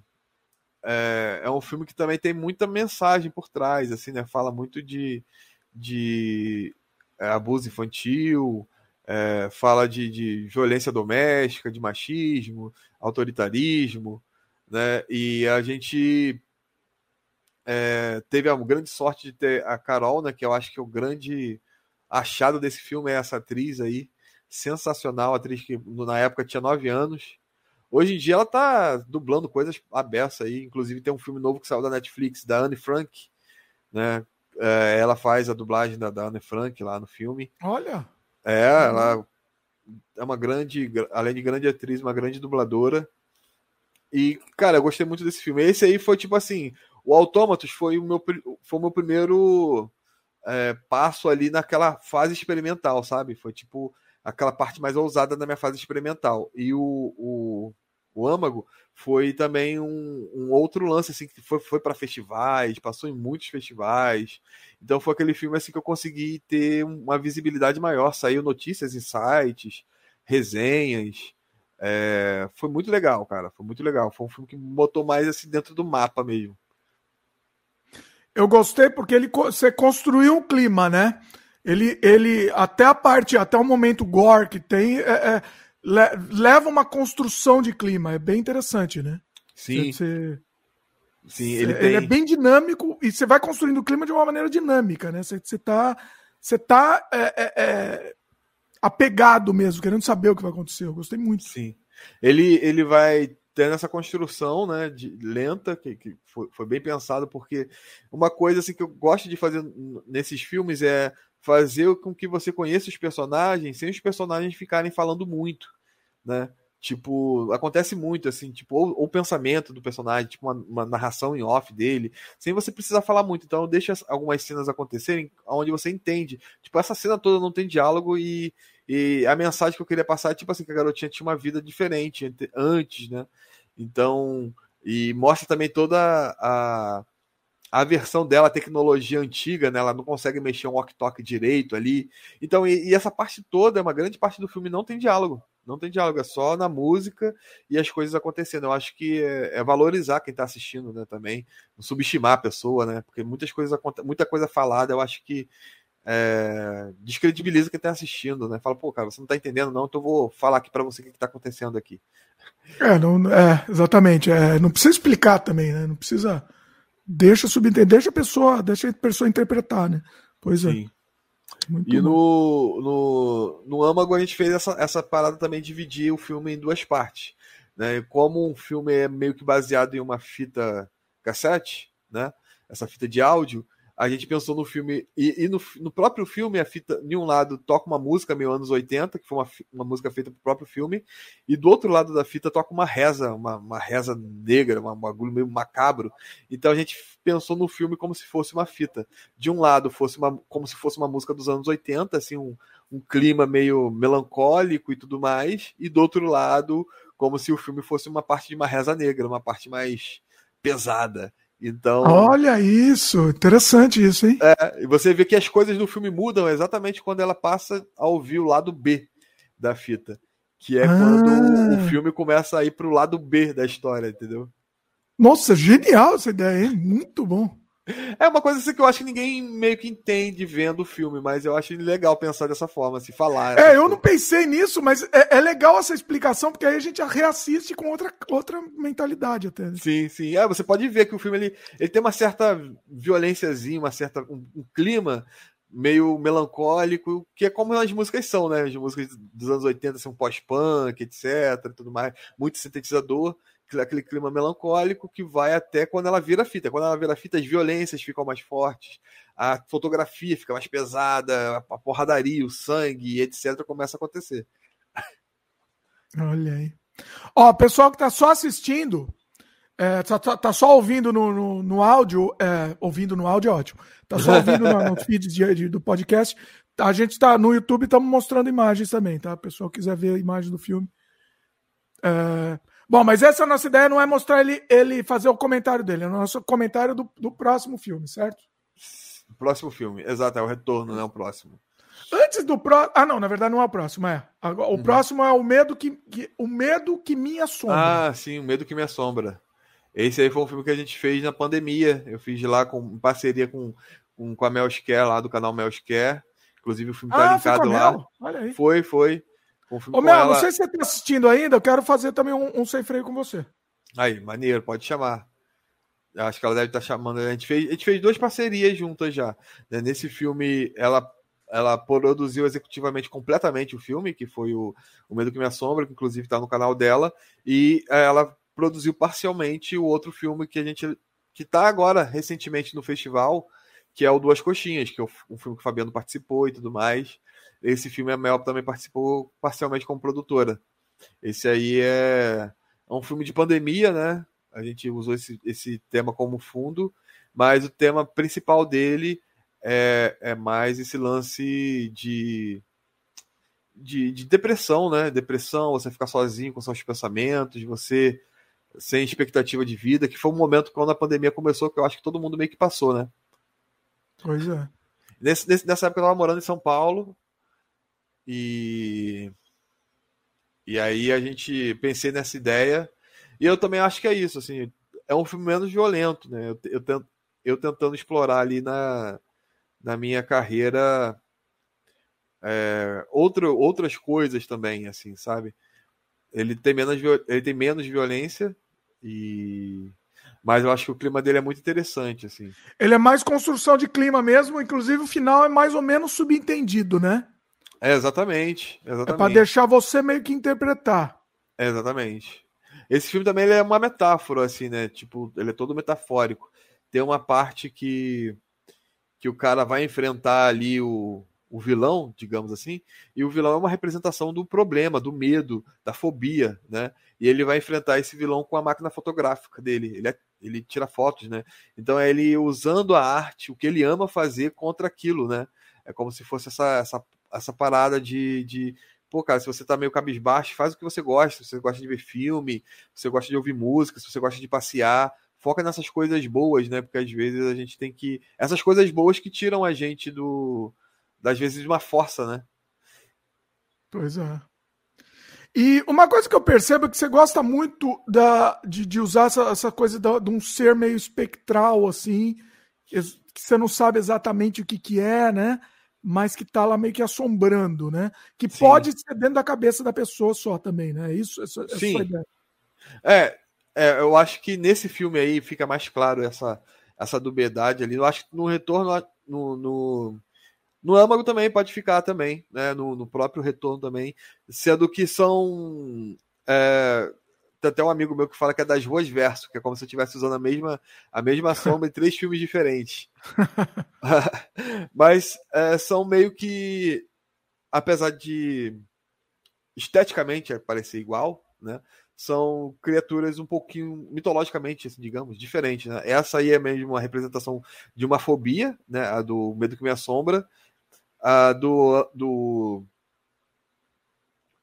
é, é um filme que também tem muita mensagem por trás, assim, né? Fala muito de, de é, abuso infantil, é, fala de, de, violência doméstica, de machismo, autoritarismo, né? E a gente é, teve a grande sorte de ter a Carol, né? Que eu acho que é o grande achado desse filme é essa atriz aí, sensacional, atriz que na época tinha nove anos, Hoje em dia ela tá dublando coisas abertas aí, inclusive tem um filme novo que saiu da Netflix, da Anne Frank, né? É, ela faz a dublagem da, da Anne Frank lá no filme. Olha! É, ela é uma grande, além de grande atriz, uma grande dubladora. E, cara, eu gostei muito desse filme. Esse aí foi tipo assim: o Autômatos foi o meu, foi o meu primeiro é, passo ali naquela fase experimental, sabe? Foi tipo aquela parte mais ousada da minha fase experimental. E o, o, o Âmago foi também um, um, outro lance, assim, que foi, foi para festivais, passou em muitos festivais. Então foi aquele filme assim que eu consegui ter uma visibilidade maior. Saiu notícias em sites, resenhas. É, foi muito legal, cara. Foi muito legal. Foi um filme que botou mais assim dentro do mapa mesmo. Eu gostei porque ele você construiu um clima, né? Ele, ele até a parte, até o momento gore que tem, é, é, le, leva uma construção de clima. É bem interessante, né? Sim. Você, Sim, ele, ele é bem dinâmico e você vai construindo o clima de uma maneira dinâmica, né? Você, você tá, você tá é, é, é, apegado mesmo, querendo saber o que vai acontecer. Eu gostei muito. Sim. Ele, ele vai tendo essa construção né, de, lenta, que, que foi, foi, bem pensado, porque uma coisa assim, que eu gosto de fazer nesses filmes é fazer com que você conheça os personagens sem os personagens ficarem falando muito, né? Tipo, acontece muito, assim, tipo, ou o pensamento do personagem, tipo, uma, uma, narração em off dele, sem você precisar falar muito. Então, deixa algumas cenas acontecerem onde você entende. Tipo, essa cena toda não tem diálogo e, e a mensagem que eu queria passar é, tipo assim, que a garotinha tinha uma vida diferente antes, né? Então, e mostra também toda a, a versão dela, a tecnologia antiga, né? Ela não consegue mexer um walk-talk direito ali. Então, e, e essa parte toda, uma grande parte do filme não tem diálogo não tem diálogo, é só na música e as coisas acontecendo. Eu acho que é, é valorizar quem está assistindo, né, também, não subestimar a pessoa, né, porque muitas coisas, muita coisa falada, eu acho que é, descredibiliza quem está assistindo, né, fala, pô, cara, você não está entendendo não, então eu vou falar aqui para você o que está acontecendo aqui. É, não, é exatamente, é, não precisa explicar também, né, não precisa, deixa subentender, deixa a pessoa, deixa a pessoa interpretar, né, pois é. Sim. Muito e no, no, no Âmago a gente fez essa, essa parada também de dividir o filme em duas partes. Né? Como um filme é meio que baseado em uma fita cassete, né? essa fita de áudio, a gente pensou no filme, e, e no, no, próprio filme, a fita, de um lado, toca uma música meio anos 80, que foi uma, uma música feita pro próprio filme, e do outro lado da fita toca uma reza, uma, uma reza negra, um bagulho meio macabro. Então a gente pensou no filme como se fosse uma fita. De um lado, fosse uma, como se fosse uma música dos anos 80, assim, um, um clima meio melancólico e tudo mais, e do outro lado, como se o filme fosse uma parte de uma reza negra, uma parte mais pesada. Então. Olha isso, interessante isso, hein? É, e você vê que as coisas do filme mudam exatamente quando ela passa a ouvir o lado B da fita. Que é ah. quando o filme começa a ir pro lado B da história, entendeu? Nossa, genial essa ideia, hein? Muito bom. É uma coisa assim que eu acho que ninguém meio que entende vendo o filme, mas eu acho legal pensar dessa forma, se assim, falar. É, eu coisa. não pensei nisso, mas é, é, legal essa explicação, porque aí a gente reassiste com outra, outra mentalidade até. Né? Sim, sim. É, você pode ver que o filme ele, ele tem uma certa violênciazinha, uma certa, um, um clima meio melancólico, que é como as músicas são, né? As músicas dos anos 80 são pós-punk, etc, tudo mais, muito sintetizador aquele clima melancólico que vai até quando ela vira fita. Quando ela vira fita, as violências ficam mais fortes, a fotografia fica mais pesada, a porradaria, o sangue, etc., começa a acontecer. Olha aí. Ó, pessoal que tá só assistindo, é, tá, tá, tá, só ouvindo no, no, no áudio, é, ouvindo no áudio é ótimo. Tá só ouvindo no, no feed de, de, do podcast. A gente tá no YouTube, estamos mostrando imagens também, tá? O pessoal quiser ver a imagem do filme. É, Bom, mas essa nossa ideia não é mostrar ele, ele fazer o comentário dele, é o nosso comentário do, do próximo filme, certo? Próximo filme, exato, é o retorno, né? O próximo. Antes do próximo. Ah, não, na verdade não é o próximo, é. O uhum. próximo é o medo que, que, o medo que me assombra. Ah, sim, o medo que me assombra. Esse aí foi um filme que a gente fez na pandemia. Eu fiz lá com em parceria com, com, com a Melsker lá do canal Melsker. Inclusive o filme tá ah, linkado lá. Olha aí. Foi, foi. Ô, Mel, ela... não sei se você está assistindo ainda, eu quero fazer também um, um sem freio com você. Aí, maneiro, pode chamar. Acho que ela deve estar tá chamando. A gente, fez, a gente fez duas parcerias juntas já. Né? Nesse filme, ela, ela produziu executivamente completamente o filme, que foi o, o Medo que Me Assombra, que inclusive está no canal dela, e eh, ela produziu parcialmente o outro filme que a gente. que está agora, recentemente, no festival, que é o Duas Coxinhas, que é o, filme que o Fabiano participou e tudo mais. Esse filme a Mel também participou parcialmente como produtora. Esse aí é, é um filme de pandemia, né? A gente usou esse, esse tema como fundo, mas o tema principal dele é, é mais esse lance de, de, de, depressão, né? Depressão, você ficar sozinho com seus pensamentos, você sem expectativa de vida, que foi um momento quando a pandemia começou, que eu acho que todo mundo meio que passou, né? Pois é. Nesse, nesse, nessa época eu estava morando em São Paulo, e e aí a gente pensei nessa ideia. E eu também acho que é isso, assim, é um filme menos violento, né? Eu, eu, tento, eu tentando explorar ali na, na minha carreira é, outro, outras coisas também, assim, sabe? Ele tem menos, ele tem menos violência e mas eu acho que o clima dele é muito interessante, assim. Ele é mais construção de clima mesmo, inclusive o final é mais ou menos subentendido, né? É, exatamente. exatamente. É para deixar você meio que interpretar. É, exatamente. Esse filme também é uma metáfora, assim, né? Tipo, ele é todo metafórico. Tem uma parte que, que o cara vai enfrentar ali o, o vilão, digamos assim, e o vilão é uma representação do problema, do medo, da fobia, né? E ele vai enfrentar esse vilão com a máquina fotográfica dele. Ele, é, ele tira fotos, né? Então é ele usando a arte, o que ele ama fazer contra aquilo, né? É como se fosse essa, essa, essa parada de, de pô, cara, se você tá meio cabisbaixo, faz o que você gosta. Se você gosta de ver filme, se você gosta de ouvir música, se você gosta de passear, foca nessas coisas boas, né? Porque às vezes a gente tem que. Essas coisas boas que tiram a gente do. Das vezes de uma força, né? Pois é. E uma coisa que eu percebo é que você gosta muito da, de, de usar essa, essa coisa da, de um ser meio espectral, assim, que você não sabe exatamente o que, que é, né? Mas que tá lá meio que assombrando, né? Que Sim. pode ser dentro da cabeça da pessoa só também, né? Isso, essa, Sim. É, é, eu acho que nesse filme aí fica mais claro essa, essa dubiedade ali. Eu acho que no retorno, no, no, no âmago também pode ficar também, né? No, no próprio retorno também, sendo que são. É, tem até um amigo meu que fala que é das ruas verso, que é como se eu estivesse usando a mesma, a mesma sombra em três filmes diferentes. Mas é, são meio que, apesar de esteticamente parecer igual, né? São criaturas um pouquinho mitologicamente, assim, digamos, diferentes. Né? Essa aí é mesmo uma representação de uma fobia, né? A do medo que me assombra, a do, do,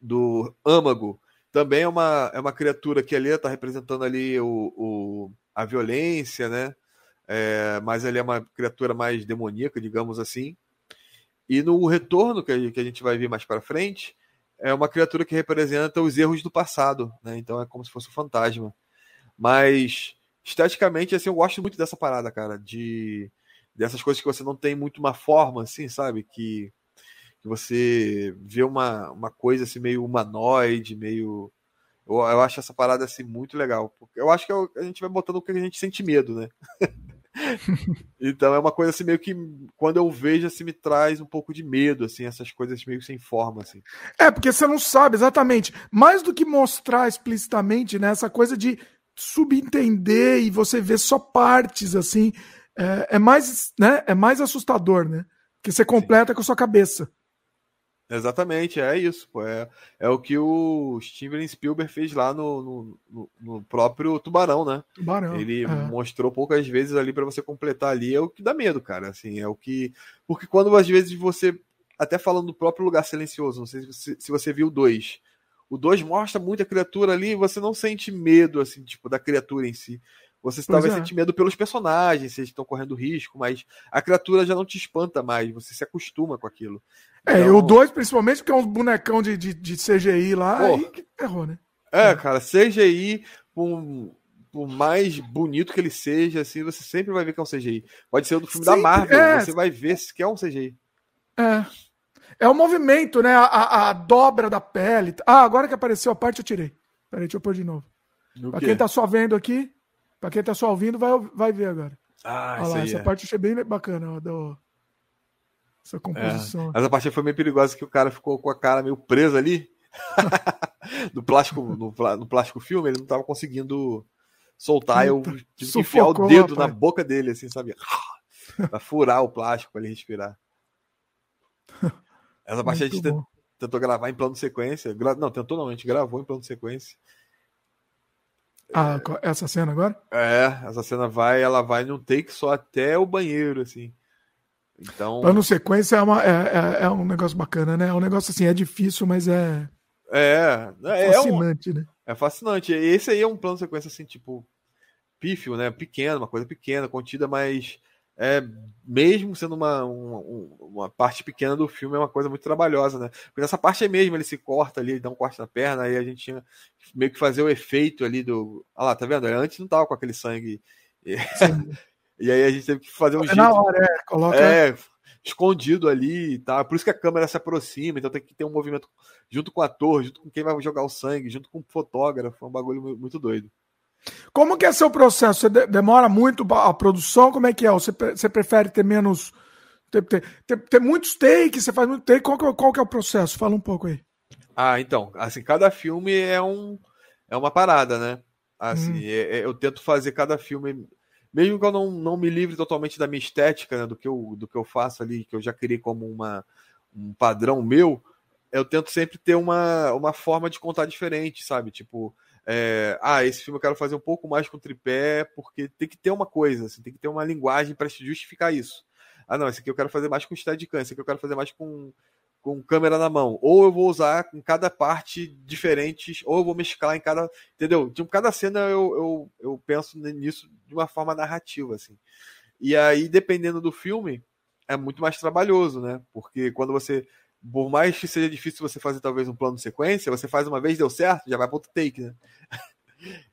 do âmago também é uma, é uma criatura que ali está representando ali o, o, a violência, né? É, mas ele é uma criatura mais demoníaca, digamos assim. E no retorno que a, que a gente vai ver mais para frente, é uma criatura que representa os erros do passado, né? Então é como se fosse um fantasma. Mas esteticamente, assim, eu gosto muito dessa parada, cara, de dessas coisas que você não tem muito uma forma, assim, sabe? Que que você vê uma, uma coisa assim meio humanoide, meio. Eu, eu acho essa parada assim muito legal. Porque eu acho que é a gente vai botando o que a gente sente medo, né? então é uma coisa assim meio que quando eu vejo assim me traz um pouco de medo assim essas coisas meio sem forma assim. É porque você não sabe exatamente mais do que mostrar explicitamente né essa coisa de subentender e você ver só partes assim é, é mais né é mais assustador né que você completa Sim. com a sua cabeça. Exatamente, é isso. Pô. É, é o que o Steven Spielberg fez lá no, no, no próprio Tubarão, né? Tubarão. Ele é. mostrou poucas vezes ali para você completar ali. É o que dá medo, cara. Assim, é o que. Porque quando às vezes você. Até falando do próprio Lugar Silencioso, não sei se você, se você viu o 2. O 2 mostra muita criatura ali e você não sente medo, assim, tipo, da criatura em si. Você pois talvez é. sente medo pelos personagens, se eles estão correndo risco, mas a criatura já não te espanta mais, você se acostuma com aquilo. É, então... o 2, principalmente, porque é um bonecão de, de, de CGI lá, Pô, aí que terror, né? É, cara, CGI, por, por mais bonito que ele seja, assim, você sempre vai ver que é um CGI. Pode ser o do filme Sim, da Marvel, é... você vai ver que é um CGI. É. É o movimento, né? A, a, a, dobra da pele. Ah, agora que apareceu a parte, eu tirei. Peraí, deixa eu pôr de novo. No pra quem tá só vendo aqui, pra quem tá só ouvindo, vai, vai ver agora. Ah, Olha lá, essa é. parte eu achei bem bacana, ó, do, essa composição. É. Essa parte foi meio perigosa que o cara ficou com a cara meio presa ali. no plástico, no, no, plástico filme, ele não tava conseguindo soltar. Eu tive que enfiar o dedo rapaz. na boca dele, assim, sabe? pra furar o plástico para ele respirar. Essa parte Muito a gente bom. tentou gravar em plano de sequência. Não, tentou não, a gente gravou em plano de sequência. Ah, essa cena agora? É, essa cena vai, ela vai num take só até o banheiro, assim. Então. Plano sequência é, uma, é, é, é, um negócio bacana, né? É um negócio assim, é difícil, mas é. É, é fascinante, é um, né? É fascinante. Esse aí é um plano sequência assim, tipo, pífio, né? Pequeno, uma coisa pequena, contida, mas é, mesmo sendo uma, uma, uma, parte pequena do filme, é uma coisa muito trabalhosa, né? Porque nessa parte aí mesmo ele se corta ali, ele dá um corte na perna, aí a gente tinha meio que fazer o efeito ali do. Olha lá, tá vendo? Antes não tava com aquele sangue. E aí a gente teve que fazer um é jeito. Na hora, é, coloca. É, escondido ali e tá? Por isso que a câmera se aproxima, então tem que ter um movimento junto com o ator, junto com quem vai jogar o sangue, junto com o fotógrafo. É um bagulho muito doido. Como que é seu processo? Você demora muito a produção? Como é que é? Você, você prefere ter menos. Ter, ter, ter, ter muitos takes? Você faz muito take? Qual que, é, qual que é o processo? Fala um pouco aí. Ah, então. Assim, cada filme é um é uma parada, né? Assim, hum. é, é, eu tento fazer cada filme mesmo que eu não, não me livre totalmente da minha estética, né, do, que eu, do que eu faço ali, que eu já criei como uma, um padrão meu, eu tento sempre ter uma, uma forma de contar diferente, sabe? Tipo, é, ah, esse filme eu quero fazer um pouco mais com tripé, porque tem que ter uma coisa, assim, tem que ter uma linguagem para justificar isso. Ah, não, esse aqui eu quero fazer mais com Steadicam, esse aqui eu quero fazer mais com, com câmera na mão. Ou eu vou usar em cada parte diferentes, ou eu vou mesclar em cada. Entendeu? Tipo, cada cena eu, eu, eu penso nisso de uma forma narrativa, assim. E aí, dependendo do filme, é muito mais trabalhoso, né? Porque quando você. Por mais que seja difícil você fazer talvez um plano de sequência, você faz uma vez, deu certo, já vai para outro take, né?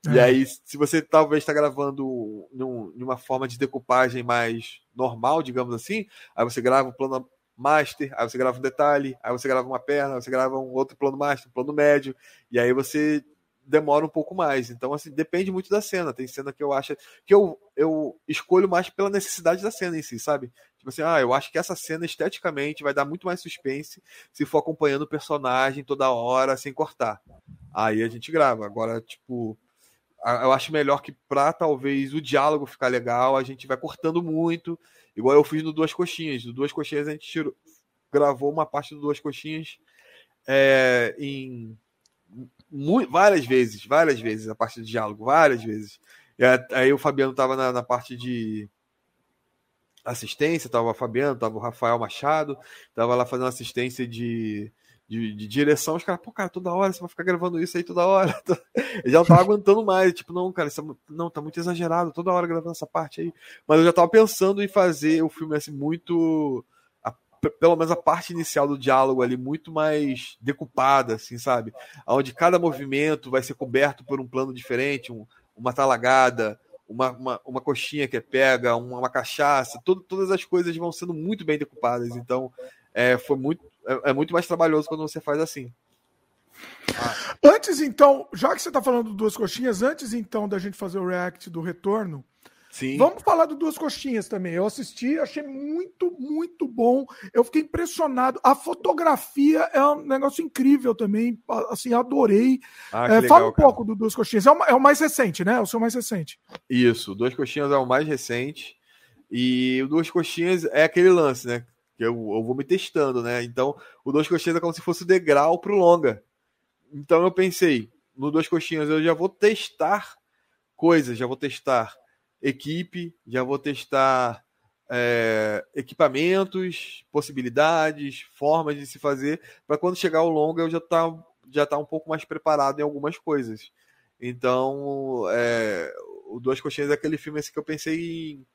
E é. aí, se você talvez está gravando num, numa forma de decupagem mais normal, digamos assim, aí você grava o plano master, aí você grava um detalhe, aí você grava uma perna, aí você grava um outro plano master, um plano médio, e aí você demora um pouco mais. Então, assim, depende muito da cena. Tem cena que eu acho que eu, eu escolho mais pela necessidade da cena em si, sabe? Tipo assim, ah, eu acho que essa cena esteticamente vai dar muito mais suspense se for acompanhando o personagem toda hora sem cortar. Aí a gente grava. Agora, tipo, eu acho melhor que pra talvez o diálogo ficar legal, a gente vai cortando muito, igual eu fiz no Duas Coxinhas. No Duas Coxinhas a gente tirou, gravou uma parte do Duas Coxinhas é, em muito, várias vezes, várias vezes a parte do diálogo, várias vezes. E aí o Fabiano estava na, na, parte de assistência, tava o Fabiano, tava o Rafael Machado, tava lá fazendo assistência de, de, de direção. Os caras, pô, cara, toda hora você vai ficar gravando isso aí toda hora. Eu já não tava aguentando mais, tipo, não, cara, isso é, não, tá muito exagerado, toda hora gravando essa parte aí. Mas eu já tava pensando em fazer o filme assim muito pelo menos a parte inicial do diálogo ali muito mais decupada, assim, sabe? Onde cada movimento vai ser coberto por um plano diferente, um, uma talagada, uma, uma, uma, coxinha que pega, uma, uma cachaça, todo, todas as coisas vão sendo muito bem decupadas. Então, é, foi muito, é, é muito mais trabalhoso quando você faz assim. Antes, então, já que você está falando duas coxinhas, antes então da gente fazer o react do retorno, Sim. Vamos falar do Duas Coxinhas também. Eu assisti, achei muito, muito bom. Eu fiquei impressionado. A fotografia é um negócio incrível também. Assim, adorei. Ah, é, legal, fala um cara. pouco do Duas Coxinhas. É o, é o, mais recente, né? É o seu mais recente. Isso, Duas Coxinhas é o mais recente. E o Duas Coxinhas é aquele lance, né? Que eu, eu vou me testando, né? Então, o Duas Coxinhas é como se fosse o degrau pro longa. Então eu pensei, no Duas Coxinhas eu já vou testar coisas, já vou testar equipe, já vou testar é, equipamentos, possibilidades, formas de se fazer, para quando chegar ao longa eu já tá, já tá um pouco mais preparado em algumas coisas. Então, é, o Duas Coxinhas é aquele filme assim, que eu pensei em.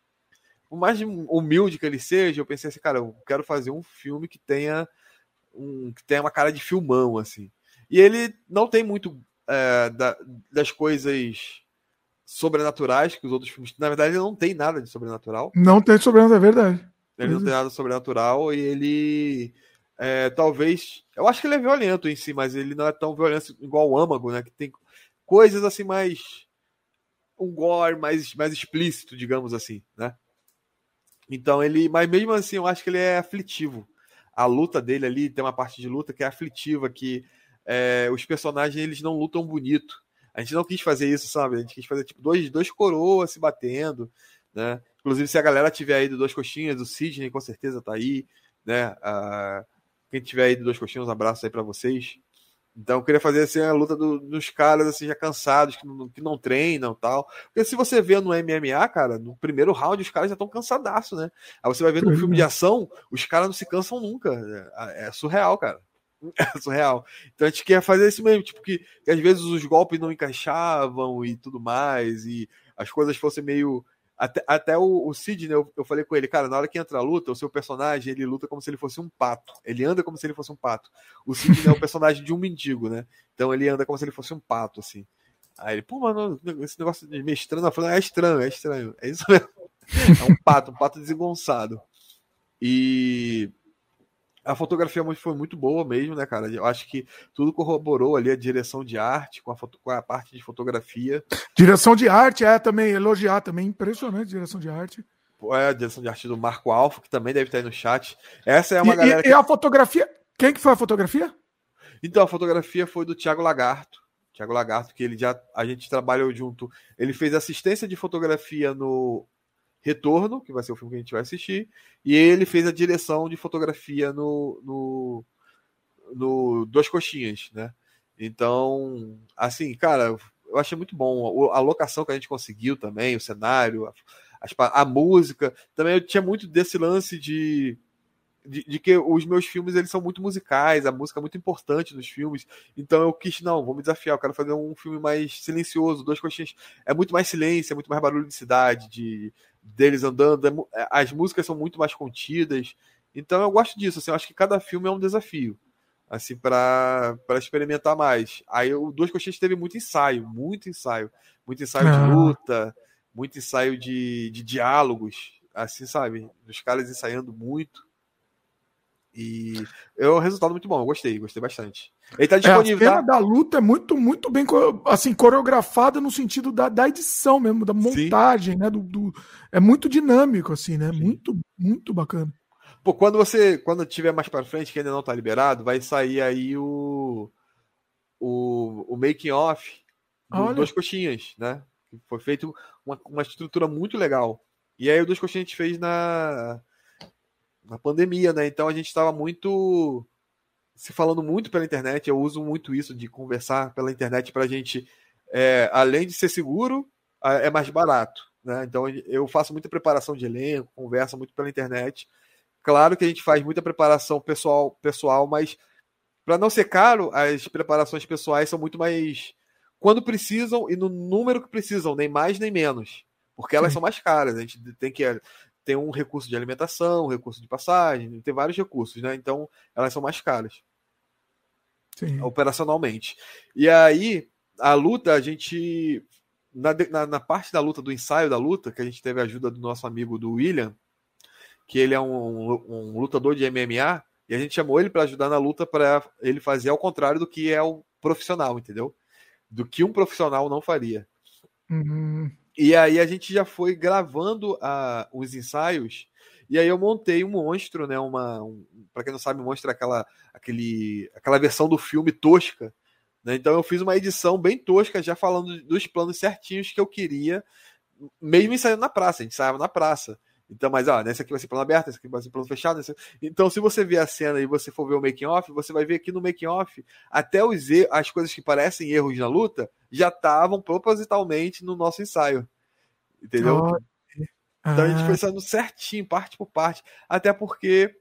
Por mais humilde que ele seja, eu pensei assim, cara, eu quero fazer um filme que tenha um, que tenha uma cara de filmão, assim. E ele não tem muito é, da, das coisas sobrenaturais que os outros filmes. Na verdade, ele não tem nada de sobrenatural. Não tem sobrenatural, é verdade. Ele não tem nada sobrenatural e ele. É, talvez. Eu acho que ele é violento em si, mas ele não é tão violento igual o âmago, né? Que tem coisas assim mais. Um gore mais, mais explícito, digamos assim, né? Então ele. Mas mesmo assim, eu acho que ele é aflitivo. A luta dele ali tem uma parte de luta que é aflitiva, que é, os personagens eles não lutam bonito a gente não quis fazer isso, sabe? A gente quis fazer tipo dois, dois coroas se batendo, né? Inclusive, se a galera tiver aí do Dois Coxinhas, o Sidney com certeza tá aí, né? Quem tiver aí do Dois Coxinhas, um abraço aí para vocês. Então, eu queria fazer assim, a luta do, dos caras assim, já cansados, que não, que não treinam tal. Porque se você vê no MMA, cara, no primeiro round os caras já estão cansadaço, né? Aí você vai ver no filme de ação, os caras não se cansam nunca. É, é surreal, cara. É surreal. Então a gente quer fazer isso mesmo, tipo, que, que, às vezes os golpes não encaixavam e tudo mais, e as coisas fossem meio. Até, até o, o Sidney, eu, eu falei com ele, cara, na hora que entra a luta, o seu personagem ele luta como se ele fosse um pato. Ele anda como se ele fosse um pato. O Sidney é o personagem de um mendigo, né? Então ele anda como se ele fosse um pato, assim. Aí ele, pô, mano, esse negócio de meio estranho, eu falei, é estranho, é estranho. É isso mesmo. É um pato, um pato desengonçado. E a fotografia foi muito boa mesmo, né, cara? Eu acho que tudo corroborou ali a direção de arte com a, foto, com a parte de fotografia. Direção de arte, é também, elogiar também, impressionante direção de arte. É, a direção de arte do Marco Alfa, que também deve estar aí no chat. Essa é uma e, galera. E, que... e a fotografia. Quem que foi a fotografia? Então, a fotografia foi do Thiago Lagarto. Thiago Lagarto, que ele já. A gente trabalhou junto. Ele fez assistência de fotografia no Retorno, que vai ser o filme que a gente vai assistir, e ele fez a direção de fotografia no, no, no Duas Coxinhas, né? Então, assim, cara, eu achei muito bom. A locação que a gente conseguiu também, o cenário, a, a música. Também eu tinha muito desse lance de de, de, que os meus filmes eles são muito musicais, a música é muito importante nos filmes. Então eu quis, não, vou me desafiar, eu quero fazer um filme mais silencioso, dois coxinhas. É muito mais silêncio, é muito mais barulho de cidade, de deles andando, é, é, as músicas são muito mais contidas. Então eu gosto disso, assim, eu acho que cada filme é um desafio, assim, para experimentar mais. Aí o Dois Coxinhas teve muito ensaio, muito ensaio, muito ensaio ah. de luta, muito ensaio de, de diálogos, assim, sabe? Os caras ensaiando muito. E é um resultado muito bom, eu gostei, gostei bastante. Ele tá disponível. É, a cena tá? da luta é muito, muito bem assim, coreografada no sentido da, da edição mesmo, da montagem, Sim. né? Do, do, é muito dinâmico, assim, né? Sim. Muito, muito bacana. Pô, quando você. Quando tiver mais para frente, que ainda não tá liberado, vai sair aí o. O, o making off dos Dois Coxinhas, né? Foi feito uma, uma estrutura muito legal. E aí o Dois Coxinhas a gente fez na na pandemia, né? Então a gente estava muito se falando muito pela internet. Eu uso muito isso de conversar pela internet para a gente, é, além de ser seguro, é mais barato. Né? Então eu faço muita preparação de elenco, conversa muito pela internet. Claro que a gente faz muita preparação pessoal, pessoal, mas para não ser caro, as preparações pessoais são muito mais quando precisam e no número que precisam, nem mais nem menos, porque elas Sim. são mais caras. A gente tem que tem um recurso de alimentação, um recurso de passagem, tem vários recursos, né? Então elas são mais caras. Sim. Operacionalmente. E aí, a luta, a gente. Na, na, na, parte da luta, do ensaio da luta, que a gente teve a ajuda do nosso amigo do William, que ele é um, um, um lutador de MMA, e a gente chamou ele para ajudar na luta para ele fazer ao contrário do que é o profissional, entendeu? Do que um profissional não faria. Uhum. E aí a gente já foi gravando a, os ensaios. E aí eu montei um monstro, né? Uma, um, para quem não sabe, monstro é aquela, aquele, aquela versão do filme tosca. Né? Então eu fiz uma edição bem tosca, já falando dos planos certinhos que eu queria, mesmo ensaiando na praça. A gente ensaiava na praça. Então, mas ó, nesse aqui vai ser plano aberto, esse aqui vai ser plano fechado. Nesse... Então, se você ver a cena e você for ver o making off, você vai ver aqui no making off até os er... as coisas que parecem erros na luta já estavam propositalmente no nosso ensaio. Entendeu? Oh. Então a gente foi saindo certinho, parte por parte, até porque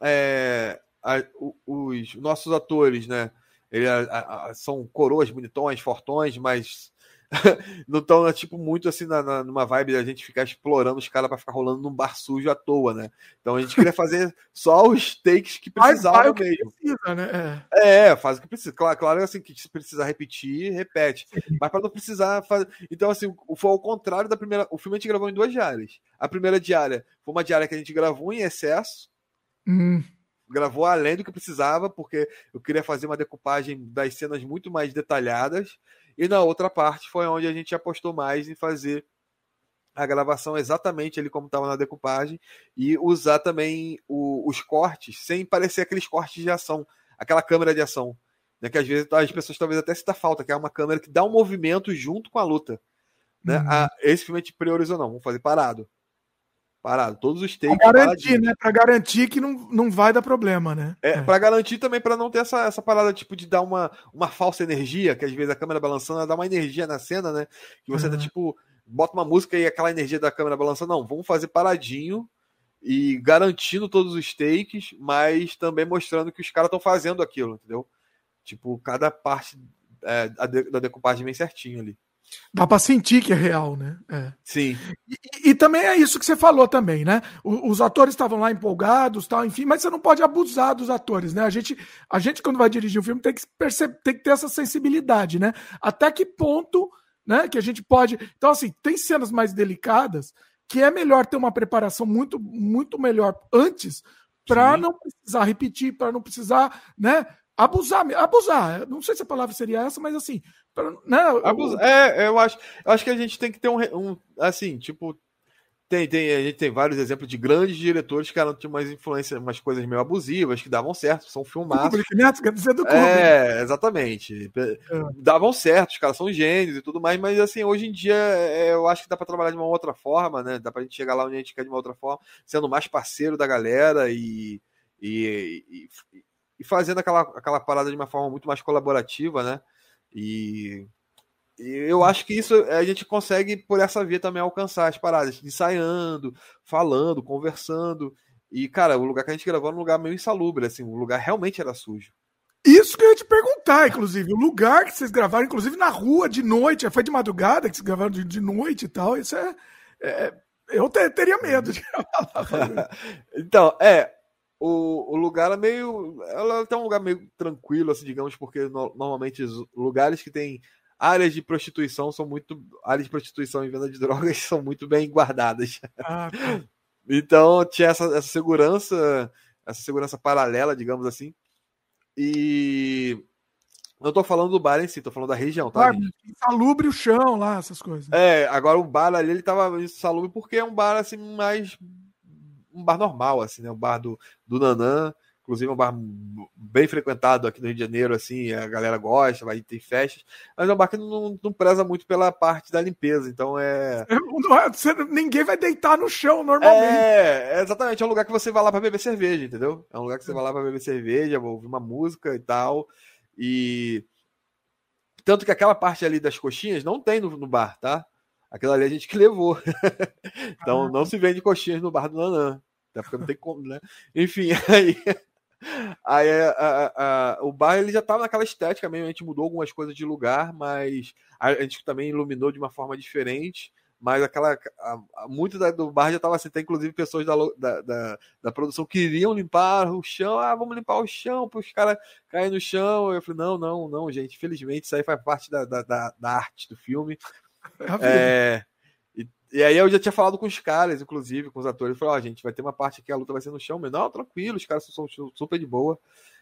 é, a, os nossos atores, né? Ele, a, a, são coroas bonitões, fortões, mas não estão, tipo, muito assim na, na, numa vibe da gente ficar explorando os caras para ficar rolando num bar sujo à toa, né? Então a gente queria fazer só os takes que precisavam que mesmo. Precisa, né? É. é, faz o que precisa. Claro, claro assim, que se precisar repetir, repete. Mas para não precisar fazer. Então, assim, foi ao contrário da primeira. O filme a gente gravou em duas diárias. A primeira diária foi uma diária que a gente gravou em excesso. Hum gravou além do que precisava, porque eu queria fazer uma decupagem das cenas muito mais detalhadas. E na outra parte foi onde a gente apostou mais em fazer a gravação exatamente ali como estava na decupagem e usar também o, os cortes sem parecer aqueles cortes de ação, aquela câmera de ação, né, que às vezes as pessoas talvez até sinta falta, que é uma câmera que dá um movimento junto com a luta. Né? Uhum. A, esse filme a gente priorizou, não, vamos fazer parado parado. Todos os takes. Pra garantir, né? Pra garantir que não, não vai dar problema, né? É, é. pra garantir também, para não ter essa, essa parada, tipo, de dar uma, uma falsa energia, que às vezes a câmera balançando, dá uma energia na cena, né? Que você uhum. tá, tipo, bota uma música e aquela energia da câmera balançando. Não, vamos fazer paradinho e garantindo todos os takes, mas também mostrando que os caras estão fazendo aquilo, entendeu? Tipo, cada parte é, da decupagem bem certinho ali. Dá para sentir que é real, né? É. Sim. E, e, também é isso que você falou também, né? O, os atores estavam lá empolgados, tal, enfim, mas você não pode abusar dos atores, né? A gente, a gente quando vai dirigir um filme tem que perceber, tem que ter essa sensibilidade, né? Até que ponto, né? Que a gente pode. Então assim, tem cenas mais delicadas que é melhor ter uma preparação muito, muito melhor antes para não precisar repetir, para não precisar, né? Abusar, abusar. Não sei se a palavra seria essa, mas assim, né, abusar, é, eu acho, eu acho que a gente tem que ter um, um assim, tipo, Tem, tem, a gente tem vários exemplos de grandes diretores que eram, tinham umas influências, umas coisas meio abusivas, que davam certo, são filmados. Né? Quer dizer do Kubrick. É, exatamente. É. Davam certo, os caras são gênios e tudo mais, mas assim, hoje em dia é, eu acho que dá para trabalhar de uma outra forma, né? Dá pra gente chegar lá onde a gente quer de uma outra forma, sendo mais parceiro da galera e, e, e, e fazendo aquela, aquela parada de uma forma muito mais colaborativa, né? E eu acho que isso a gente consegue, por essa via, também alcançar as paradas, ensaiando, falando, conversando. E, cara, o lugar que a gente gravou era um lugar meio insalubre, assim, o lugar realmente era sujo. Isso que eu ia te perguntar, inclusive. O lugar que vocês gravaram, inclusive na rua, de noite, foi de madrugada que vocês gravaram de, de noite e tal. Isso é. é eu te, teria medo de gravar lá. então, é. O, o lugar é meio. Ela tem um lugar meio tranquilo, assim, digamos, porque no, normalmente os lugares que tem áreas de prostituição são muito. Áreas de prostituição e venda de drogas são muito bem guardadas. Ah, tá. então tinha essa, essa segurança, essa segurança paralela, digamos assim. E não tô falando do bar em si, tô falando da região, tá? Claro, insalubre o chão lá, essas coisas. É, agora o bar ali, ele tava insalubre porque é um bar, assim, mais... Um bar normal, assim, né? O bar do, do Nanã. Inclusive é um bar bem frequentado aqui no Rio de Janeiro, assim, a galera gosta, vai ter festas, mas é um bar que não, não preza muito pela parte da limpeza, então é... é ninguém vai deitar no chão normalmente. É, exatamente, é um lugar que você vai lá para beber cerveja, entendeu? É um lugar que você vai lá para beber cerveja, ouvir uma música e tal, e... Tanto que aquela parte ali das coxinhas não tem no, no bar, tá? Aquela ali a gente que levou. então ah. não se vende coxinhas no bar do Nanã. Até porque não tem como, né? Enfim, aí Aí a, a, a, o bar ele já estava naquela estética mesmo, a gente mudou algumas coisas de lugar, mas a, gente também iluminou de uma forma diferente. Mas aquela. muito da, do bar já estava assim, tem inclusive pessoas da, da, da, da, produção que queriam limpar o chão. Ah, vamos limpar o chão para os caras caírem no chão. Eu falei, não, não, não, gente. Infelizmente, isso aí faz parte da, da, da, da arte do filme. É, e aí eu já tinha falado com os caras, inclusive, com os atores, falei, ó, oh, gente, vai ter uma parte que a luta vai ser no chão, mas não, tranquilo, os caras são super de boa.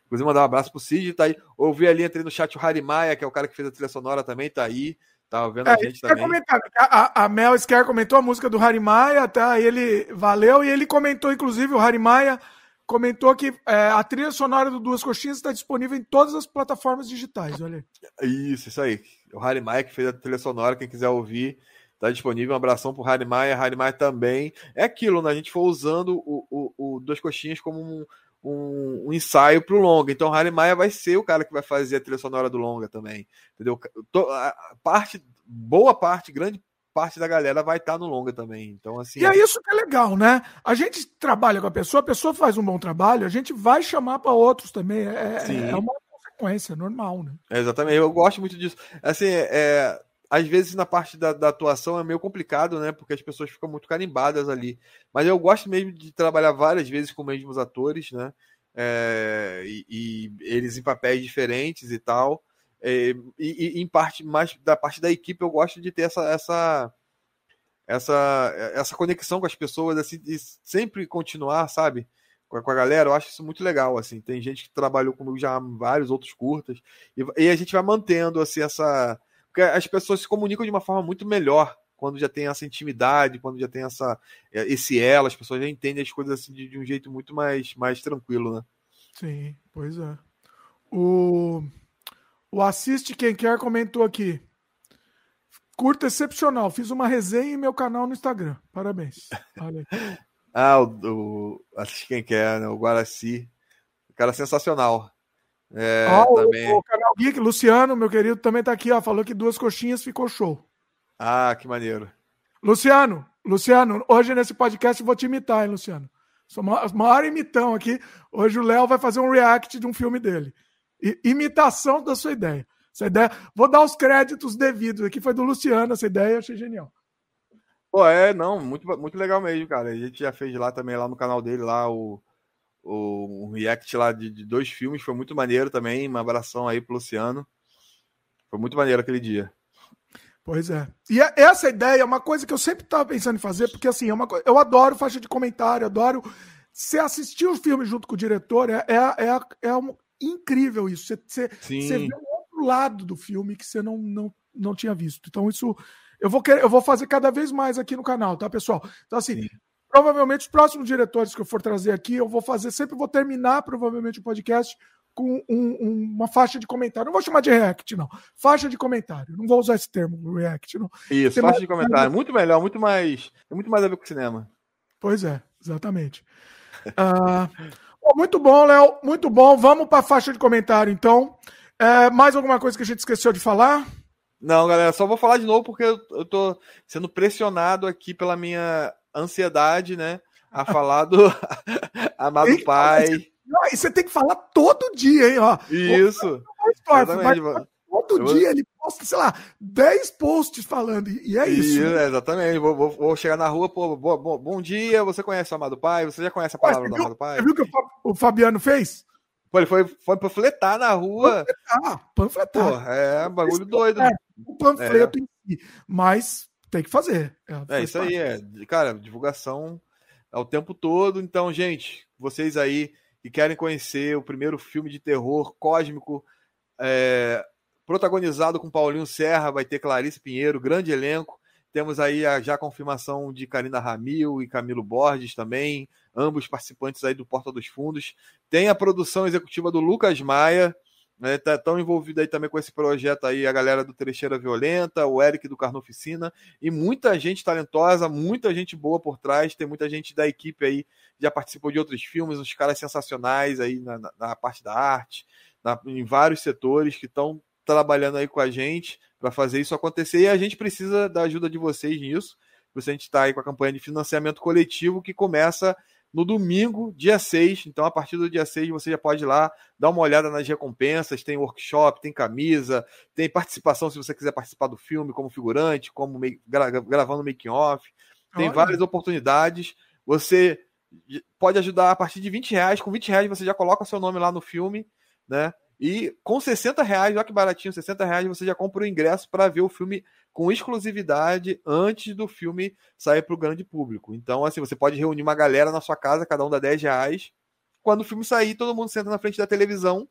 Inclusive, mandar um abraço pro Cid, tá aí. Ouvi ali, entrei no chat o Harry Maia, que é o cara que fez a trilha sonora também, tá aí. Tava vendo é, a gente também. Comentar, a, a Mel Scare comentou a música do Harry Maia, tá? Ele valeu, e ele comentou, inclusive, o Harry Maia comentou que é, a trilha sonora do Duas Coxinhas está disponível em todas as plataformas digitais, olha aí. Isso, isso aí. O Harry Maia que fez a trilha sonora, quem quiser ouvir, Tá disponível. Um abração pro Harry Maia. Harry Maia também. É aquilo, né? A gente foi usando o, o, o Dois Coxinhas como um, um, um ensaio pro longa. Então, Harry Maia vai ser o cara que vai fazer a trilha sonora do longa também. Entendeu? A parte, boa parte, grande parte da galera vai estar tá no longa também. Então, assim. E é isso que é legal, né? A gente trabalha com a pessoa, a pessoa faz um bom trabalho, a gente vai chamar para outros também. É, é, é uma consequência normal, né? É exatamente. Eu gosto muito disso. Assim, é, às vezes na parte da, da, atuação é meio complicado, né? Porque as pessoas ficam muito carimbadas ali. Mas eu gosto mesmo de trabalhar várias vezes com os mesmos atores, né? É, e, e, eles em papéis diferentes e tal. É, e, e, em parte mais da parte da equipe eu gosto de ter essa essa essa, essa conexão com as pessoas assim e sempre continuar sabe com a, com a galera eu acho isso muito legal assim tem gente que trabalhou comigo já vários outros curtas e, e a gente vai mantendo assim essa porque as pessoas se comunicam de uma forma muito melhor quando já tem essa intimidade, quando já tem essa, é, esse ela, as pessoas já entendem as coisas assim de, de um jeito muito mais, mais tranquilo, né? Sim, pois é. O, o Assiste Quem Quer comentou aqui. Curto excepcional. Fiz uma resenha em meu canal no Instagram. Parabéns. ah, o, o Assiste Quem Quer, né? O Guaraci. O cara sensacional. É, também... o, o, canal Geek, Luciano, meu querido, também tá aqui, ó. Falou que duas coxinhas ficou show. Ah, que maneiro. Luciano, Luciano, hoje nesse podcast eu vou te imitar, hein, Luciano? Sou o maior imitão aqui. Hoje o Léo vai fazer um react de um filme dele. I, imitação da sua ideia. Essa ideia. Vou dar os créditos devidos. Aqui foi do Luciano, essa ideia eu achei genial. Pô, é, não, muito, muito legal mesmo, cara. A gente já fez lá também, lá no canal dele, lá, o o, um react lá de, de, dois filmes, foi muito maneiro também. Uma abração aí pro Luciano. Foi muito maneiro aquele dia. Pois é. E é, essa ideia é uma coisa que eu sempre estava pensando em fazer, porque assim, é uma, eu adoro faixa de comentário, adoro. Você assistir o filme junto com o diretor é, é, é, é um, incrível isso. Você, você, você vê um outro lado do filme que você não, não, não tinha visto. Então, isso Eu vou, querer, eu vou fazer cada vez mais aqui no canal, tá, pessoal? Então, assim, Sim. Provavelmente os próximos diretores que eu for trazer aqui, eu vou fazer, sempre vou terminar, provavelmente, o podcast com um, um, uma faixa de comentário. Não vou chamar de react, não. Faixa de comentário. Não vou usar esse termo, react, não. Isso, Tem faixa mais... de comentário. Muito melhor, muito mais. Tem muito mais a ver com o cinema. Pois é, exatamente. uh, muito bom, Léo. Muito bom. Vamos para a faixa de comentário, então. É, mais alguma coisa que a gente esqueceu de falar? Não, galera, só vou falar de novo porque eu, eu tô sendo pressionado aqui pela minha ansiedade, né? A falar do Amado Pai. E você tem que falar todo dia, hein? Ó. Isso. todo dia ele posta, sei lá, 10 posts falando, e é isso. isso né? Exatamente. Vou, vou, vou, chegar na rua, pô, bom, bom, bom, dia, você conhece o Amado Pai? Você já conhece a palavra do Amado Pai? Você viu o que o Fabiano fez? Pô, ele foi, foi panfletar na rua. Panfletar, panfletar. Pô, é bagulho doido. É, o panfleto é. em si, mas tem que fazer. É, é isso parte. aí, é. Cara, divulgação é o tempo todo. Então, gente, vocês aí que querem conhecer o primeiro filme de terror cósmico, é, protagonizado com Paulinho Serra, vai ter Clarice Pinheiro, grande elenco. Temos aí a já confirmação de Karina Ramil e Camilo Borges também, ambos participantes aí do Porta dos Fundos. Tem a produção executiva do Lucas Maia, né, tá tão aí também com esse projeto aí a galera do Trecheira Violenta, o Eric do Carno Oficina e muita gente talentosa, muita gente boa por trás, tem muita gente da equipe aí já participou de outros filmes, uns caras sensacionais aí na, na, na parte da arte, na, em vários setores que estão trabalhando aí com a gente para fazer isso acontecer e a gente precisa da ajuda de vocês nisso. Você a gente está aí com a campanha de financiamento coletivo que começa no domingo, dia 6. Então, a partir do dia 6, você já pode ir lá dar uma olhada nas recompensas. Tem workshop, tem camisa, tem participação se você quiser participar do filme como figurante, como gra gravando making off. Tem Olha. várias oportunidades. Você pode ajudar a partir de 20 reais. Com 20 reais você já coloca seu nome lá no filme, né? E com 60 reais, olha que baratinho, 60 reais você já compra o ingresso para ver o filme com exclusividade antes do filme sair para o grande público. Então, assim, você pode reunir uma galera na sua casa, cada um dá 10 reais. Quando o filme sair, todo mundo senta na frente da televisão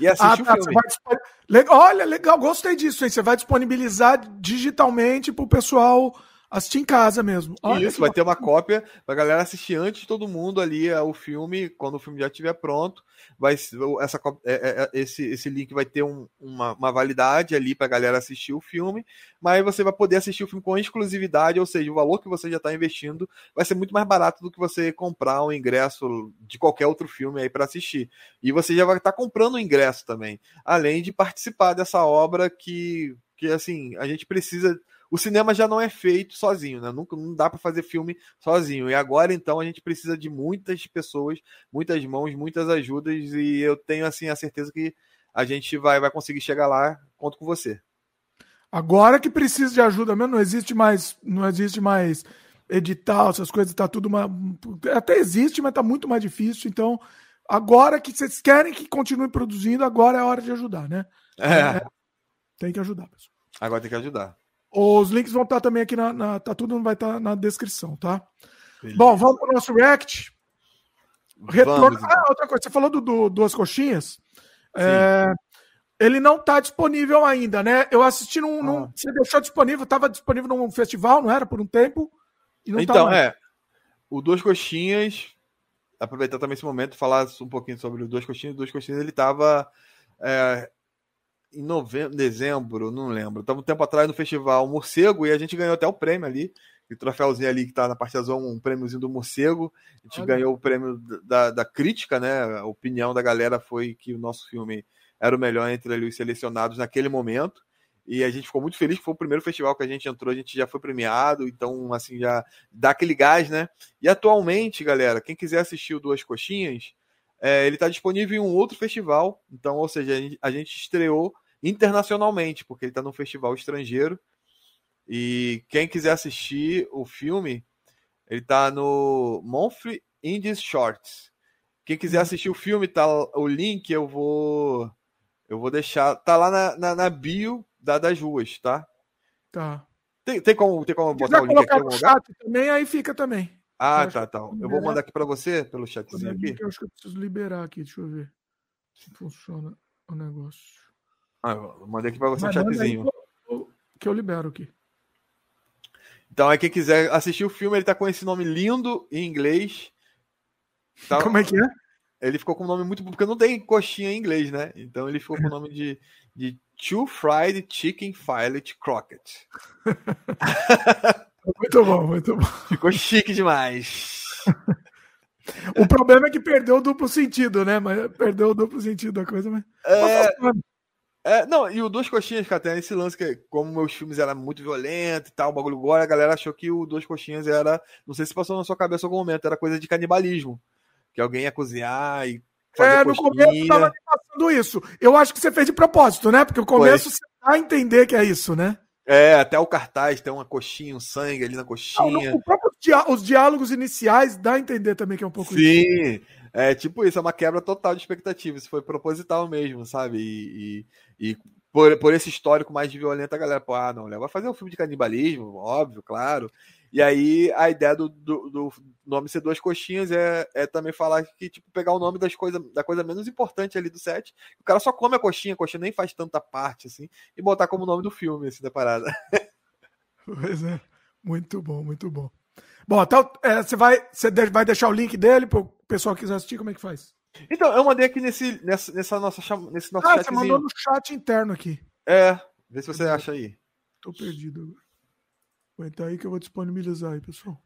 e assiste ah, tá, o filme. Olha, legal, gostei disso, hein? Você vai disponibilizar digitalmente para o pessoal assistir em casa mesmo. Olha Isso, vai ter uma cópia pra galera assistir antes de todo mundo ali é, o filme, quando o filme já estiver pronto. Vai, essa, é, é, esse, esse link vai ter um, uma, uma validade ali pra galera assistir o filme, mas você vai poder assistir o filme com exclusividade, ou seja, o valor que você já está investindo vai ser muito mais barato do que você comprar um ingresso de qualquer outro filme aí para assistir. E você já vai estar tá comprando o ingresso também, além de participar dessa obra que, que assim, a gente precisa o cinema já não é feito sozinho, né? Nunca não dá para fazer filme sozinho. E agora então a gente precisa de muitas pessoas, muitas mãos, muitas ajudas e eu tenho assim a certeza que a gente vai vai conseguir chegar lá. Conto com você. Agora que precisa de ajuda mesmo, não existe mais, não existe mais edital, essas coisas, tá tudo uma, até existe, mas tá muito mais difícil. Então, agora que vocês querem que continue produzindo, agora é a hora de ajudar, né? É. é tem que ajudar, pessoal. Agora tem que ajudar. Os links vão estar também aqui na, na tá tudo vai estar na descrição, tá? Beleza. Bom, vamos para o nosso react. Retorno. Ah, outra coisa, você falou do, do Duas Coxinhas. É, ele não está disponível ainda, né? Eu assisti num. Ah. num você deixou disponível, estava disponível num festival, não era? Por um tempo. Tá então, tá é. O Duas Coxinhas, aproveitar também esse momento, falar um pouquinho sobre o Duas Coxinhas. O Duas Coxinhas ele estava é, em novembro, dezembro, não lembro. Estava um tempo atrás no festival Morcego e a gente ganhou até o prêmio ali. O troféuzinho ali que está na parte azul, um prêmiozinho do Morcego. A gente Olha. ganhou o prêmio da, da crítica, né? A opinião da galera foi que o nosso filme era o melhor entre ali, os selecionados naquele momento. E a gente ficou muito feliz que foi o primeiro festival que a gente entrou, a gente já foi premiado, então, assim, já dá aquele gás, né? E atualmente, galera, quem quiser assistir o Duas Coxinhas, é, ele está disponível em um outro festival. Então, ou seja, a gente, a gente estreou internacionalmente, porque ele está num festival estrangeiro. E quem quiser assistir o filme, ele está no Monthly Indies Shorts. Quem quiser assistir o filme, tá o link eu vou eu vou deixar, tá lá na, na, na bio da, das ruas, tá? Tá. Tem, tem como, tem como botar o link aqui no chat também, aí fica também. Ah, tá, tá. Eu vou mandar aqui para você pelo chatzinho aqui. Eu acho que eu preciso liberar aqui, deixa eu ver se funciona o negócio. Ah, eu mandei aqui para você Mas um chatzinho. Que eu libero aqui. Então, é quem quiser assistir o filme, ele tá com esse nome lindo em inglês. Tá... Como é que é? Ele ficou com um nome muito. Porque não tem coxinha em inglês, né? Então ele ficou com o nome de, de Two Fried Chicken Fillet Crockett. muito bom, muito bom. Ficou chique demais. O problema é que perdeu o duplo sentido, né? Mas perdeu o duplo sentido da coisa, mas. É... É, não, e o Duas Coxinhas, cara, tem esse lance que, como meus filmes eram muito violentos e tal, o bagulho agora, a galera achou que o Duas Coxinhas era. Não sei se passou na sua cabeça em algum momento, era coisa de canibalismo que alguém ia cozinhar e fazer É, no começo tava passando isso. Eu acho que você fez de propósito, né? Porque o começo você dá a entender que é isso, né? É, até o cartaz tem uma coxinha, um sangue ali na coxinha. Não, os diálogos iniciais dá a entender também que é um pouco Sim, isso. é tipo isso, é uma quebra total de expectativa. Isso foi proposital mesmo, sabe? E, e, e por, por esse histórico mais violento, a galera, pô, ah, não, vai fazer um filme de canibalismo, óbvio, claro. E aí a ideia do, do, do, nome ser duas coxinhas é, é também falar que, tipo, pegar o nome das coisas, da coisa menos importante ali do set. O cara só come a coxinha, a coxinha nem faz tanta parte, assim, e botar como nome do filme, assim, da parada. Pois é. Muito bom, muito bom. Bom, então é, você vai, você vai deixar o link dele para o pessoal que quiser assistir, como é que faz? Então, eu mandei aqui nesse, nessa, nessa nossa, nesse nosso ah, chatzinho. você mandou no chat interno aqui. É, vê se você acha aí. Tô perdido agora. Aguenta aí que eu vou disponibilizar aí, pessoal.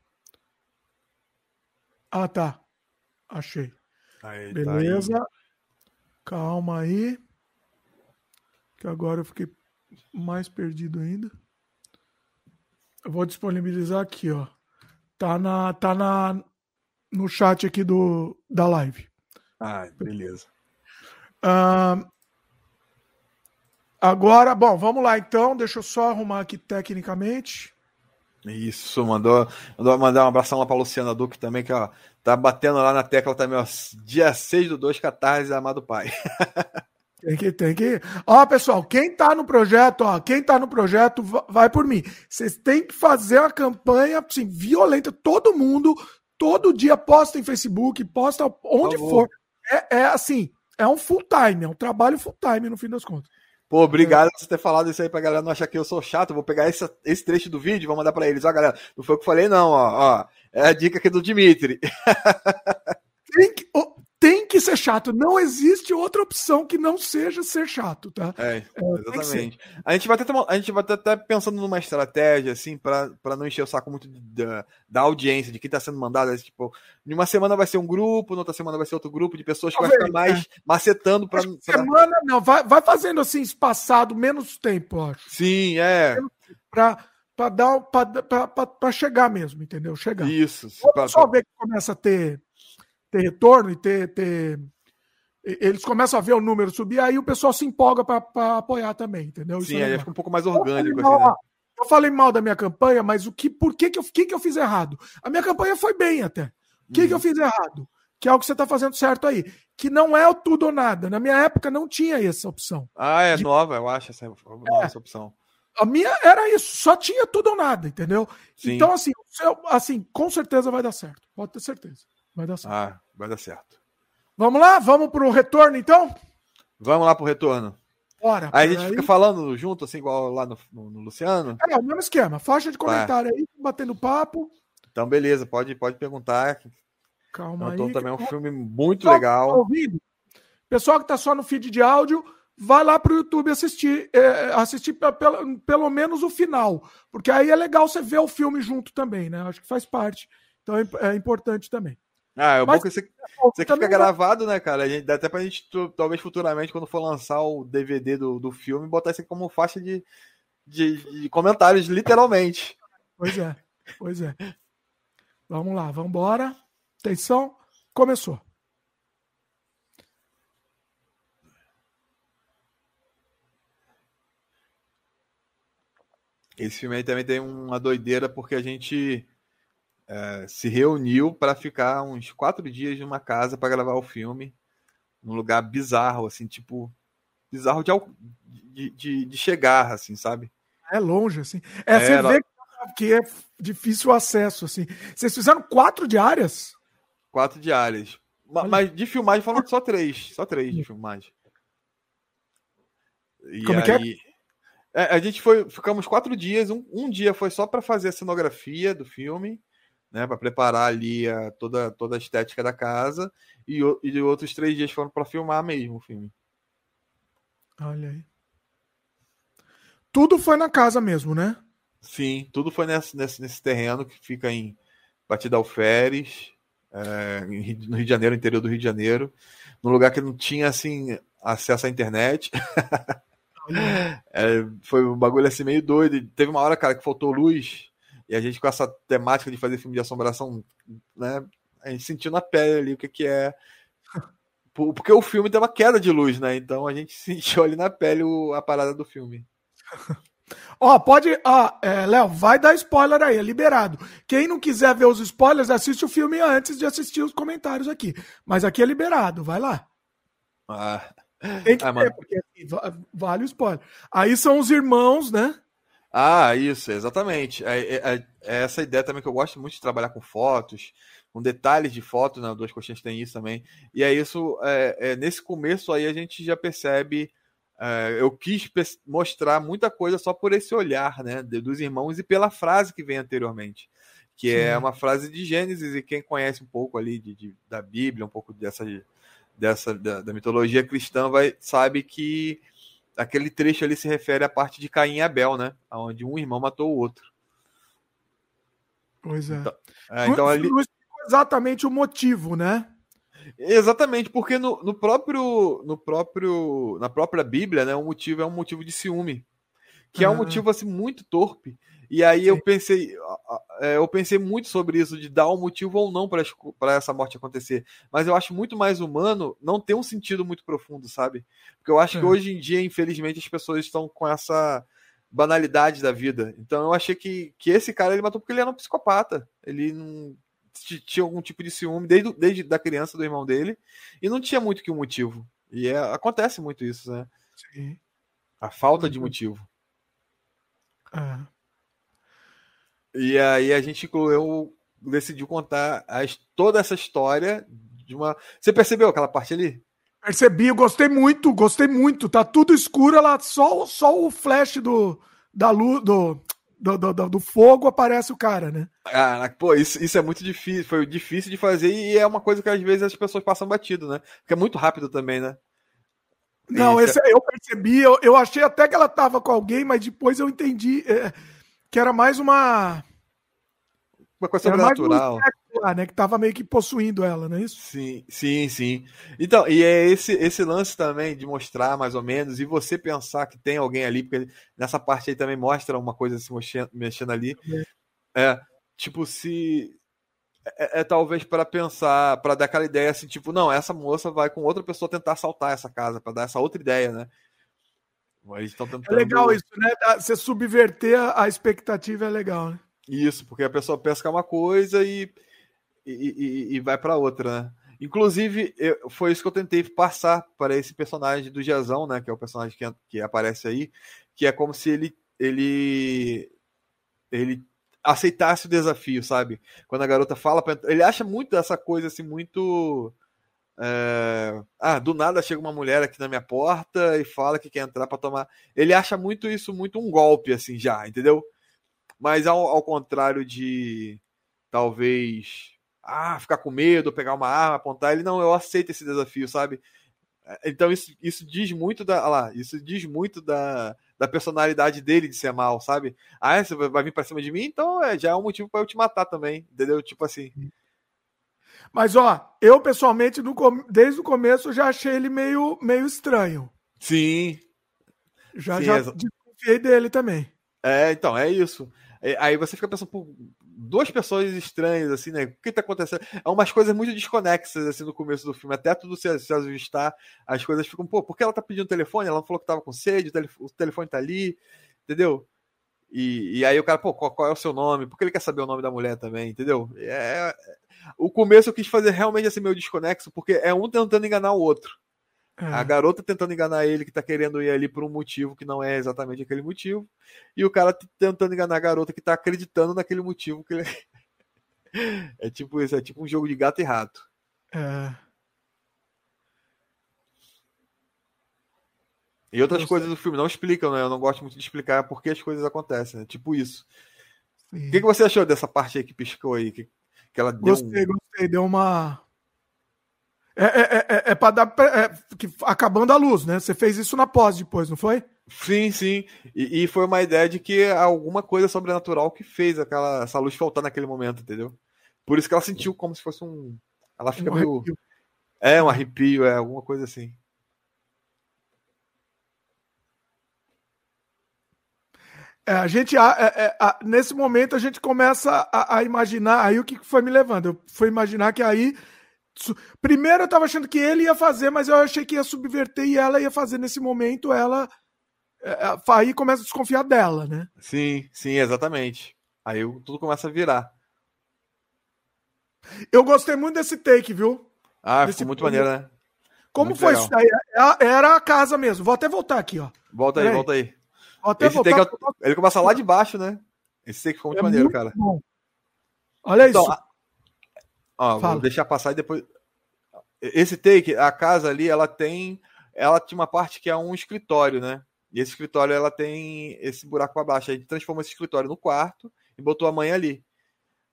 Ah, tá. Achei. Aí, Beleza. Tá aí. Calma aí. Que agora eu fiquei mais perdido ainda. Eu vou disponibilizar aqui, ó. Tá na tá na no chat aqui do da live. Ah, beleza. Agora, bom, vamos lá então. Deixa eu só arrumar aqui tecnicamente. Isso, mandou, mandou mandar um abração lá pra Luciana Duque também, que ó, tá batendo lá na tecla também, ó. Dia 6 do 2, Catarse, amado pai. Tem que, tem que. Ó, pessoal, quem tá no projeto, ó, quem tá no projeto, vai por mim. Vocês têm que fazer uma campanha assim, violenta. Todo mundo, todo dia posta em Facebook, posta onde for. É, é assim, é um full time, é um trabalho full time no fim das contas. Pô, obrigado por ter falado isso aí pra galera não achar que eu sou chato. Vou pegar esse, esse trecho do vídeo e vou mandar pra eles. Ó, galera, não foi o que eu falei, não, ó. ó é a dica aqui do Dimitri. Tem que, tem que ser chato. Não existe outra opção que não seja ser chato, tá? É, é exatamente. A gente vai até, a gente vai até pensando numa estratégia, assim, para não encher o saco muito da, da audiência, de quem tá sendo mandado. Assim, tipo, em uma semana vai ser um grupo, na outra semana vai ser outro grupo de pessoas que vai ficar mais é. macetando para. Semana não, vai, vai fazendo assim, espaçado, menos tempo, acho. Sim, é. Pra, para dar para chegar mesmo, entendeu? Chegar. Isso. Pra, só ver que começa a ter ter retorno e ter, ter. Eles começam a ver o número subir, aí o pessoal se empolga para apoiar também, entendeu? Sim, Isso aí fica um pouco mais orgânico. Eu falei, assim, né? eu falei mal da minha campanha, mas o que, por que, que, eu, que, que eu fiz errado? A minha campanha foi bem até. O que, uhum. que eu uhum. fiz errado? Que é o que você está fazendo certo aí. Que não é o tudo ou nada. Na minha época não tinha essa opção. Ah, é de... nova, eu acho, essa, nova, é. essa opção. A minha era isso, só tinha tudo ou nada, entendeu? Sim. Então, assim, assim, com certeza vai dar certo. Pode ter certeza. Vai dar certo. Ah, vai dar certo. Vamos lá? Vamos para o retorno, então? Vamos lá para o retorno. Bora. Aí a gente aí. fica falando junto, assim, igual lá no, no, no Luciano. É, o mesmo esquema. Faixa de comentário aí, batendo papo. Então, beleza, pode, pode perguntar. Calma então, aí. também é um filme muito legal. Tá? Pessoal que está só no feed de áudio, vai lá para o YouTube assistir, é, assistir pelo, pelo menos o final. Porque aí é legal você ver o filme junto também, né? Acho que faz parte. Então é, é importante também. Ah, é Mas, bom que você, você fica gravado, né, cara? A gente, dá até pra gente, talvez futuramente, quando for lançar o DVD do, do filme, botar isso aqui como faixa de, de, de comentários, literalmente. Pois é, pois é. Vamos lá, vamos embora. Atenção, começou. Esse filme aí também tem uma doideira, porque a gente é, se reuniu para ficar uns quatro dias numa casa para gravar o filme, num lugar bizarro, assim, tipo, bizarro de, de, de chegar, assim, sabe? É longe, assim. É, você Era... vê que é difícil o acesso, assim. Vocês fizeram quatro diárias? Quatro diárias. Olha. Mas de filmagem foram só três. Só três de filmagem. E Como aí... que é? É, a gente foi, ficamos quatro dias. Um, um dia foi só para fazer a cenografia do filme, né, para preparar ali a, toda, toda a estética da casa, e, e outros três dias foram para filmar mesmo o filme. Olha aí. Tudo foi na casa mesmo, né? Sim, tudo foi nesse, nesse, nesse terreno que fica em Batida Alferes, é, no Rio de Janeiro, interior do Rio de Janeiro, num lugar que não tinha assim acesso à internet. é, foi um bagulho assim meio doido. Teve uma hora, cara, que faltou luz e a gente com essa temática de fazer filme de assombração, né? A gente sentiu na pele ali o que, que é. Porque o filme tem uma queda de luz, né? Então a gente sentiu ali na pele a parada do filme. Ó, pode. Ó, é, Léo, vai dar spoiler aí, é liberado. Quem não quiser ver os spoilers, assiste o filme antes de assistir os comentários aqui. Mas aqui é liberado, vai lá. Ah. Tem que ah, ter, porque assim, vale o spoiler. Aí são os irmãos, né? Ah, isso, exatamente. É, é, é, é, essa ideia também que eu gosto muito de trabalhar com fotos, com detalhes de fotos, né? Duas coxinhas tem isso também. E é isso, é, é, nesse começo aí a gente já percebe. É, eu quis mostrar muita coisa só por esse olhar, né? Dos irmãos e pela frase que vem anteriormente. Que Sim. é uma frase de Gênesis, e quem conhece um pouco ali de, de da Bíblia, um pouco dessa, dessa da, da mitologia cristã, vai sabe que aquele trecho ali se refere à parte de Caim e Abel, né? Onde um irmão matou o outro. Pois é. Então, é, então ali... Exatamente o motivo, né? Exatamente, porque no, no, próprio, no próprio, na própria Bíblia, né, o motivo é um motivo de ciúme, que é um motivo assim muito torpe. E aí Sim. eu pensei, é, eu pensei muito sobre isso de dar um motivo ou não para essa morte acontecer. Mas eu acho muito mais humano não ter um sentido muito profundo, sabe? Porque eu acho é. que hoje em dia, infelizmente, as pessoas estão com essa banalidade da vida. Então eu achei que, que esse cara ele matou porque ele era um psicopata. Ele não tinha algum tipo de ciúme desde, desde da criança do irmão dele e não tinha muito que um motivo. E é, acontece muito isso, né? Sim. A falta de uhum. motivo. É. E aí a gente eu decidiu contar as, toda essa história de uma. Você percebeu aquela parte ali? Percebi, eu gostei muito, gostei muito. Tá tudo escuro, ela só, só o flash do, da luz, do, do, do, do, fogo aparece o cara, né? Ah, pô, isso, isso é muito difícil, foi difícil de fazer e é uma coisa que às vezes as pessoas passam batido, né? Porque é muito rápido também, né? Não, esse, eu percebi, eu, eu achei até que ela tava com alguém, mas depois eu entendi. É que era mais uma. Uma coisa sobrenatural. Lá, né, que tava meio que possuindo ela, não é isso? Sim, sim, sim. Então, e é esse, esse lance também de mostrar mais ou menos, e você pensar que tem alguém ali, porque nessa parte aí também mostra uma coisa se mexendo, mexendo ali. É. é, tipo, se. É, é talvez para pensar, para dar aquela ideia assim, tipo, não, essa moça vai com outra pessoa tentar assaltar essa casa, para dar essa outra ideia, né? Tentando... É legal isso, né? Você subverter a expectativa é legal, né? Isso, porque a pessoa é uma coisa e, e, e, e vai para outra, né? Inclusive, eu, foi isso que eu tentei passar para esse personagem do Jazão, né? Que é o personagem que, que aparece aí, que é como se ele, ele, ele aceitasse o desafio, sabe? Quando a garota fala, pra, ele acha muito essa coisa assim, muito é... Ah, do nada chega uma mulher aqui na minha porta e fala que quer entrar para tomar. Ele acha muito isso muito um golpe, assim, já, entendeu? Mas ao, ao contrário de talvez ah, ficar com medo, pegar uma arma, apontar, ele não, eu aceito esse desafio, sabe? É, então isso, isso diz muito da. lá, isso diz muito da, da personalidade dele de ser mal, sabe? Ah, você vai vir pra cima de mim, então é, já é um motivo para eu te matar também, entendeu? Tipo assim. Mas, ó, eu pessoalmente, no, desde o começo, já achei ele meio, meio estranho. Sim. Já, Sim, já é... desconfiei dele também. É, então, é isso. Aí você fica pensando, por duas pessoas estranhas, assim, né? O que tá acontecendo? É umas coisas muito desconexas, assim, no começo do filme. Até tudo se, ajustar, as coisas ficam, pô, por que ela tá pedindo telefone? Ela não falou que tava com sede, o telefone, o telefone tá ali, entendeu? E, e aí o cara, pô, qual, qual, é o seu nome? Por que ele quer saber o nome da mulher também, entendeu? É, o começo eu quis fazer realmente assim meio desconexo, porque é um tentando enganar o outro. É. A garota tentando enganar ele, que tá querendo ir ali por um motivo que não é exatamente aquele motivo. E o cara tentando enganar a garota que tá acreditando naquele motivo que ele. é tipo isso, é tipo um jogo de gato e rato. É. E outras coisas do filme não explicam, né? Eu não gosto muito de explicar por que as coisas acontecem, né? Tipo isso. O que, que você achou dessa parte aí que piscou aí? Que, que ela deu gostei, um... gostei. Deu uma. É, é, é, é, é para dar. É, que, acabando a luz, né? Você fez isso na pós depois, não foi? Sim, sim. E, e, foi uma ideia de que alguma coisa sobrenatural que fez aquela, essa luz faltar naquele momento, entendeu? Por isso que ela sentiu como se fosse um. Ela fica um meio. Arrepio. É, um arrepio, é alguma coisa assim. É, a gente, a, a, é, a, nesse momento, a gente começa a, imaginar. Aí o que foi me levando? Eu fui imaginar que aí. Primeiro eu estava achando que ele ia fazer, mas eu achei que ia subverter e ela ia fazer nesse momento. Ela. É, aí começa a desconfiar dela, né? Sim, sim, exatamente. Aí tudo começa a virar. Eu gostei muito desse take, viu? Ah, desse ficou muito maneiro, né? Como muito foi legal. isso daí? Era a casa mesmo. Vou até voltar aqui, ó. Volta aí, aí. volta aí. Até Esse take, é ele começa lá de baixo, né? Esse take ficou muito é maneiro, muito cara. Bom. Olha então, isso. Ó, vou deixar passar e depois. Esse take, a casa ali, ela tem. Ela tinha uma parte que é um escritório, né? E esse escritório ela tem esse buraco para baixo. A gente transformou esse escritório no quarto e botou a mãe ali.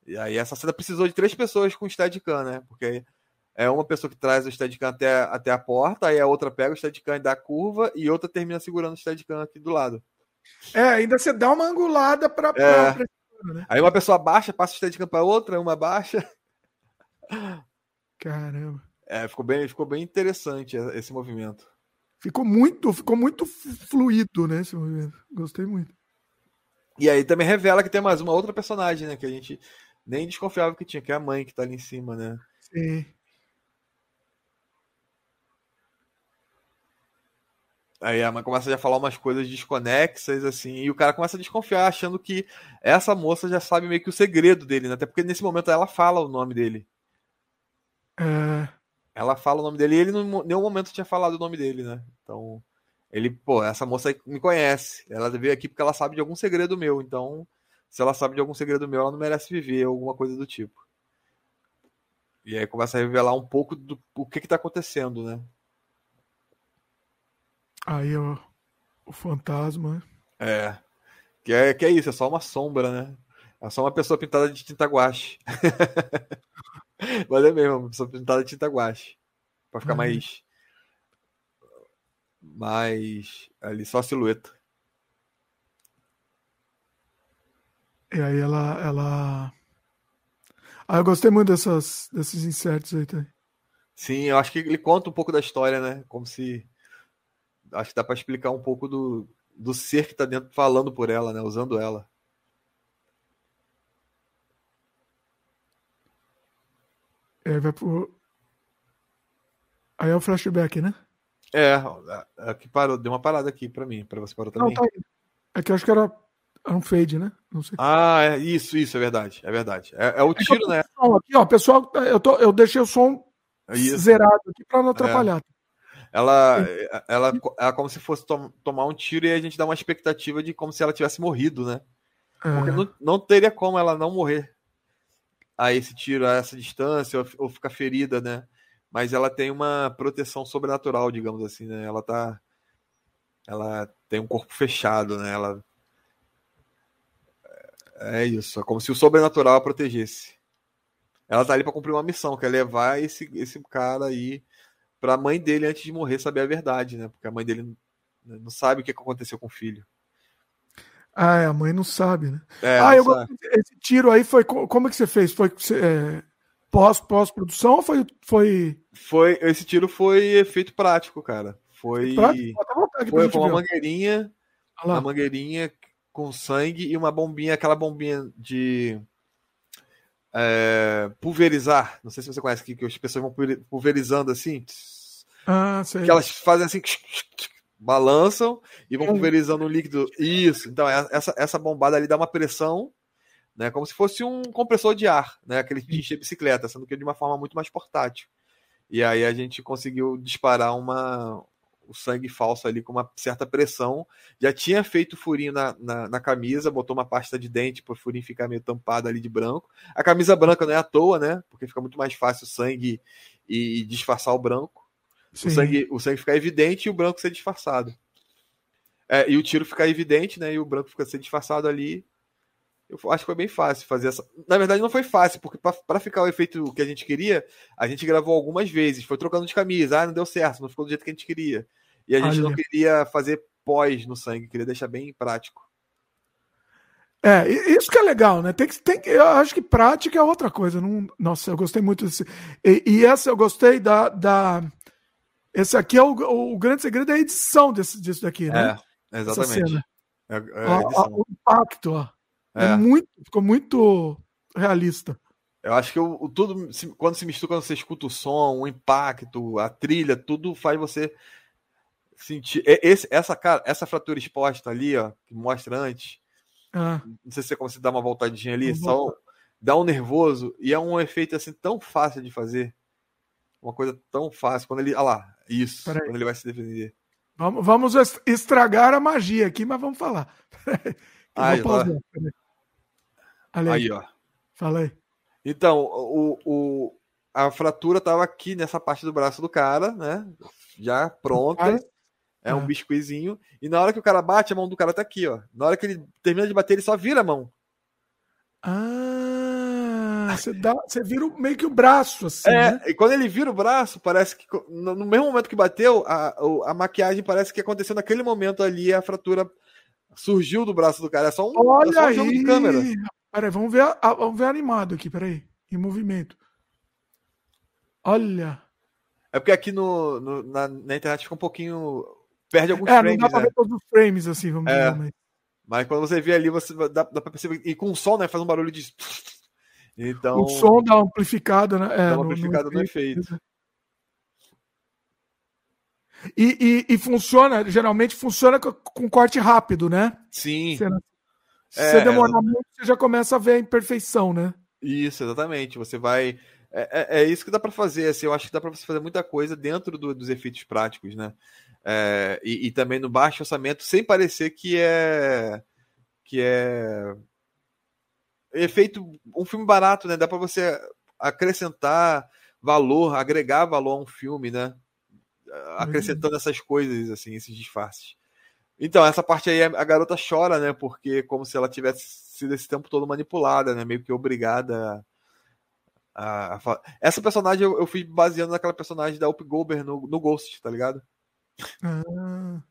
E aí essa cena precisou de três pessoas com Steadicam, né? Porque é uma pessoa que traz o Steadicam até, até a porta, aí a outra pega o Steadicam e dá a curva, e outra termina segurando o Steadicam aqui do lado. É, ainda você dá uma angulada para. É. Né? Aí uma pessoa baixa, passa o Steadicam para outra, uma baixa. Caramba. É, ficou bem, ficou bem interessante esse movimento. Ficou muito, ficou muito fluido, né, esse movimento. Gostei muito. E aí também revela que tem mais uma outra personagem, né, que a gente nem desconfiava que tinha, que é a mãe que tá ali em cima, né? Sim. Aí a mãe começa a falar umas coisas desconexas, assim, e o cara começa a desconfiar, achando que essa moça já sabe meio que o segredo dele, né? Até porque nesse momento ela fala o nome dele. É... Ela fala o nome dele e ele em nenhum momento tinha falado o nome dele, né? Então, ele, pô, essa moça me conhece. Ela veio aqui porque ela sabe de algum segredo meu. Então, se ela sabe de algum segredo meu, ela não merece viver, alguma coisa do tipo. E aí começa a revelar um pouco do o que, que tá acontecendo, né? Aí ó, o fantasma. É. Que é, que é isso, é só uma sombra, né? É só uma pessoa pintada de tinta guache. Mas é mesmo, uma pessoa pintada de tinta guache. Pra ficar uhum. mais. Mais. Ali, só a silhueta. E aí ela. ela... Ah, eu gostei muito dessas, desses insertos aí também. Sim, eu acho que ele conta um pouco da história, né? Como se acho que dá para explicar um pouco do, do ser que está dentro falando por ela, né? Usando ela. É, vai pro... Aí é o flashback, né? É, aqui é parou, deu uma parada aqui para mim, para você parar também. Não, tá. É que eu acho que era, era um fade, né? Não sei. Ah, é, isso, isso, é verdade, é verdade. É, é o tiro, né? Aqui, ó, pessoal, eu, tô, eu deixei o som isso. zerado aqui para não atrapalhar. É. Ela, ela, ela, como se fosse tom, tomar um tiro e a gente dá uma expectativa de como se ela tivesse morrido, né? Porque não, não teria como ela não morrer a esse tiro, a essa distância, ou, ou ficar ferida, né? Mas ela tem uma proteção sobrenatural, digamos assim, né? Ela tá. Ela tem um corpo fechado, né? Ela. É isso, é como se o sobrenatural a protegesse. Ela tá ali para cumprir uma missão, que é levar esse, esse cara aí para a mãe dele antes de morrer saber a verdade, né? Porque a mãe dele não sabe o que aconteceu com o filho. Ah, é, a mãe não sabe, né? É, ah, eu sabe. esse tiro aí foi como é que você fez? Foi é, pós pós produção ou foi foi Foi esse tiro foi efeito prático, cara. Foi foi com uma mangueirinha, uma mangueirinha com sangue e uma bombinha, aquela bombinha de é, pulverizar. Não sei se você conhece que, que as pessoas vão pulverizando assim. Ah, sei. Que elas fazem assim, balançam e vão pulverizando o líquido. Isso. Então, é, essa, essa bombada ali dá uma pressão, né? Como se fosse um compressor de ar, né? Aquele de encher bicicleta, sendo que de uma forma muito mais portátil. E aí a gente conseguiu disparar uma, o sangue falso ali com uma certa pressão. Já tinha feito furinho na, na, na camisa, botou uma pasta de dente para o furinho ficar meio tampado ali de branco. A camisa branca não é à toa, né? Porque fica muito mais fácil o sangue e, e disfarçar o branco. O sangue, o sangue ficar evidente e o branco ser disfarçado. É, e o tiro fica evidente, né? E o branco fica ser disfarçado ali. Eu acho que foi bem fácil fazer essa. Na verdade, não foi fácil, porque para ficar o efeito que a gente queria, a gente gravou algumas vezes. Foi trocando de camisa. Ah, não deu certo, não ficou do jeito que a gente queria. E a gente Olha. não queria fazer pós no sangue, queria deixar bem prático. É, isso que é legal, né? Tem que, tem que, eu acho que prática é outra coisa. Não, nossa, eu gostei muito desse. E, e essa eu gostei da. da esse aqui é o, o grande segredo é a edição desse, disso daqui, né? É, exatamente. É, é ó, ó, o impacto, ó. É. é. muito, ficou muito realista. Eu acho que o, o tudo, se, quando se mistura, quando você escuta o som, o impacto, a trilha, tudo faz você sentir. Esse, essa, cara, essa fratura exposta ali, ó, que mostra antes. Ah. Não sei se você consegue dar uma voltadinha ali, só dá um nervoso e é um efeito assim tão fácil de fazer. Uma coisa tão fácil. Quando ele. Olha lá, isso. Quando ele vai se defender. Vamos, vamos estragar a magia aqui, mas vamos falar. Aí, aí, aí, ó. Falei. Então, o, o, a fratura tava aqui nessa parte do braço do cara, né? Já pronta. É um biscoizinho. E na hora que o cara bate, a mão do cara tá aqui, ó. Na hora que ele termina de bater, ele só vira a mão. Ah, você, dá, você vira meio que o braço, assim. É, né? e quando ele vira o braço, parece que no, mesmo momento que bateu, a, a maquiagem parece que aconteceu naquele momento ali, a fratura surgiu do braço do cara. É só um, Olha é só um aí. jogo de câmera. Peraí, vamos ver, vamos ver animado aqui, peraí. Em movimento. Olha. É porque aqui no, no na, na, internet fica um pouquinho. Perde alguns é, frames. Não dá pra né? ver todos os frames, assim, vamos é, dizer. Mas... mas quando você vê ali, você dá, dá pra perceber. E com o som, né? Faz um barulho de. Então. O som dá uma amplificada, né? É, dá uma amplificada no, no efeito. efeito. E, e, e, funciona, geralmente funciona com, com corte rápido, né? Sim. Você, se é, você demorar é... muito, você já começa a ver a imperfeição, né? Isso, exatamente. Você vai. É, é, é isso que dá para fazer. Assim, eu acho que dá para você fazer muita coisa dentro do, dos efeitos práticos, né? É, e, e, também no baixo orçamento, sem parecer que é que é efeito um filme barato, né? Dá para você acrescentar valor, agregar valor a um filme, né? Acrescentando uhum. essas coisas, assim, esses disfarces. Então, essa parte aí a garota chora, né? Porque como se ela tivesse sido esse tempo todo manipulada, né? Meio que obrigada a. a... Essa personagem eu, eu, fui baseando naquela personagem da Up Goldberg no, no Ghost, tá ligado? Ah.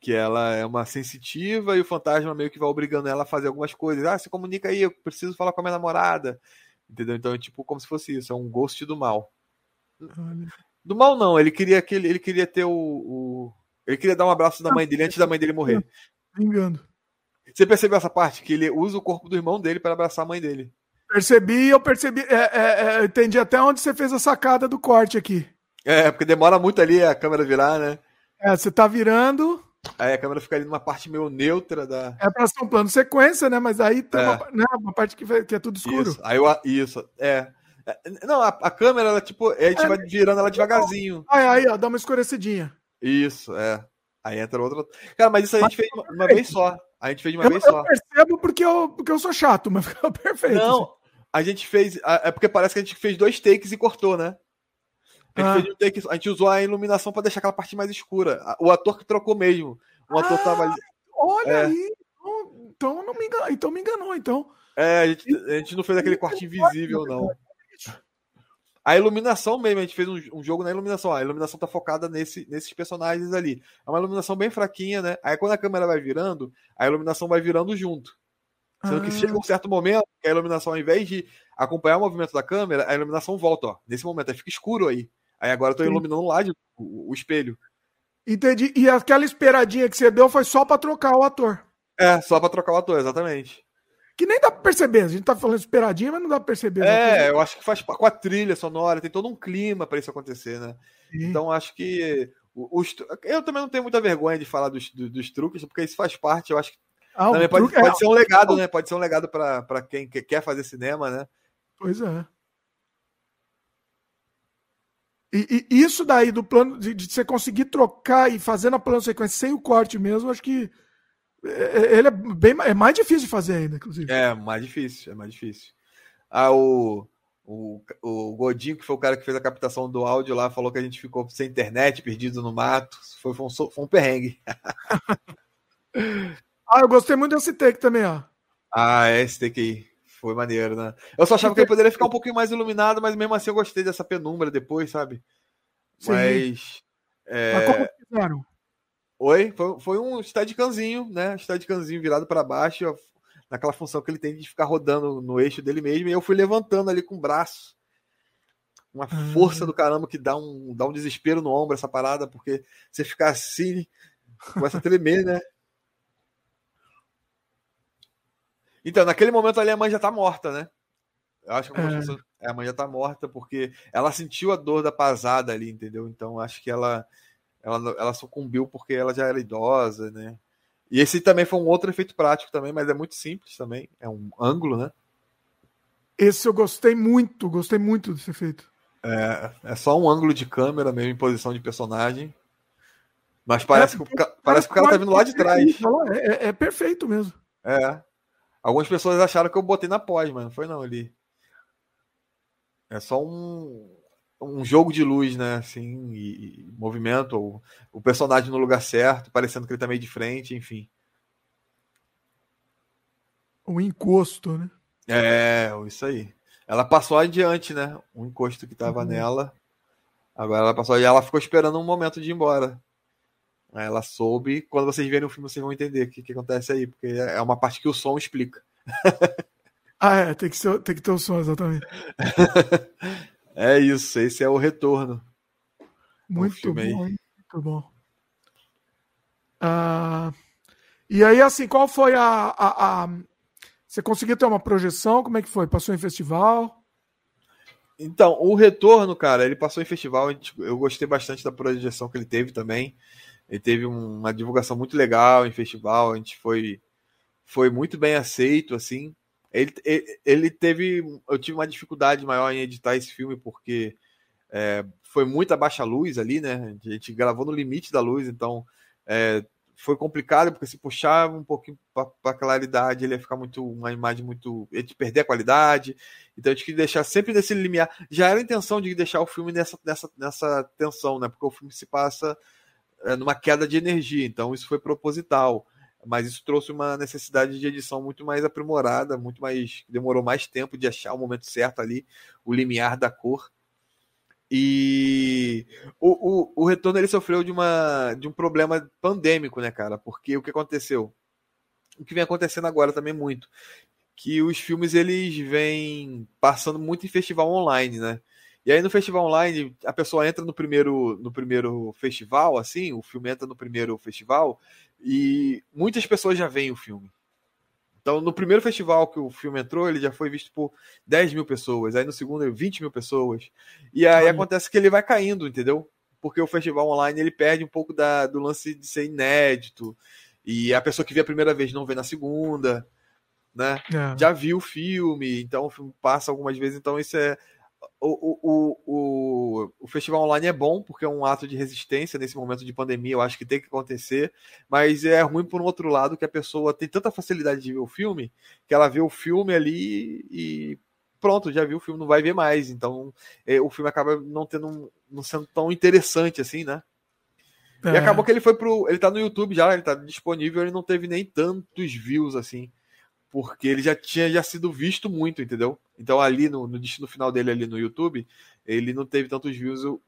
Que ela é uma sensitiva e o fantasma meio que vai obrigando ela a fazer algumas coisas. Ah, se comunica aí, eu preciso falar com a minha namorada. Entendeu? Então é tipo como se fosse isso, é um ghost do mal. Olha. Do mal não, ele queria que ele, queria ter o, o ele queria dar um abraço da mãe dele antes da mãe dele morrer. Vingando. Você percebeu essa parte? Que ele usa o corpo do irmão dele para abraçar a mãe dele. Percebi, eu percebi. É, é, é, eu entendi até onde você fez a sacada do corte aqui. É, porque demora muito ali a câmera virar, né? É, você tá virando. Aí a câmera fica ali numa parte meio neutra da. É pra ser um plano sequência, né? Mas aí tem é. uma, né, uma parte que, que, é tudo escuro. Isso, aí eu, isso. É. é não, a, a câmera, ela, tipo, a gente é, vai virando ela devagarzinho. Aí, aí, ó, dá uma escurecidinha. Isso, é. Aí entra outra. Cara, mas isso a gente fez uma, uma vez só. A gente fez uma eu, vez só. Eu percebo porque eu, porque eu sou chato, mas ficou perfeito. Não, assim. a gente fez. É porque parece que a gente fez dois takes e cortou, né? A gente, ah. fez um take, a gente usou a iluminação para deixar aquela parte mais escura. O ator que trocou mesmo. O ator ah, tava ali. Olha é. aí. Então não me enganou, então me enganou, então. É, a gente, a gente não fez aquele corte invisível, não. A iluminação mesmo, a gente fez um, um, jogo na iluminação. A iluminação tá focada nesse, nesses personagens ali. É uma iluminação bem fraquinha, né? Aí quando a câmera vai virando, a iluminação vai virando junto. Sendo ah. que chega um certo momento que a iluminação, ao invés de acompanhar o movimento da câmera, a iluminação volta, ó. Nesse momento, aí fica escuro aí. Aí agora eu tô iluminando lá de, o, o, espelho. Entendi. E aquela esperadinha que você deu foi só para trocar o ator. É, só para trocar o ator, exatamente. Que nem dá pra perceber. A gente tá falando esperadinho, mas não dá pra perceber. Né? É, eu acho que faz com a trilha sonora, tem todo um clima para isso acontecer, né? Sim. Então acho que. Os, eu também não tenho muita vergonha de falar dos, dos, truques, porque isso faz parte, eu acho que. Ah, pode, pode é... ser um legado, né? Pode ser um legado para quem quer fazer cinema, né? Pois é. E, e isso daí do plano de, de, você conseguir trocar e fazer na plano sequência sem o corte mesmo, acho que é, é, ele é bem é mais difícil de fazer ainda, inclusive. É, mais difícil, é mais difícil. Ah, o, o, o Godinho, que foi o cara que fez a captação do áudio lá, falou que a gente ficou sem internet, perdido no mato. Foi, foi, um, foi um perrengue. Ah, eu gostei muito desse take também, ó. Ah, é, esse take aí. Foi maneiro, né? Eu só achava que ele poderia ficar um pouquinho mais iluminado, mas mesmo assim eu gostei dessa penumbra depois, sabe? Sim. Mas. É... Mas como fizeram? Oi? Foi, foi um steadicamzinho, né? Steadicamzinho virado para baixo, naquela função que ele tem de ficar rodando no eixo dele mesmo, e eu fui levantando ali com o braço. Uma ah. força do caramba que dá um, dá um desespero no ombro essa parada, porque você ficar assim, começa a tremer, né? Então, naquele momento ali a mãe já tá morta, né? Eu acho que é. pessoas, a mãe já tá morta porque ela sentiu a dor da pasada ali, entendeu? Então acho que ela, ela, ela sucumbiu porque ela já era idosa, né? E esse também foi um outro efeito prático também, mas é muito simples também. É um ângulo, né? Esse eu gostei muito, gostei muito desse efeito. É, é só um ângulo de câmera mesmo em posição de personagem. Mas parece, é, que, o, parece que o cara tá vindo lá de trás. É, é, é perfeito mesmo. É. Algumas pessoas acharam que eu botei na pós, mas não foi não ali. É só um, um jogo de luz, né? Assim, e, e movimento, ou, o personagem no lugar certo, parecendo que ele tá meio de frente, enfim. O encosto, né? É, isso aí. Ela passou adiante, né? O encosto que tava uhum. nela. Agora ela passou e ela ficou esperando um momento de ir embora. Ela soube. Quando vocês verem o filme, vocês vão entender o que, que acontece aí, porque é uma parte que o som explica. ah, é, tem que, ser, tem que ter o som, exatamente. é isso, esse é o retorno. Muito bom, muito bom. Ah, e aí, assim, qual foi a, a, a, Você conseguiu ter uma projeção? Como é que foi? Passou em festival? Então, o retorno, cara, ele passou em festival. Eu gostei bastante da projeção que ele teve também. Ele teve uma divulgação muito legal em festival, a gente foi, foi muito bem aceito, assim. Ele, ele, ele teve. Eu tive uma dificuldade maior em editar esse filme, porque é, foi muita baixa luz ali, né? A gente gravou no limite da luz, então é, foi complicado, porque se puxava um pouquinho para a claridade, ele ia ficar muito. uma imagem muito. ia perder a qualidade. Então a gente queria deixar sempre nesse limiar. Já era a intenção de deixar o filme nessa, nessa, nessa tensão, né? Porque o filme se passa numa queda de energia, então isso foi proposital. Mas isso trouxe uma necessidade de edição muito mais aprimorada, muito mais. demorou mais tempo de achar o momento certo ali, o limiar da cor. E o, o, o retorno ele sofreu de, uma, de um problema pandêmico, né, cara? Porque o que aconteceu? O que vem acontecendo agora também muito. Que os filmes eles vêm passando muito em festival online, né? E aí no festival online, a pessoa entra no primeiro, no primeiro festival, assim, o filme entra no primeiro festival, e muitas pessoas já veem o filme. Então, no primeiro festival que o filme entrou, ele já foi visto por 10 mil pessoas. Aí no segundo, 20 mil pessoas. E aí Ai. acontece que ele vai caindo, entendeu? Porque o festival online ele perde um pouco da, do lance de ser inédito. E a pessoa que vê a primeira vez não vê na segunda, né? É. Já viu o filme, então o filme passa algumas vezes. Então, isso é o, o, o, o festival online é bom, porque é um ato de resistência nesse momento de pandemia, eu acho que tem que acontecer, mas é ruim por um outro lado que a pessoa tem tanta facilidade de ver o filme, que ela vê o filme ali e pronto, já viu o filme, não vai ver mais. Então é, o filme acaba não tendo não sendo tão interessante assim, né? É. E acabou que ele foi pro. Ele tá no YouTube já, ele tá disponível, ele não teve nem tantos views assim porque ele já tinha já sido visto muito, entendeu? Então ali no, no destino final dele ali no YouTube, ele não teve tantos views, o,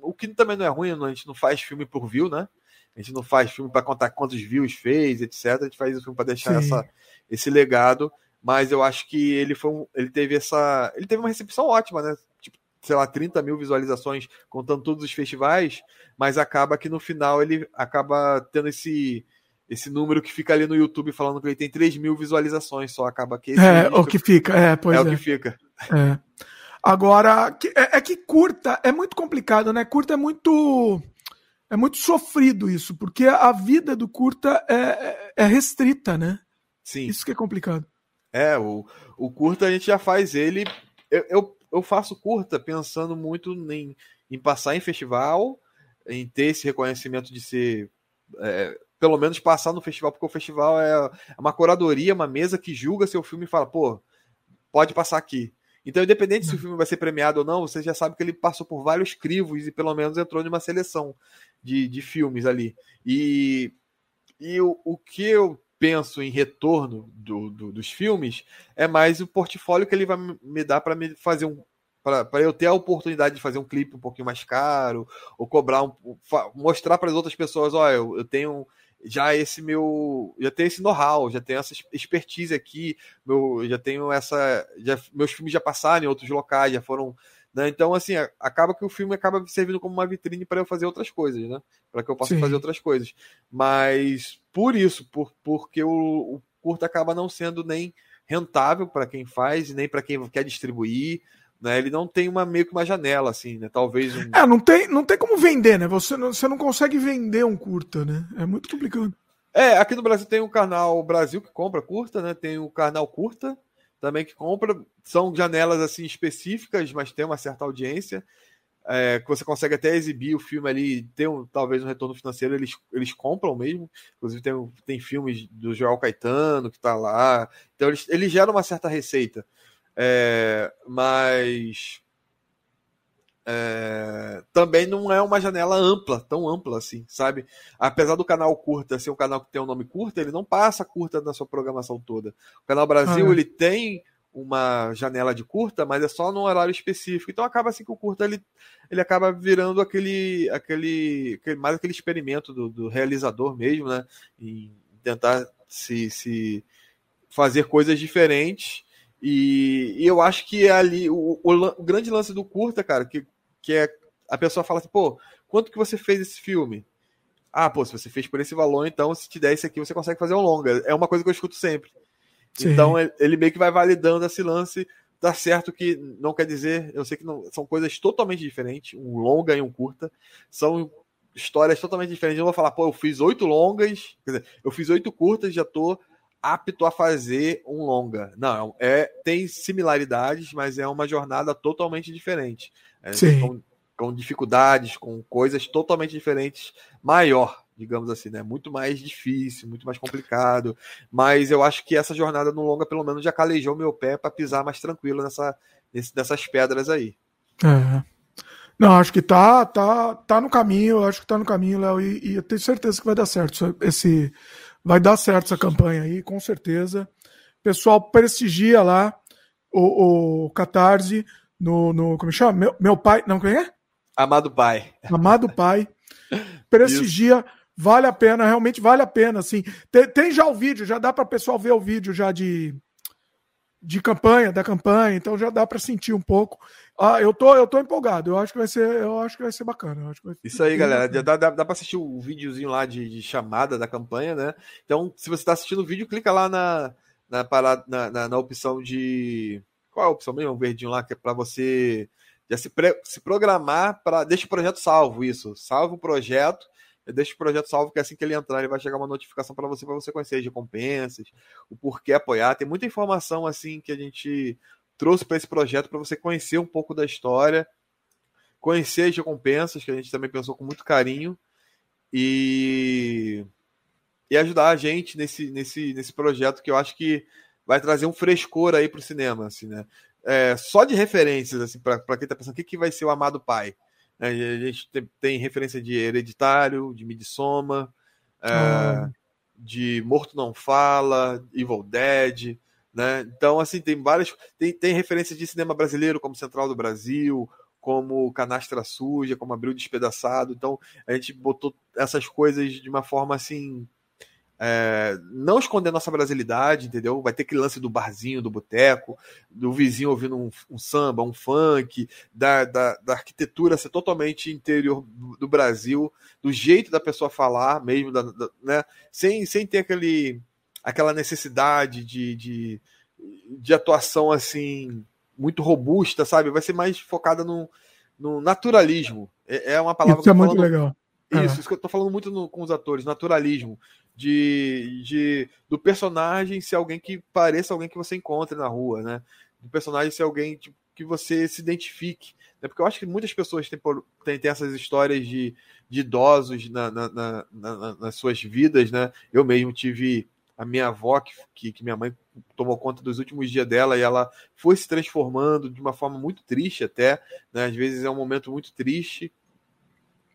o que também não é ruim, a gente não faz filme por view, né? A gente não faz filme para contar quantos views fez, etc. A gente faz o filme para deixar essa, esse legado, mas eu acho que ele foi um, ele teve essa, ele teve uma recepção ótima, né? Tipo, sei lá, 30 mil visualizações contando todos os festivais, mas acaba que no final ele acaba tendo esse esse número que fica ali no YouTube falando que ele tem 3 mil visualizações só, acaba que É, o que fica, é, pois é. É o que fica. É. Agora, é, é, que curta é muito complicado, né? Curta é muito. É muito sofrido isso, porque a vida do curta é, é, é restrita, né? Sim. Isso que é complicado. É, o, o curta a gente já faz ele. Eu, eu, eu faço curta pensando muito em, em passar em festival, em ter esse reconhecimento de ser. É, pelo menos passar no festival, porque o festival é uma curadoria, uma mesa que julga seu filme e fala, pô, pode passar aqui. Então, independente se o filme vai ser premiado ou não, você já sabe que ele passou por vários crivos e pelo menos entrou numa seleção de, de filmes ali. E E o, o que eu penso em retorno do, do, dos filmes é mais o portfólio que ele vai me dar para me fazer um para eu ter a oportunidade de fazer um clipe um pouquinho mais caro ou cobrar um, mostrar para as outras pessoas olha eu, eu tenho já esse meu já tenho esse know-how já tenho essa expertise aqui meu já tenho essa já, meus filmes já passaram em outros locais já foram né? Então, assim, acaba que o filme acaba servindo como uma vitrine para eu fazer outras coisas, né? Para que eu possa Sim. fazer outras coisas. Mas por isso, por, porque o, o curto acaba não sendo nem rentável para quem faz, nem para quem quer distribuir. Né? Ele não tem uma meio que uma janela, assim, né? Talvez um... É, não tem, não tem como vender, né? Você não, você não consegue vender um curta, né? É muito complicado. É, aqui no Brasil tem o canal Brasil que compra curta, né? Tem o canal Curta, também que compra. São janelas assim específicas, mas tem uma certa audiência. É, que você consegue até exibir o filme ali, ter um, talvez um retorno financeiro, eles, eles compram mesmo. Inclusive, tem, tem filmes do Joel Caetano que está lá. Então, eles, eles geram uma certa receita. É, mas é, também não é uma janela ampla, tão ampla assim, sabe? Apesar do canal curta ser um canal que tem um nome curto, ele não passa curta na sua programação toda. O canal Brasil ah, é. ele tem uma janela de curta, mas é só num horário específico. Então acaba assim que o curta ele, ele acaba virando aquele, aquele, aquele mais aquele experimento do, do realizador mesmo, né? Em tentar se, se fazer coisas diferentes. E, e, eu acho que é ali o, o, o, grande lance do curta, cara, que que é a pessoa fala assim, pô, quanto que você fez esse filme? Ah, pô, se você fez por esse valor, então se te der esse aqui, você consegue fazer um longa. É uma coisa que eu escuto sempre. Sim. Então ele meio que vai validando esse lance. Tá certo que não quer dizer, eu sei que não, são coisas totalmente diferentes, um longa e um curta. São histórias totalmente diferentes. Eu vou falar, pô, eu fiz oito longas, quer dizer, eu fiz oito curtas, já tô apto a fazer um longa. Não, é tem similaridades, mas é uma jornada totalmente diferente. É, com, com, dificuldades, com coisas totalmente diferentes, maior, digamos assim, né? Muito mais difícil, muito mais complicado. Mas eu acho que essa jornada no longa, pelo menos, já calejou meu pé para pisar mais tranquilo nessa, nessas pedras aí. É. Não, acho que tá, tá, tá no caminho, acho que tá no caminho, Léo, e, e, eu tenho certeza que vai dar certo. Esse, vai dar certo essa campanha aí, com certeza. Pessoal, prestigia lá o, o Catarse no, no como chama? Meu, meu pai, não, quem é? Amado Pai. Amado Pai. Prestigia, vale a pena, realmente vale a pena, assim. Tem, tem já o vídeo, já dá para o pessoal ver o vídeo já de de campanha, da campanha, então já dá para sentir um pouco. Ah, eu tô, eu tô empolgado. Eu acho que vai ser, eu acho que vai ser bacana. Vai ser Isso aí, galera. Dá, dá, dá para assistir o videozinho lá de, de, chamada da campanha, né? Então, se você está assistindo o vídeo, clica lá na na, parada, na, na, na opção de qual é a opção mesmo? O verdinho lá, que é para você já se, pre, se programar para. Deixa o projeto salvo, isso. Salva o projeto. Deixa o projeto salvo, que assim que ele entrar, ele vai chegar uma notificação para você, para você conhecer as recompensas, o porquê apoiar. Tem muita informação assim que a gente trouxe para esse projeto para você conhecer um pouco da história, conhecer as recompensas, que a gente também pensou com muito carinho, e, e ajudar a gente nesse, nesse, nesse projeto que eu acho que vai trazer um frescor aí pro cinema, assim, né? É, só de referências, assim, para quem tá pensando o que, que vai ser o Amado Pai. É, a gente tem, tem, referência de Hereditário, de Midsommar, é, ah. de Morto Não Fala, Evil Dead, né? Então, assim, tem várias. Tem, tem referências de cinema brasileiro, como Central do Brasil, como Canastra Suja, como Abril Despedaçado. Então, a gente botou essas coisas de uma forma assim é, não esconder nossa brasilidade, entendeu? Vai ter aquele lance do barzinho, do boteco, do vizinho ouvindo um, um samba, um funk, da, da, da, arquitetura ser totalmente interior do, Brasil, do jeito da pessoa falar mesmo, da, da, né? sem, sem ter aquele, aquela necessidade de, de, de atuação assim muito robusta, sabe? Vai ser mais focada no, no naturalismo. É, é uma palavra Isso que é muito falando... legal. Isso, isso que eu tô falando muito no, com os atores, naturalismo de, de do personagem ser alguém que pareça alguém que você encontre na rua, né? Do personagem ser alguém tipo, que você se identifique. Né? Porque eu acho que muitas pessoas têm, têm, têm essas histórias de, de idosos na, na, na, na, nas suas vidas, né? Eu mesmo tive a minha avó, que, que minha mãe tomou conta dos últimos dias dela e ela foi se transformando de uma forma muito triste até, né? Às vezes é um momento muito triste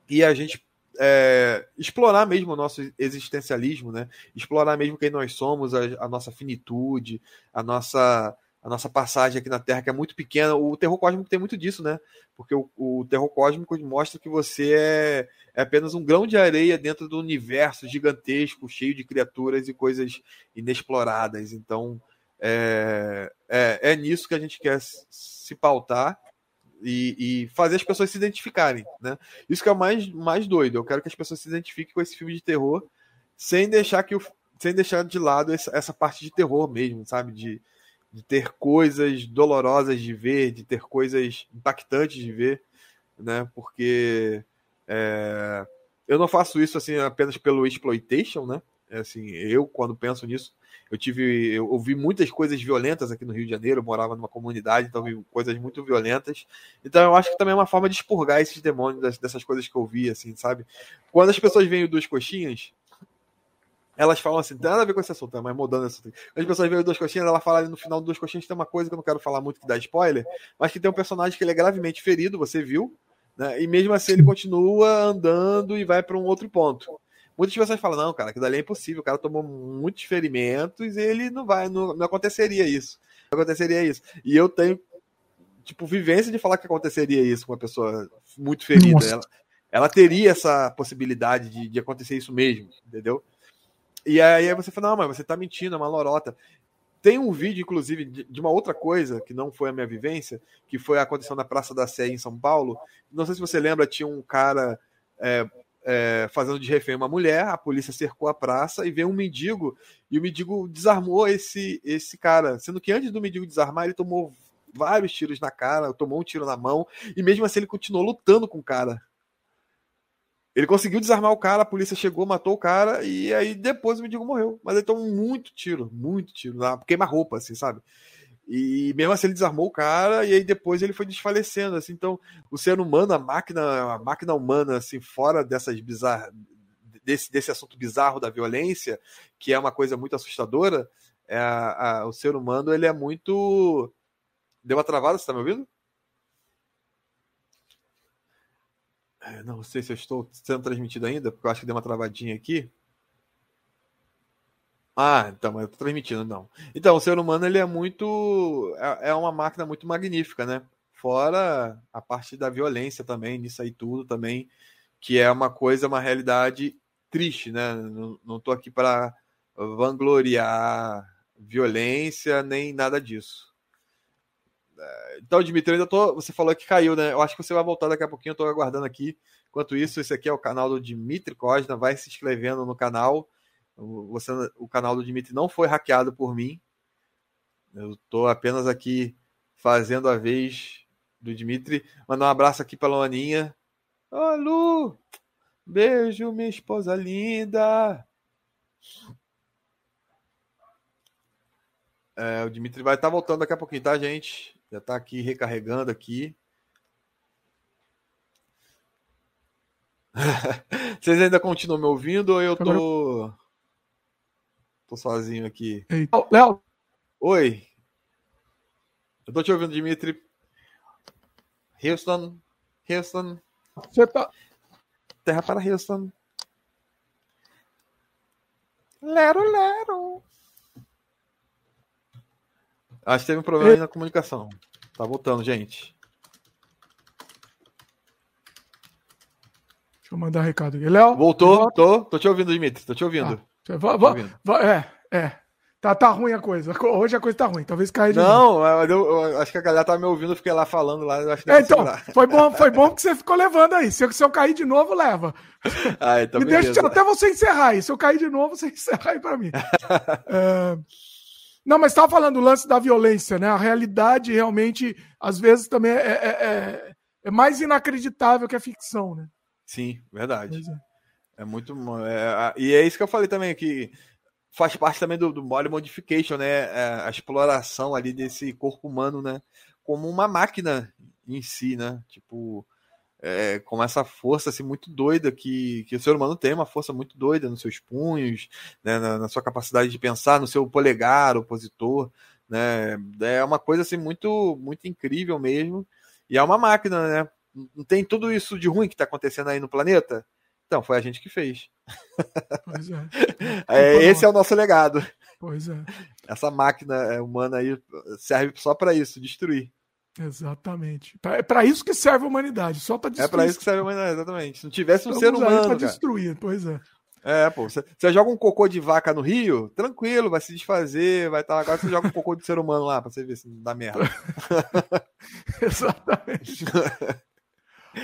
e a gente é, explorar mesmo o nosso existencialismo, né? Explorar mesmo quem nós somos, a, a, nossa finitude, a nossa a nossa passagem aqui na Terra que é muito pequena. O terror cósmico tem muito disso, né? Porque o, o terror cósmico mostra que você é, é, apenas um grão de areia dentro do universo gigantesco, cheio de criaturas e coisas inexploradas. Então é, é, é nisso que a gente quer se pautar e, e, fazer as pessoas se identificarem, né? Isso que é o mais, mais doido. Eu quero que as pessoas se identifiquem com esse filme de terror, sem deixar que o, sem deixar de lado essa, essa parte de terror mesmo, sabe? De, de ter coisas dolorosas de ver, de ter coisas impactantes de ver, né? Porque é, eu não faço isso assim apenas pelo exploitation, né? É assim, eu quando penso nisso, eu tive, eu ouvi muitas coisas violentas aqui no Rio de Janeiro, eu morava numa comunidade, então vi coisas muito violentas. Então eu acho que também é uma forma de expurgar esses demônios dessas coisas que eu vi, assim, sabe? Quando as pessoas veem o Duas Coxinhas, elas falam assim, tem nada a ver com esse assunto, mas mudando esse assunto. As pessoas veem Duas Coxinhas, ela fala ali no final do Duas Coxinhas tem uma coisa que eu não quero falar muito que dá spoiler, mas que tem um personagem que ele é gravemente ferido, você viu, né? E mesmo assim ele continua andando e vai para um outro ponto. Muitas pessoas falam, não, cara, que dali é impossível, o cara tomou muitos ferimentos e ele não vai, não, não aconteceria isso. Não aconteceria isso. E eu tenho, tipo, vivência de falar que aconteceria isso com uma pessoa muito ferida. Ela, ela teria essa possibilidade de, de acontecer isso mesmo, entendeu? E aí você fala, não, mas você tá mentindo, é uma lorota. Tem um vídeo, inclusive, de uma outra coisa, que não foi a minha vivência, que foi a aconteceu na Praça da Sé em São Paulo. Não sei se você lembra, tinha um cara é, é, fazendo de refém uma mulher, a polícia cercou a praça e veio um mendigo, e o mendigo desarmou esse, esse cara. Sendo que antes do mendigo desarmar, ele tomou vários tiros na cara, tomou um tiro na mão, e mesmo assim ele continuou lutando com o cara. Ele conseguiu desarmar o cara, a polícia chegou, matou o cara, e aí depois o mendigo morreu. Mas ele tomou muito tiro, muito tiro, queima-roupa, assim, sabe? E mesmo assim ele desarmou o cara e aí depois ele foi desfalecendo. Assim, então, o ser humano, a máquina, a máquina humana, assim, fora dessas bizarras. Desse, desse assunto bizarro da violência, que é uma coisa muito assustadora, é a, a, o ser humano ele é muito. Deu uma travada, você tá me ouvindo? Não sei se eu estou sendo transmitido ainda, porque eu acho que deu uma travadinha aqui. Ah, então, eu tô transmitindo, não. Então, o ser humano, ele é muito. É, é uma máquina muito magnífica, né? Fora a parte da violência também, nisso aí tudo também, que é uma coisa, uma realidade triste, né? Não, tô aqui para vangloriar violência nem nada disso. É, então, Dimitri, ainda tô. Você falou que caiu, né? Eu acho que você vai voltar daqui a pouquinho, eu tô aguardando aqui. Enquanto isso, esse aqui é o canal do Dimitri Cosna, vai se inscrevendo no canal você, o canal do Dimitri não foi hackeado por mim. Eu estou apenas aqui fazendo a vez do Dimitri. Mandar um abraço aqui para a Luaninha. Ô, oh, Lu! Beijo, minha esposa linda! É, o Dimitri vai estar tá voltando daqui a pouquinho, tá, gente? Já está aqui recarregando aqui. Vocês ainda continuam me ouvindo ou eu tô. Tô sozinho aqui. Léo. Oi. Eu tô te ouvindo, Dimitri. Houston. Houston. Você tá. Terra para Houston. Lero, lero. Acho que teve um problema aí na comunicação. Tá voltando, gente. Deixa eu mandar um recado aqui. Léo? Voltou? Tô, tô te ouvindo, Dimitri. Tô te ouvindo. Ah. Vá, vá, vá, é, é. Tá, tá ruim a coisa. Hoje a coisa tá ruim. Talvez caia de Não, novo. Eu, eu, acho que a galera tá me ouvindo, eu fiquei lá falando lá. é, então, foi bom, foi bom que você ficou levando aí. Se eu, se eu cair de novo, leva. Ah, então e beleza. deixa até você encerrar aí. Se eu cair de novo, você encerra aí pra mim. é... Não, mas estava falando do lance da violência, né? A realidade realmente, às vezes, também é, é, é, é mais inacreditável que a ficção, né? Sim, verdade. É. É muito. É, e é isso que eu falei também, que faz parte também do, do body modification, né? É, a exploração ali desse corpo humano, né? Como uma máquina em si, né? Tipo, é, com essa força assim, muito doida que, que o ser humano tem, uma força muito doida nos seus punhos, né? na, na sua capacidade de pensar, no seu polegar opositor, né? É uma coisa assim muito, muito incrível mesmo. E é uma máquina, né? Não tem tudo isso de ruim que está acontecendo aí no planeta? Então, foi a gente que fez. Pois é. é esse é o nosso legado. Pois é. Essa máquina é, humana aí serve só para isso, destruir. Exatamente. É para isso que serve a humanidade, só para destruir. É para isso que serve a humanidade, exatamente. Se não tivesse um Estamos ser humano. Para destruir, pois é. É, pô. Você, joga um cocô de vaca no rio, tranquilo, vai se desfazer, vai estar. Tá, agora você joga um cocô de ser humano lá, pra você ver se não dá merda. Exatamente.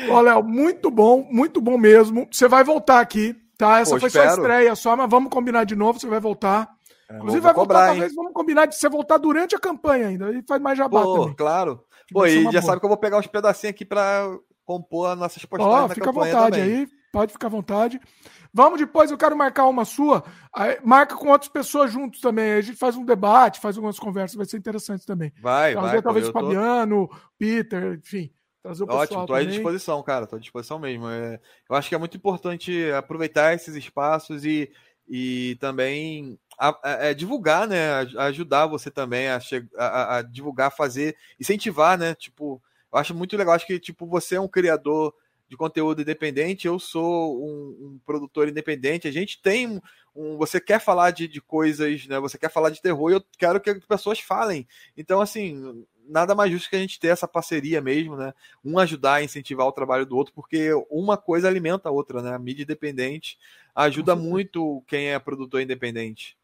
Ó, Léo, muito bom, muito bom mesmo. Você vai voltar aqui, tá? Essa pô, foi espero. sua estreia só, mas vamos combinar de novo, você vai voltar. É, Inclusive, vai voltar, cobrar, talvez, vamos combinar de você voltar durante a campanha ainda. E faz mais jabá pô, também. Claro. Pô, e já boa. sabe que eu vou pegar uns pedacinhos aqui pra compor as nossas postagens Ó, fica à vontade também. aí, pode ficar à vontade. Vamos depois, eu quero marcar uma sua. Aí, marca com outras pessoas juntos também. A gente faz um debate, faz algumas conversas, vai ser interessante também. Vai, Trazer, vai. Talvez o Fabiano, tô... Peter, enfim. Trazer o pessoal Ótimo, tô à disposição, cara. Tô à disposição mesmo. É, eu acho que é muito importante aproveitar esses espaços e, e também a, a, é, divulgar, né? ajudar você também a, a, divulgar, fazer, incentivar, né? Tipo, eu acho muito legal. Acho que, tipo, você é um criador de conteúdo independente, eu sou um, um produtor independente. A gente tem um, um, você quer falar de, de coisas, né? Você quer falar de terror e eu quero que as pessoas falem. Então, assim, nada mais justo que a gente ter essa parceria mesmo, né? Um ajudar a incentivar o trabalho do outro, porque uma coisa alimenta a outra, né? A mídia independente ajuda muito quem é produtor independente.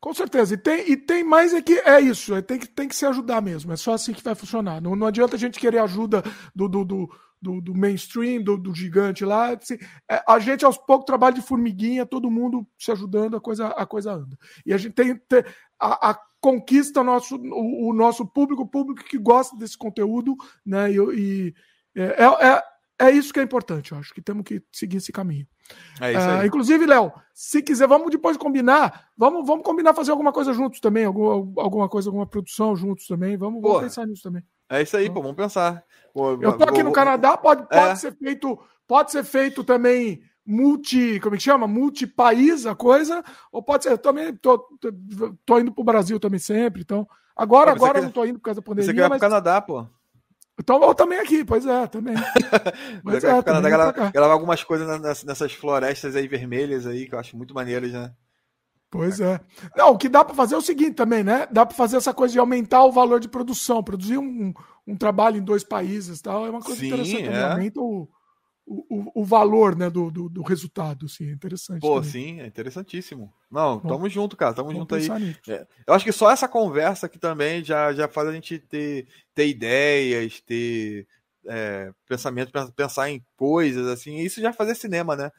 Com certeza. E tem, e tem mais é que é isso, é, tem que, tem que se ajudar mesmo. É só assim que vai funcionar. Não, não adianta a gente querer ajuda do, do, do do, do mainstream, do, do, gigante lá. Assim, é, a gente aos poucos trabalha de formiguinha, todo mundo se ajudando, a coisa, a coisa anda. E a gente tem, tem a, a, conquista nosso, o, o, nosso público, o público que gosta desse conteúdo, né? E, e é, é, é, isso que é importante, eu acho que temos que seguir esse caminho. É isso aí. Uh, inclusive, Léo, se quiser, vamos depois combinar. Vamos, vamos combinar fazer alguma coisa juntos também, alguma, alguma coisa, alguma produção juntos também. Vamos, vamos pensar nisso também. É isso aí, pô, vamos pensar. Eu tô aqui no Canadá, pode, pode é. ser feito, pode ser feito também multi, como é que chama? Multi-país a coisa, ou pode ser, eu também tô, tô, indo pro Brasil também sempre, então, agora, agora quer, não tô indo por causa da pandemia. Você quer mas... pro Canadá, pô? Então eu também aqui, pois é, também. Mas é, gravar algumas coisas nessas, florestas aí vermelhas aí, que eu acho muito maneiras, né? Pois é. Não, o que dá para fazer é o seguinte também, né? Dá para fazer essa coisa de aumentar o valor de produção, produzir um, um trabalho em dois países tal, é uma coisa Sim, interessante. É. Aumenta o, o, o valor né, do, do, do resultado, assim, é interessante. Pô, também. sim, é interessantíssimo. Não, Bom, tamo junto, cara, tamo junto aí. É, eu acho que só essa conversa aqui também já, já faz a gente ter, ter ideias, ter é, pensamento, pensar em coisas, assim, isso já fazer cinema, né?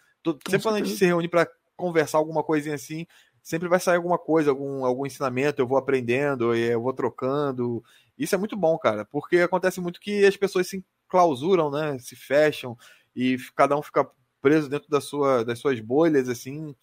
Sempre quando a gente se reúne para conversar alguma coisinha assim, sempre vai sair alguma coisa, algum, algum ensinamento, eu vou aprendendo, eu vou trocando. Isso é muito bom, cara, porque acontece muito que as pessoas se clausuram, né? Se fecham e cada um fica preso dentro da sua, das suas bolhas, assim.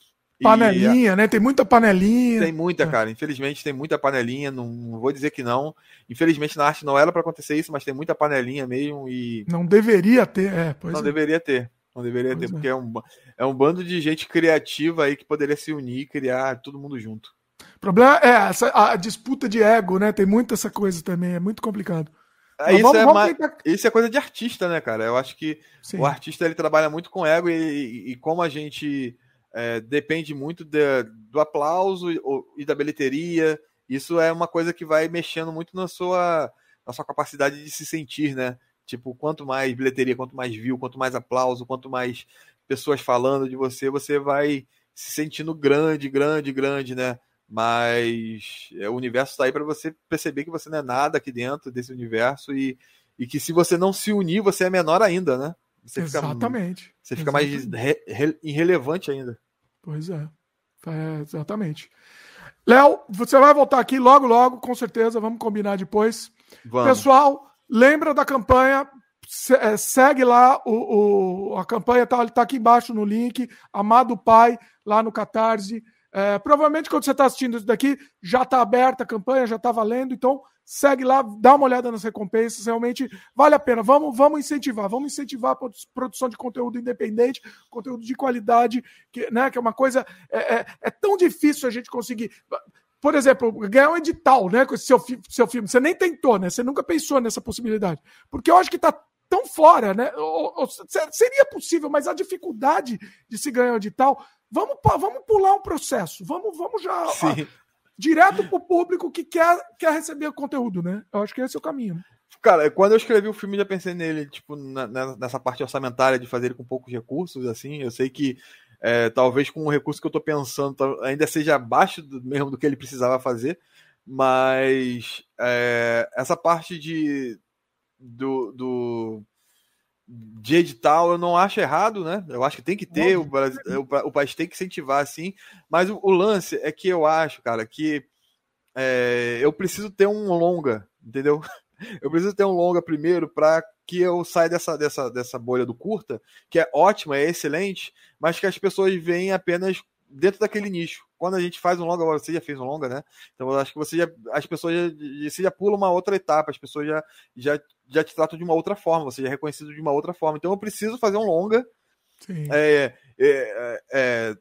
Panelinha, e, né? Tem muita panelinha. Tem muita, é. cara. Infelizmente tem muita panelinha. Não, não, vou dizer que não. Infelizmente na arte não era para acontecer isso, mas tem muita panelinha mesmo e. Não deveria ter, é. não é. deveria ter. Não deveria pois ter, é. porque é um, é um bando de gente criativa aí que poderia se unir e criar todo mundo junto. O problema é essa, a disputa de ego, né? Tem muita essa coisa também, é muito complicado. É, isso, vamos, é vamos tentar... isso é coisa de artista, né, cara? Eu acho que Sim. o artista ele trabalha muito com ego e, e, e como a gente é, depende muito de, do aplauso e, e, da bilheteria, isso é uma coisa que vai mexendo muito na sua, na sua capacidade de se sentir, né? Tipo, quanto mais bilheteria, quanto mais view, quanto mais aplauso, quanto mais pessoas falando de você, você vai se sentindo grande, grande, grande, né? Mas é, o universo está aí para você perceber que você não é nada aqui dentro desse universo e, e que se você não se unir, você é menor ainda, né? Você exatamente. Fica, você fica exatamente. mais re, re, irrelevante ainda. Pois é. é exatamente. Léo, você vai voltar aqui logo, logo, com certeza. Vamos combinar depois. Vamos. Pessoal, Lembra da campanha? É, segue lá o, o a campanha está tá aqui embaixo no link. Amado Pai lá no Catarse. É, provavelmente quando você está assistindo isso daqui já está aberta a campanha, já está valendo. Então segue lá, dá uma olhada nas recompensas. Realmente vale a pena. Vamos, vamos incentivar, vamos incentivar a produção de conteúdo independente, conteúdo de qualidade, que, né, que é uma coisa é, é, é tão difícil a gente conseguir por exemplo, ganhar um edital, né, com esse seu, seu filme. Você nem tentou, né? Você nunca pensou nessa possibilidade. Porque eu acho que está tão fora, né? Ou, ou, seria possível, mas a dificuldade de se ganhar o edital. Vamos, vamos pular um processo. Vamos, vamos já. Ó, direto para o público que quer, quer receber conteúdo, né? Eu acho que esse é o caminho. Cara, quando eu escrevi o filme, já pensei nele, tipo, na, nessa parte orçamentária de fazer ele com poucos recursos, assim. Eu sei que é, talvez com o recurso que eu tô pensando ainda seja abaixo do, mesmo do que ele precisava fazer, mas é, essa parte de do, do de edital eu não acho errado, né? Eu acho que tem que ter, o, Brasil, o, o país tem que incentivar assim, mas o, o, lance é que eu acho, cara, que é, eu preciso ter um longa, entendeu? Eu preciso ter um longa primeiro para que eu saia dessa, dessa, dessa bolha do curta, que é ótima, é excelente, mas que as pessoas veem apenas dentro daquele nicho. Quando a gente faz um longa, você já fez um longa, né? Então eu acho que você já, as pessoas já, você já pula uma outra etapa, as pessoas já, já, já te tratam de uma outra forma, você já é reconhecido de uma outra forma. Então eu preciso fazer um longa. É, é, é, é,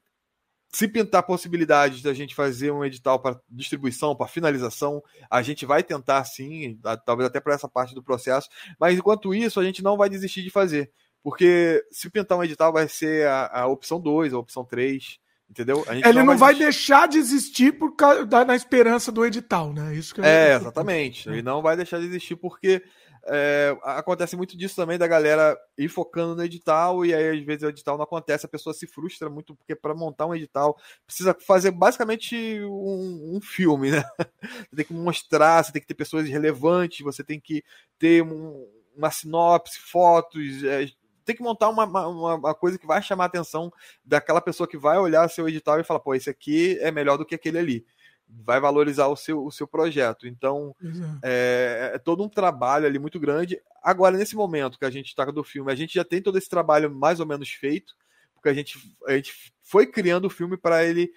se pintar possibilidades da gente fazer um edital para distribuição, para finalização, a gente vai tentar sim, talvez até para essa parte do processo, mas enquanto isso, a gente não vai desistir de fazer. Porque se pintar um edital, vai ser a, a opção 2, a opção 3. Entendeu? Ele não, não vai, deixar de existir por causa da, na esperança do edital, né? Isso que é, exatamente. É. Ele não vai deixar de existir porque é, acontece muito disso também da galera ir focando no edital e aí às vezes o edital não acontece, a pessoa se frustra muito porque para montar um edital precisa fazer basicamente um, um, filme, né? Você tem que mostrar, você tem que ter pessoas relevantes, você tem que ter um, uma sinopse, fotos, é, tem que montar uma, uma, uma, coisa que vai chamar a atenção daquela pessoa que vai olhar seu edital e falar, pô, esse aqui é melhor do que aquele ali. Vai valorizar o seu, o seu projeto. Então, é, é, todo um trabalho ali muito grande. Agora, nesse momento que a gente está do filme, a gente já tem todo esse trabalho mais ou menos feito, porque a gente, a gente foi criando o filme para ele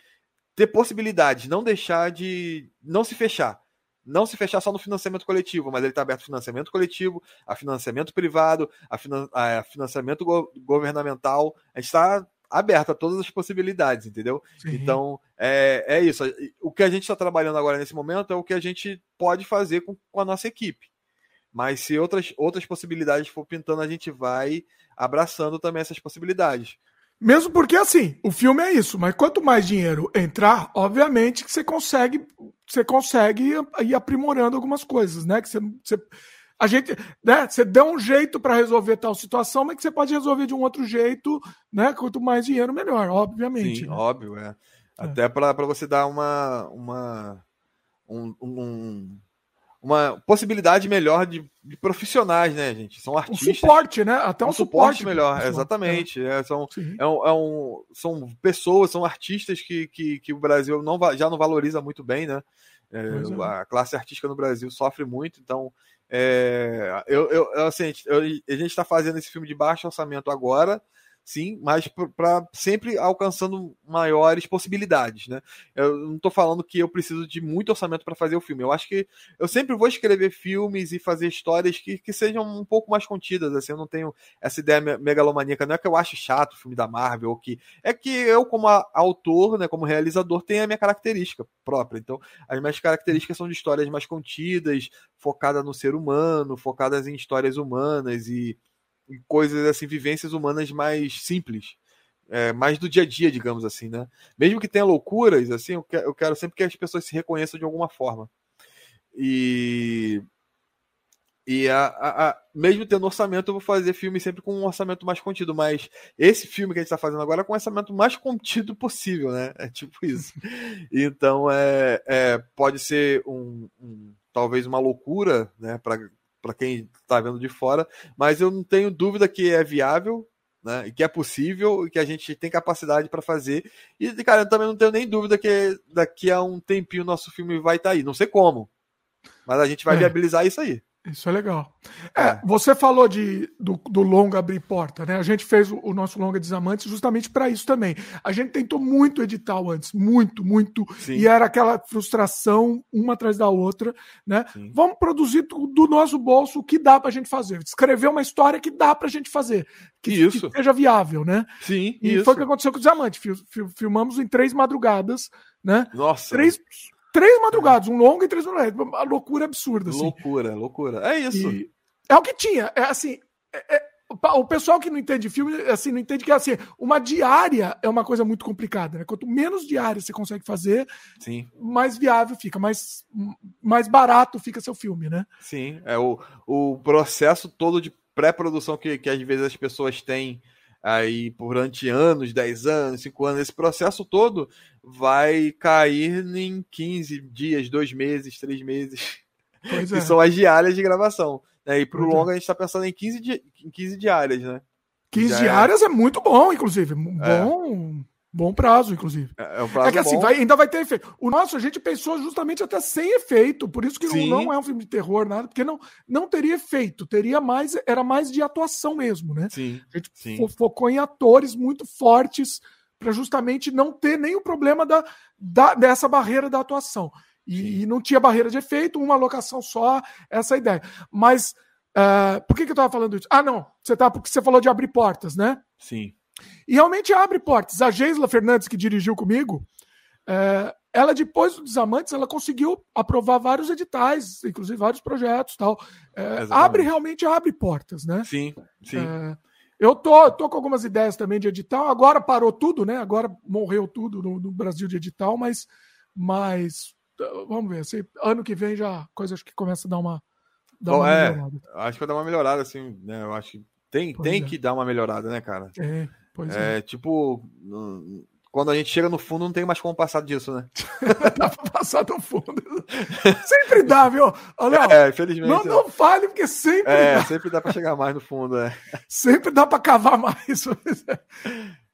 ter possibilidades, não deixar de. não se fechar não se fechar só no financiamento coletivo, mas ele está aberto a financiamento coletivo, a financiamento privado, a, finan a financiamento go governamental. A gente está aberto a todas as possibilidades, entendeu? Sim. Então, é, é isso. O que a gente está trabalhando agora nesse momento é o que a gente pode fazer com, com a nossa equipe. Mas se outras, outras possibilidades for pintando, a gente vai abraçando também essas possibilidades. Mesmo porque, assim, o filme é isso, mas quanto mais dinheiro entrar, obviamente que você consegue, você consegue ir aprimorando algumas coisas, né? Que você, você a gente, né? Você dá um jeito para resolver tal situação, mas que você pode resolver de um outro jeito, né? Quanto mais dinheiro, melhor, obviamente. Sim, né? óbvio, é. é. Até é. para você dar uma, uma um, um uma possibilidade melhor de, de, profissionais, né, gente? São artistas. Um suporte, né? Até um, um suporte, suporte, melhor, exatamente. É. É, são, é um, é um, são pessoas, são artistas que, que, que o Brasil não, já não valoriza muito bem, né? É, é. a classe artística no Brasil sofre muito, então é, eu, eu, assim, eu, a gente está fazendo esse filme de baixo orçamento agora, sim, mas para sempre alcançando maiores possibilidades, né? Eu não estou falando que eu preciso de muito orçamento para fazer o filme. Eu acho que eu sempre vou escrever filmes e fazer histórias que, que sejam um pouco mais contidas, assim, eu não tenho essa ideia megalomaníaca, não é que eu acho chato o filme da Marvel, ou que é que eu como autor, né, como realizador, tenho a minha característica própria. Então, as minhas características são de histórias mais contidas, focadas no ser humano, focadas em histórias humanas e coisas assim, vivências humanas mais simples. É, mais do dia a dia, digamos assim, né? Mesmo que tenha loucuras, assim, eu quero, eu quero sempre que as pessoas se reconheçam de alguma forma. E e a, a, a, mesmo tendo orçamento, eu vou fazer filme sempre com um orçamento mais contido. Mas esse filme que a gente está fazendo agora é com o orçamento mais contido possível, né? É tipo isso. Então, é, é pode ser um, um talvez uma loucura, né? Para quem está vendo de fora, mas eu não tenho dúvida que é viável, né, e que é possível e que a gente tem capacidade para fazer. E, cara, eu também não tenho nem dúvida que daqui a um tempinho o nosso filme vai estar tá aí. Não sei como, mas a gente vai é. viabilizar isso aí. Isso é legal. É, é, você falou de, do, do longa abrir porta, né? A gente fez o, o nosso longa Desamantes justamente para isso também. A gente tentou muito edital antes, muito, muito, Sim. e era aquela frustração uma atrás da outra, né? Sim. Vamos produzir do, nosso bolso o que dá para a gente fazer, escrever uma história que dá para a gente fazer, que, isso. que seja viável, né? Sim. E isso. foi o que aconteceu com o Desamante. Fil, fil, filmamos em três madrugadas, né? Nossa. Três Três madrugadas, um longo e três madrugadas. Uma loucura absurda. Assim. Loucura, loucura. É isso. E é o que tinha. É assim, É, é, o pessoal que não entende filme, assim, não entende que assim, uma diária é uma coisa muito complicada, né? Quanto menos diária você consegue fazer, Sim. mais viável fica, mais, mais barato fica seu filme, né? Sim, é o, o processo todo de pré-produção que, que às vezes as pessoas têm aí durante anos, 10 anos, 5 anos, esse processo todo vai cair em 15 dias, 2 meses, 3 meses, pois que é. são as diárias de gravação. Né? E para o é. longa a gente está pensando em 15, di em 15 diárias, né? 15 Já diárias é... é... muito bom, inclusive. Bom, bom prazo, inclusive. É, é um prazo é que assim, vai, ainda vai ter efeito. O nosso a gente pensou justamente até sem efeito, por isso que Sim. não é um filme de terror, nada, porque não, não teria efeito, teria mais, era mais de atuação mesmo, né? Sim. A gente Sim. focou em atores muito fortes para justamente não ter nenhum problema da, da, dessa barreira da atuação. E, e, não tinha barreira de efeito, uma locação só, essa ideia. Mas uh, por que, que eu estava falando isso? Ah, não, você tá, porque você falou de abrir portas, né? Sim. E realmente abre portas. A Geisla Fernandes, que dirigiu comigo, uh, ela depois dos Amantes, ela conseguiu aprovar vários editais, inclusive vários projetos tal. Uh, abre realmente abre portas, né? Sim, sim. Eu tô, tô com algumas ideias também de edital. Agora parou tudo, né? Agora morreu tudo no, no Brasil de edital, mas, mas vamos ver. Assim, ano que vem já coisa acho que começa a dar uma, dar Bom, uma é, melhorada. Acho que vai dar uma melhorada, assim, né? Eu acho que tem, tem é. que dar uma melhorada, né, cara? É, pois é. é. Tipo, quando a gente chega no fundo, não tem mais como passar disso, né? dá pra passar do fundo. Sempre dá, viu? Olha, é, infelizmente. Não, não fale, porque sempre é, dá. sempre dá pra chegar mais no fundo, é. Sempre dá pra cavar mais.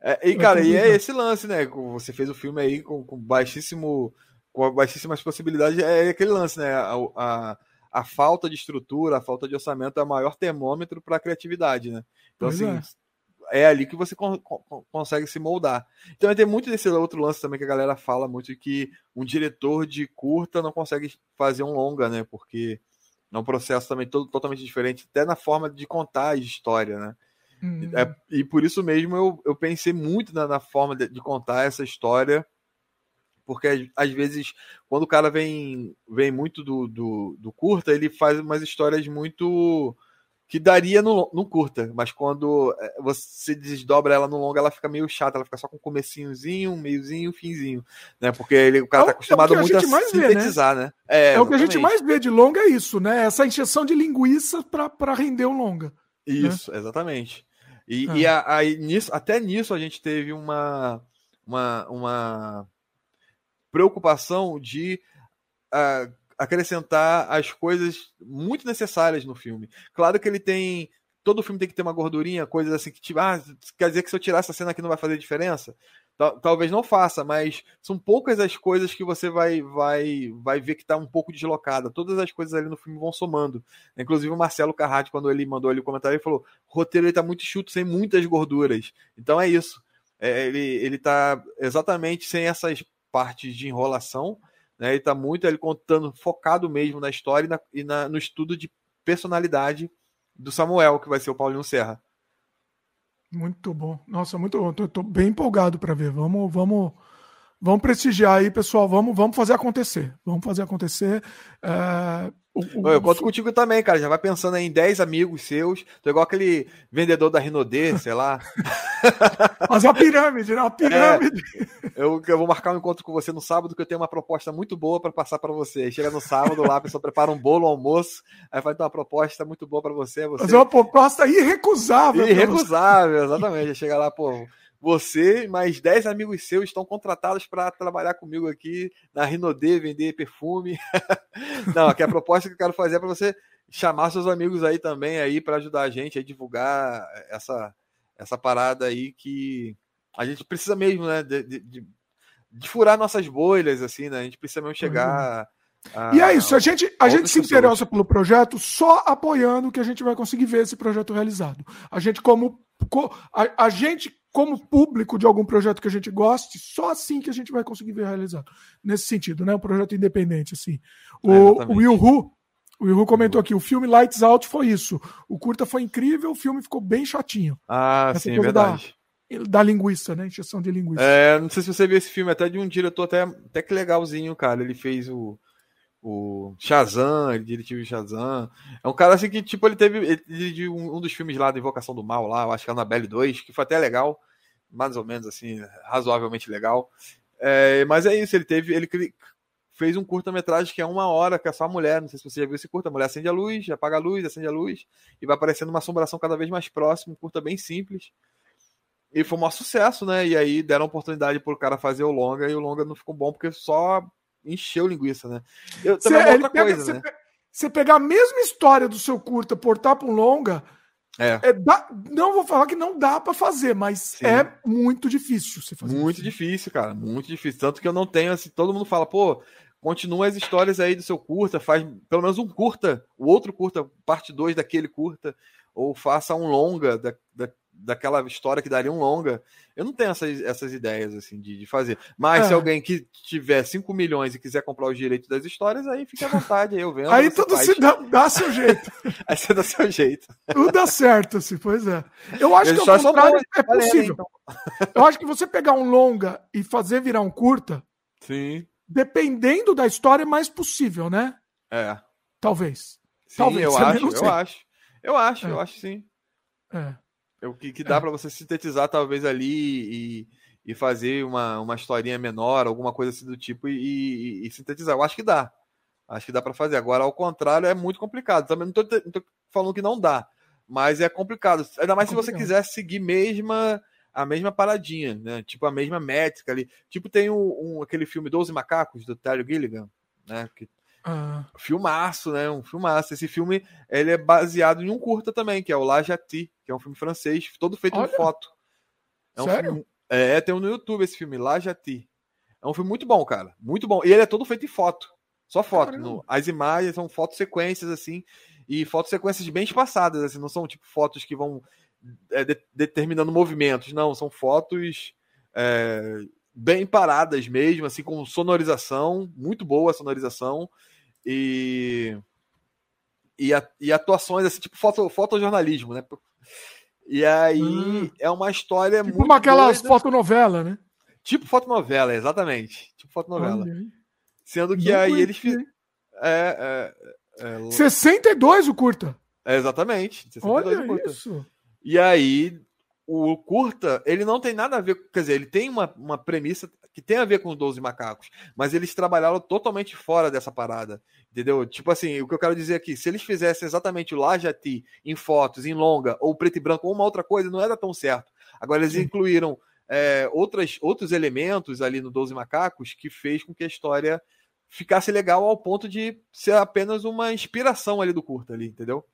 É, e, cara, e é esse lance, né? Você fez o filme aí com, com baixíssimo. Com baixíssimas possibilidades, é aquele lance, né? A, a, a falta de estrutura, a falta de orçamento é o maior termômetro para a criatividade, né? Então, pois assim, é. é. ali que você con consegue se moldar. Então, tem muito desse outro lance também que a galera fala muito que um diretor de curta não consegue fazer um longa, né? Porque é um processo também todo, totalmente diferente, até na forma de contar a história, né? Uhum. É, e por isso mesmo eu, eu pensei muito na, na forma de, de, contar essa história, porque às vezes, quando o cara vem, vem muito do, do, do curta, ele faz umas histórias muito que daria no, no curta, mas quando é, você desdobra ela no longa, ela fica meio chata, ela fica só com comecinhozinho, um meiozinho, um finzinho, né? Porque ele, o cara é, tá acostumado é muito a, a sintetizar, vê, né? né? É, é o que a gente mais vê de longa é isso, né? Essa injeção de linguiça para render o longa. Né? Isso, né? exatamente. E, ah. e aí, nisso, até nisso a gente teve uma, uma, uma preocupação de uh, acrescentar as coisas muito necessárias no filme. Claro que ele tem. Todo filme tem que ter uma gordurinha, coisas assim que, tipo, ah, quer dizer que se eu tirar essa cena aqui não vai fazer diferença? talvez não faça, mas são poucas as coisas que você vai vai vai ver que está um pouco deslocada. Todas as coisas ali no filme vão somando. Inclusive o Marcelo Carrati, quando ele mandou ali o comentário, ele falou: o roteiro está muito chuto, sem muitas gorduras. Então é isso. É, ele, ele tá exatamente sem essas partes de enrolação. Né? Ele está muito ele contando, focado mesmo na história e, na, e na, no estudo de personalidade do Samuel, que vai ser o Paulinho Serra. Muito bom. Nossa, muito bom. Tô, tô bem empolgado para ver. Vamos, vamos, vamos prestigiar aí, pessoal. Vamos, vamos fazer acontecer. Vamos fazer acontecer. É, o, o, eu conto contigo também, cara. Já vai pensando em 10 amigos seus. Tô igual aquele vendedor da Rinodê, sei lá. Fazer uma pirâmide, né? Uma pirâmide. É, eu, eu vou marcar um encontro com você no sábado, que eu tenho uma proposta muito boa para passar para você. Chega no sábado lá, a pessoa prepara um bolo, um almoço, aí vai ter uma proposta muito boa para você. você. Fazer uma proposta irrecusável. Irrecusável, exatamente. Chega lá, pô você e mais 10 amigos seus estão contratados para trabalhar comigo aqui na Rinodê, vender perfume. Não, aqui a proposta que eu quero fazer é para você chamar seus amigos aí também aí para ajudar a gente a divulgar essa, essa parada aí que a gente precisa mesmo, né, de, de, de furar nossas bolhas, assim, né? A gente precisa mesmo chegar. A, e é isso, a gente, a gente se interessa pelo projeto só apoiando que a gente vai conseguir ver esse projeto realizado. A gente, como. A, a gente como público de algum projeto que a gente goste, só assim que a gente vai conseguir ver realizado. Nesse sentido, né? Um projeto independente, assim. O, é, o Will Hu, o comentou aqui, o filme Lights Out foi isso. O curta foi incrível, o filme ficou bem chatinho. Ah, Essa sim, é verdade. Da, da linguiça, né? Injeção de linguiça. É, não sei se você viu esse filme, até de um diretor até, até que legalzinho, cara. Ele fez o, o Shazam, ele dirigiu o Shazam. É um cara assim que, tipo, ele teve. Ele um, um, dos filmes lá da Invocação do Mal, lá, eu acho que é Annabelle 2, que foi até legal, mais ou menos assim, razoavelmente legal. É, mas é isso, ele teve. Ele fez um curta-metragem que é uma hora, que é só a mulher. Não sei se você já viu esse curta. A mulher acende a luz, apaga a luz, acende a luz, e vai aparecendo uma assombração cada vez mais próxima, um curta bem simples. E foi um sucesso, né? E aí deram oportunidade pro cara fazer o longa, e o longa não ficou bom porque só encheu linguiça, né? Eu, também cê, é outra pega, coisa, né? Você pegar a mesma história do seu curta, portar para um longa, é. é dá, não vou falar que não dá para fazer, mas Sim. é muito difícil você fazer. Muito isso. difícil, cara, muito difícil. Tanto que eu não tenho assim, todo mundo fala, pô, continua as histórias aí do seu curta, faz pelo menos um curta, o outro curta, parte 2 daquele curta, ou faça um longa da, da, daquela história que daria um longa. Eu não tenho essas, essas ideias assim de, de fazer. Mas é. se alguém que tiver 5 milhões e quiser comprar os direitos das histórias, aí fica à vontade, aí eu vendo. Aí tudo faz. se dá, dá seu jeito. aí você dá seu jeito. Tudo dá certo, assim, pois é. Eu acho eu que ao contrário é possível. Então. eu acho que você pegar um longa e fazer virar um curta, sim. dependendo da história, é mais possível, né? É. Talvez. Sim, Talvez. Eu acho, eu acho. Eu acho, é. eu acho sim. É. É o que, que dá para você sintetizar, talvez, ali e, e fazer uma, uma historinha menor, alguma coisa assim do tipo, e, e, e sintetizar. Eu acho que dá. Acho que dá para fazer. Agora, ao contrário, é muito complicado. Também não tô, não tô falando que não dá, mas é complicado. Ainda mais é se você quiser seguir mesma a mesma paradinha, né? Tipo a mesma métrica ali. Tipo tem um, um aquele filme 12 Macacos do Terry Gilligan, né? Que ah. Filmaço, né? Um filmaço. Esse filme ele é baseado em um curta também, que é o La Jati, que é um filme francês, todo feito Olha. em foto. É um Sério? Filme... É, tem um no YouTube esse filme, La Jati. É um filme muito bom, cara. Muito bom. E ele é todo feito em foto. Só foto. No... As imagens são fotos sequências, assim, e fotos sequências bem espaçadas, assim, não são tipo fotos que vão é, de... determinando movimentos, não, são fotos é... bem paradas mesmo, assim, com sonorização, muito boa a sonorização e, e, a, e atuações, assim, tipo foto, fotojornalismo, né? E aí hum. é uma história tipo muito. Como aquelas fotonovelas, né? Tipo fotonovela, exatamente. Tipo fotonovela. Sendo que Não aí eles fizeram. É, é, é, 62 o curta. É, exatamente. 62 Olha o curta. isso. E aí, o curta, ele não tem nada a ver, quer dizer, ele tem uma, uma premissa que tem a ver com os 12 macacos, mas eles trabalharam totalmente fora dessa parada, entendeu? Tipo assim, o que eu quero dizer aqui, se eles fizessem exatamente o Lajati em fotos, em longa, ou preto e branco, ou uma outra coisa, não era tão certo. Agora eles Sim. incluíram é, outras, outros elementos ali no 12 macacos que fez com que a história ficasse legal ao ponto de ser apenas uma inspiração ali do curta ali, entendeu?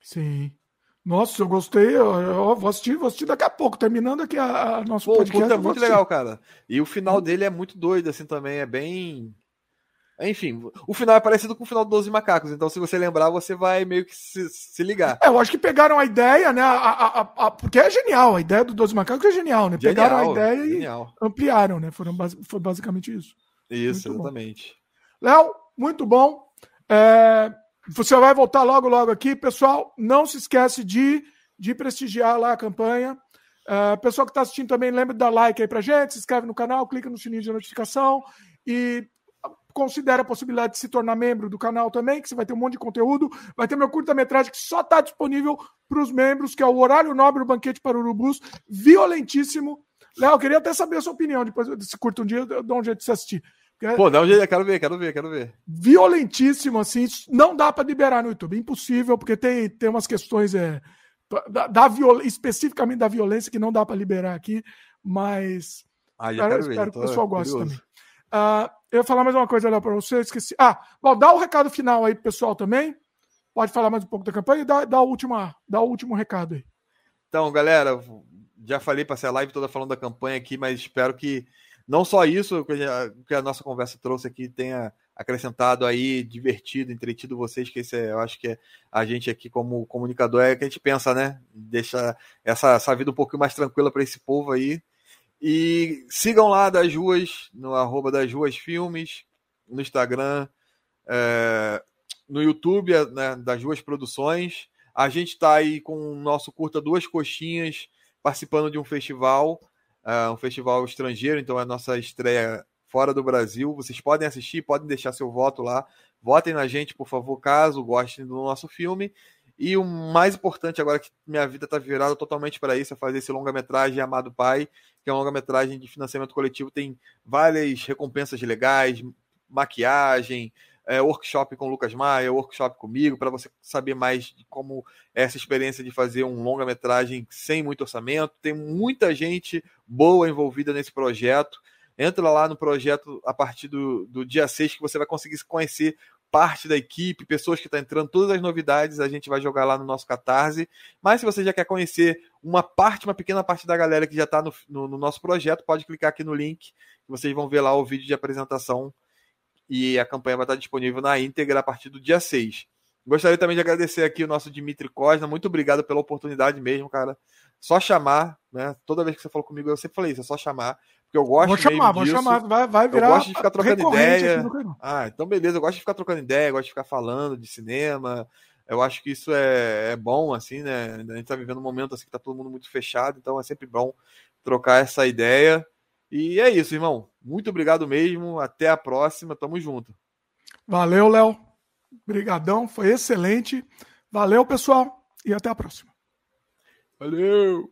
Sim. Nossa, eu gostei. Eu, eu vou, assistir, vou assistir daqui a pouco, terminando aqui a, a nosso Pô, podcast. é muito legal, cara. E o final dele é muito doido, assim, também. É bem. Enfim, o final é parecido com o final do Doze Macacos, então se você lembrar, você vai meio que se, se ligar. É, eu acho que pegaram a ideia, né? A, a, a, porque é genial, a ideia do Doze Macacos é genial, né? Genial, pegaram a ideia genial. e ampliaram, né? Foram, foi basicamente isso. Isso, muito exatamente. Léo, muito bom. É, você vai voltar logo, logo aqui. Pessoal, não se esquece de, de prestigiar lá a campanha. Uh, pessoal que está assistindo também, lembre de dar like aí pra gente, se inscreve no canal, clica no sininho de notificação e considere a possibilidade de se tornar membro do canal também, que você vai ter um monte de conteúdo. Vai ter meu curta-metragem que só está disponível para os membros, que é o Horário Nobre o Banquete para Urubus, violentíssimo. Léo, queria até saber a sua opinião depois desse curto um dia, dou um jeito de você assistir. Pô, dá um jeito, quero ver, quero ver, quero ver. Violentíssimo, assim, não dá para liberar no YouTube, impossível, porque tem, tem umas questões é, da, da viol... especificamente da violência que não dá para liberar aqui, mas ah, espero, espero que o pessoal goste também. Uh, eu ia falar mais uma coisa para você, esqueci. Ah, bom, dá o um recado final aí pro pessoal também. Pode falar mais um pouco da campanha e dá, dá, o, última, dá o último recado aí. Então, galera, já falei, passei a live toda falando da campanha aqui, mas espero que não só isso que a nossa conversa trouxe aqui tenha acrescentado aí, divertido, entretido vocês, que esse é, eu acho que é, a gente aqui como comunicador é que a gente pensa, né? Deixa essa, essa vida um pouquinho mais tranquila para esse povo aí. E sigam lá das ruas, no arroba das ruas filmes, no Instagram, é, no YouTube, né, das ruas produções. A gente está aí com o nosso curta Duas Coxinhas, participando de um festival uh, um festival estrangeiro, então é a nossa estreia fora do Brasil. Vocês podem assistir, podem deixar seu voto lá. Votem na gente, por favor, caso gostem do nosso filme. E o mais importante agora que minha vida está virada totalmente para isso, é fazer esse longa-metragem Amado Pai, que é uma longa-metragem de financiamento coletivo, tem várias recompensas legais, maquiagem, é, workshop com o Lucas Maia, workshop comigo, para você saber mais de como é essa experiência de fazer um longa-metragem sem muito orçamento. Tem muita gente boa envolvida nesse projeto. Entra lá no projeto a partir do, do dia 6 que você vai conseguir conhecer parte da equipe, pessoas que estão tá entrando, todas as novidades a gente vai jogar lá no nosso Catarse. Mas se você já quer conhecer uma parte, uma pequena parte da galera que já está no, no, no, nosso projeto, pode clicar aqui no link, vocês vão ver lá o vídeo de apresentação e a campanha vai estar disponível na íntegra a partir do dia 6. Gostaria também de agradecer aqui o nosso Dimitri Cosna, muito obrigado pela oportunidade mesmo, cara. Só chamar, né? Toda vez que você falou comigo, eu sempre falei isso, é só chamar. Porque eu gosto vou chamar, vou disso. chamar, vai, vai virar. Eu gosto de ficar trocando ideia. Ah, então beleza, eu gosto de ficar trocando ideia, gosto de ficar falando de cinema. Eu acho que isso é, é bom, assim, né? A gente tá vivendo um momento assim que tá todo mundo muito fechado, então é sempre bom trocar essa ideia. E é isso, irmão. Muito obrigado mesmo. Até a próxima. Tamo junto. Valeu, Léo. Obrigadão, foi excelente. Valeu, pessoal, e até a próxima. Valeu!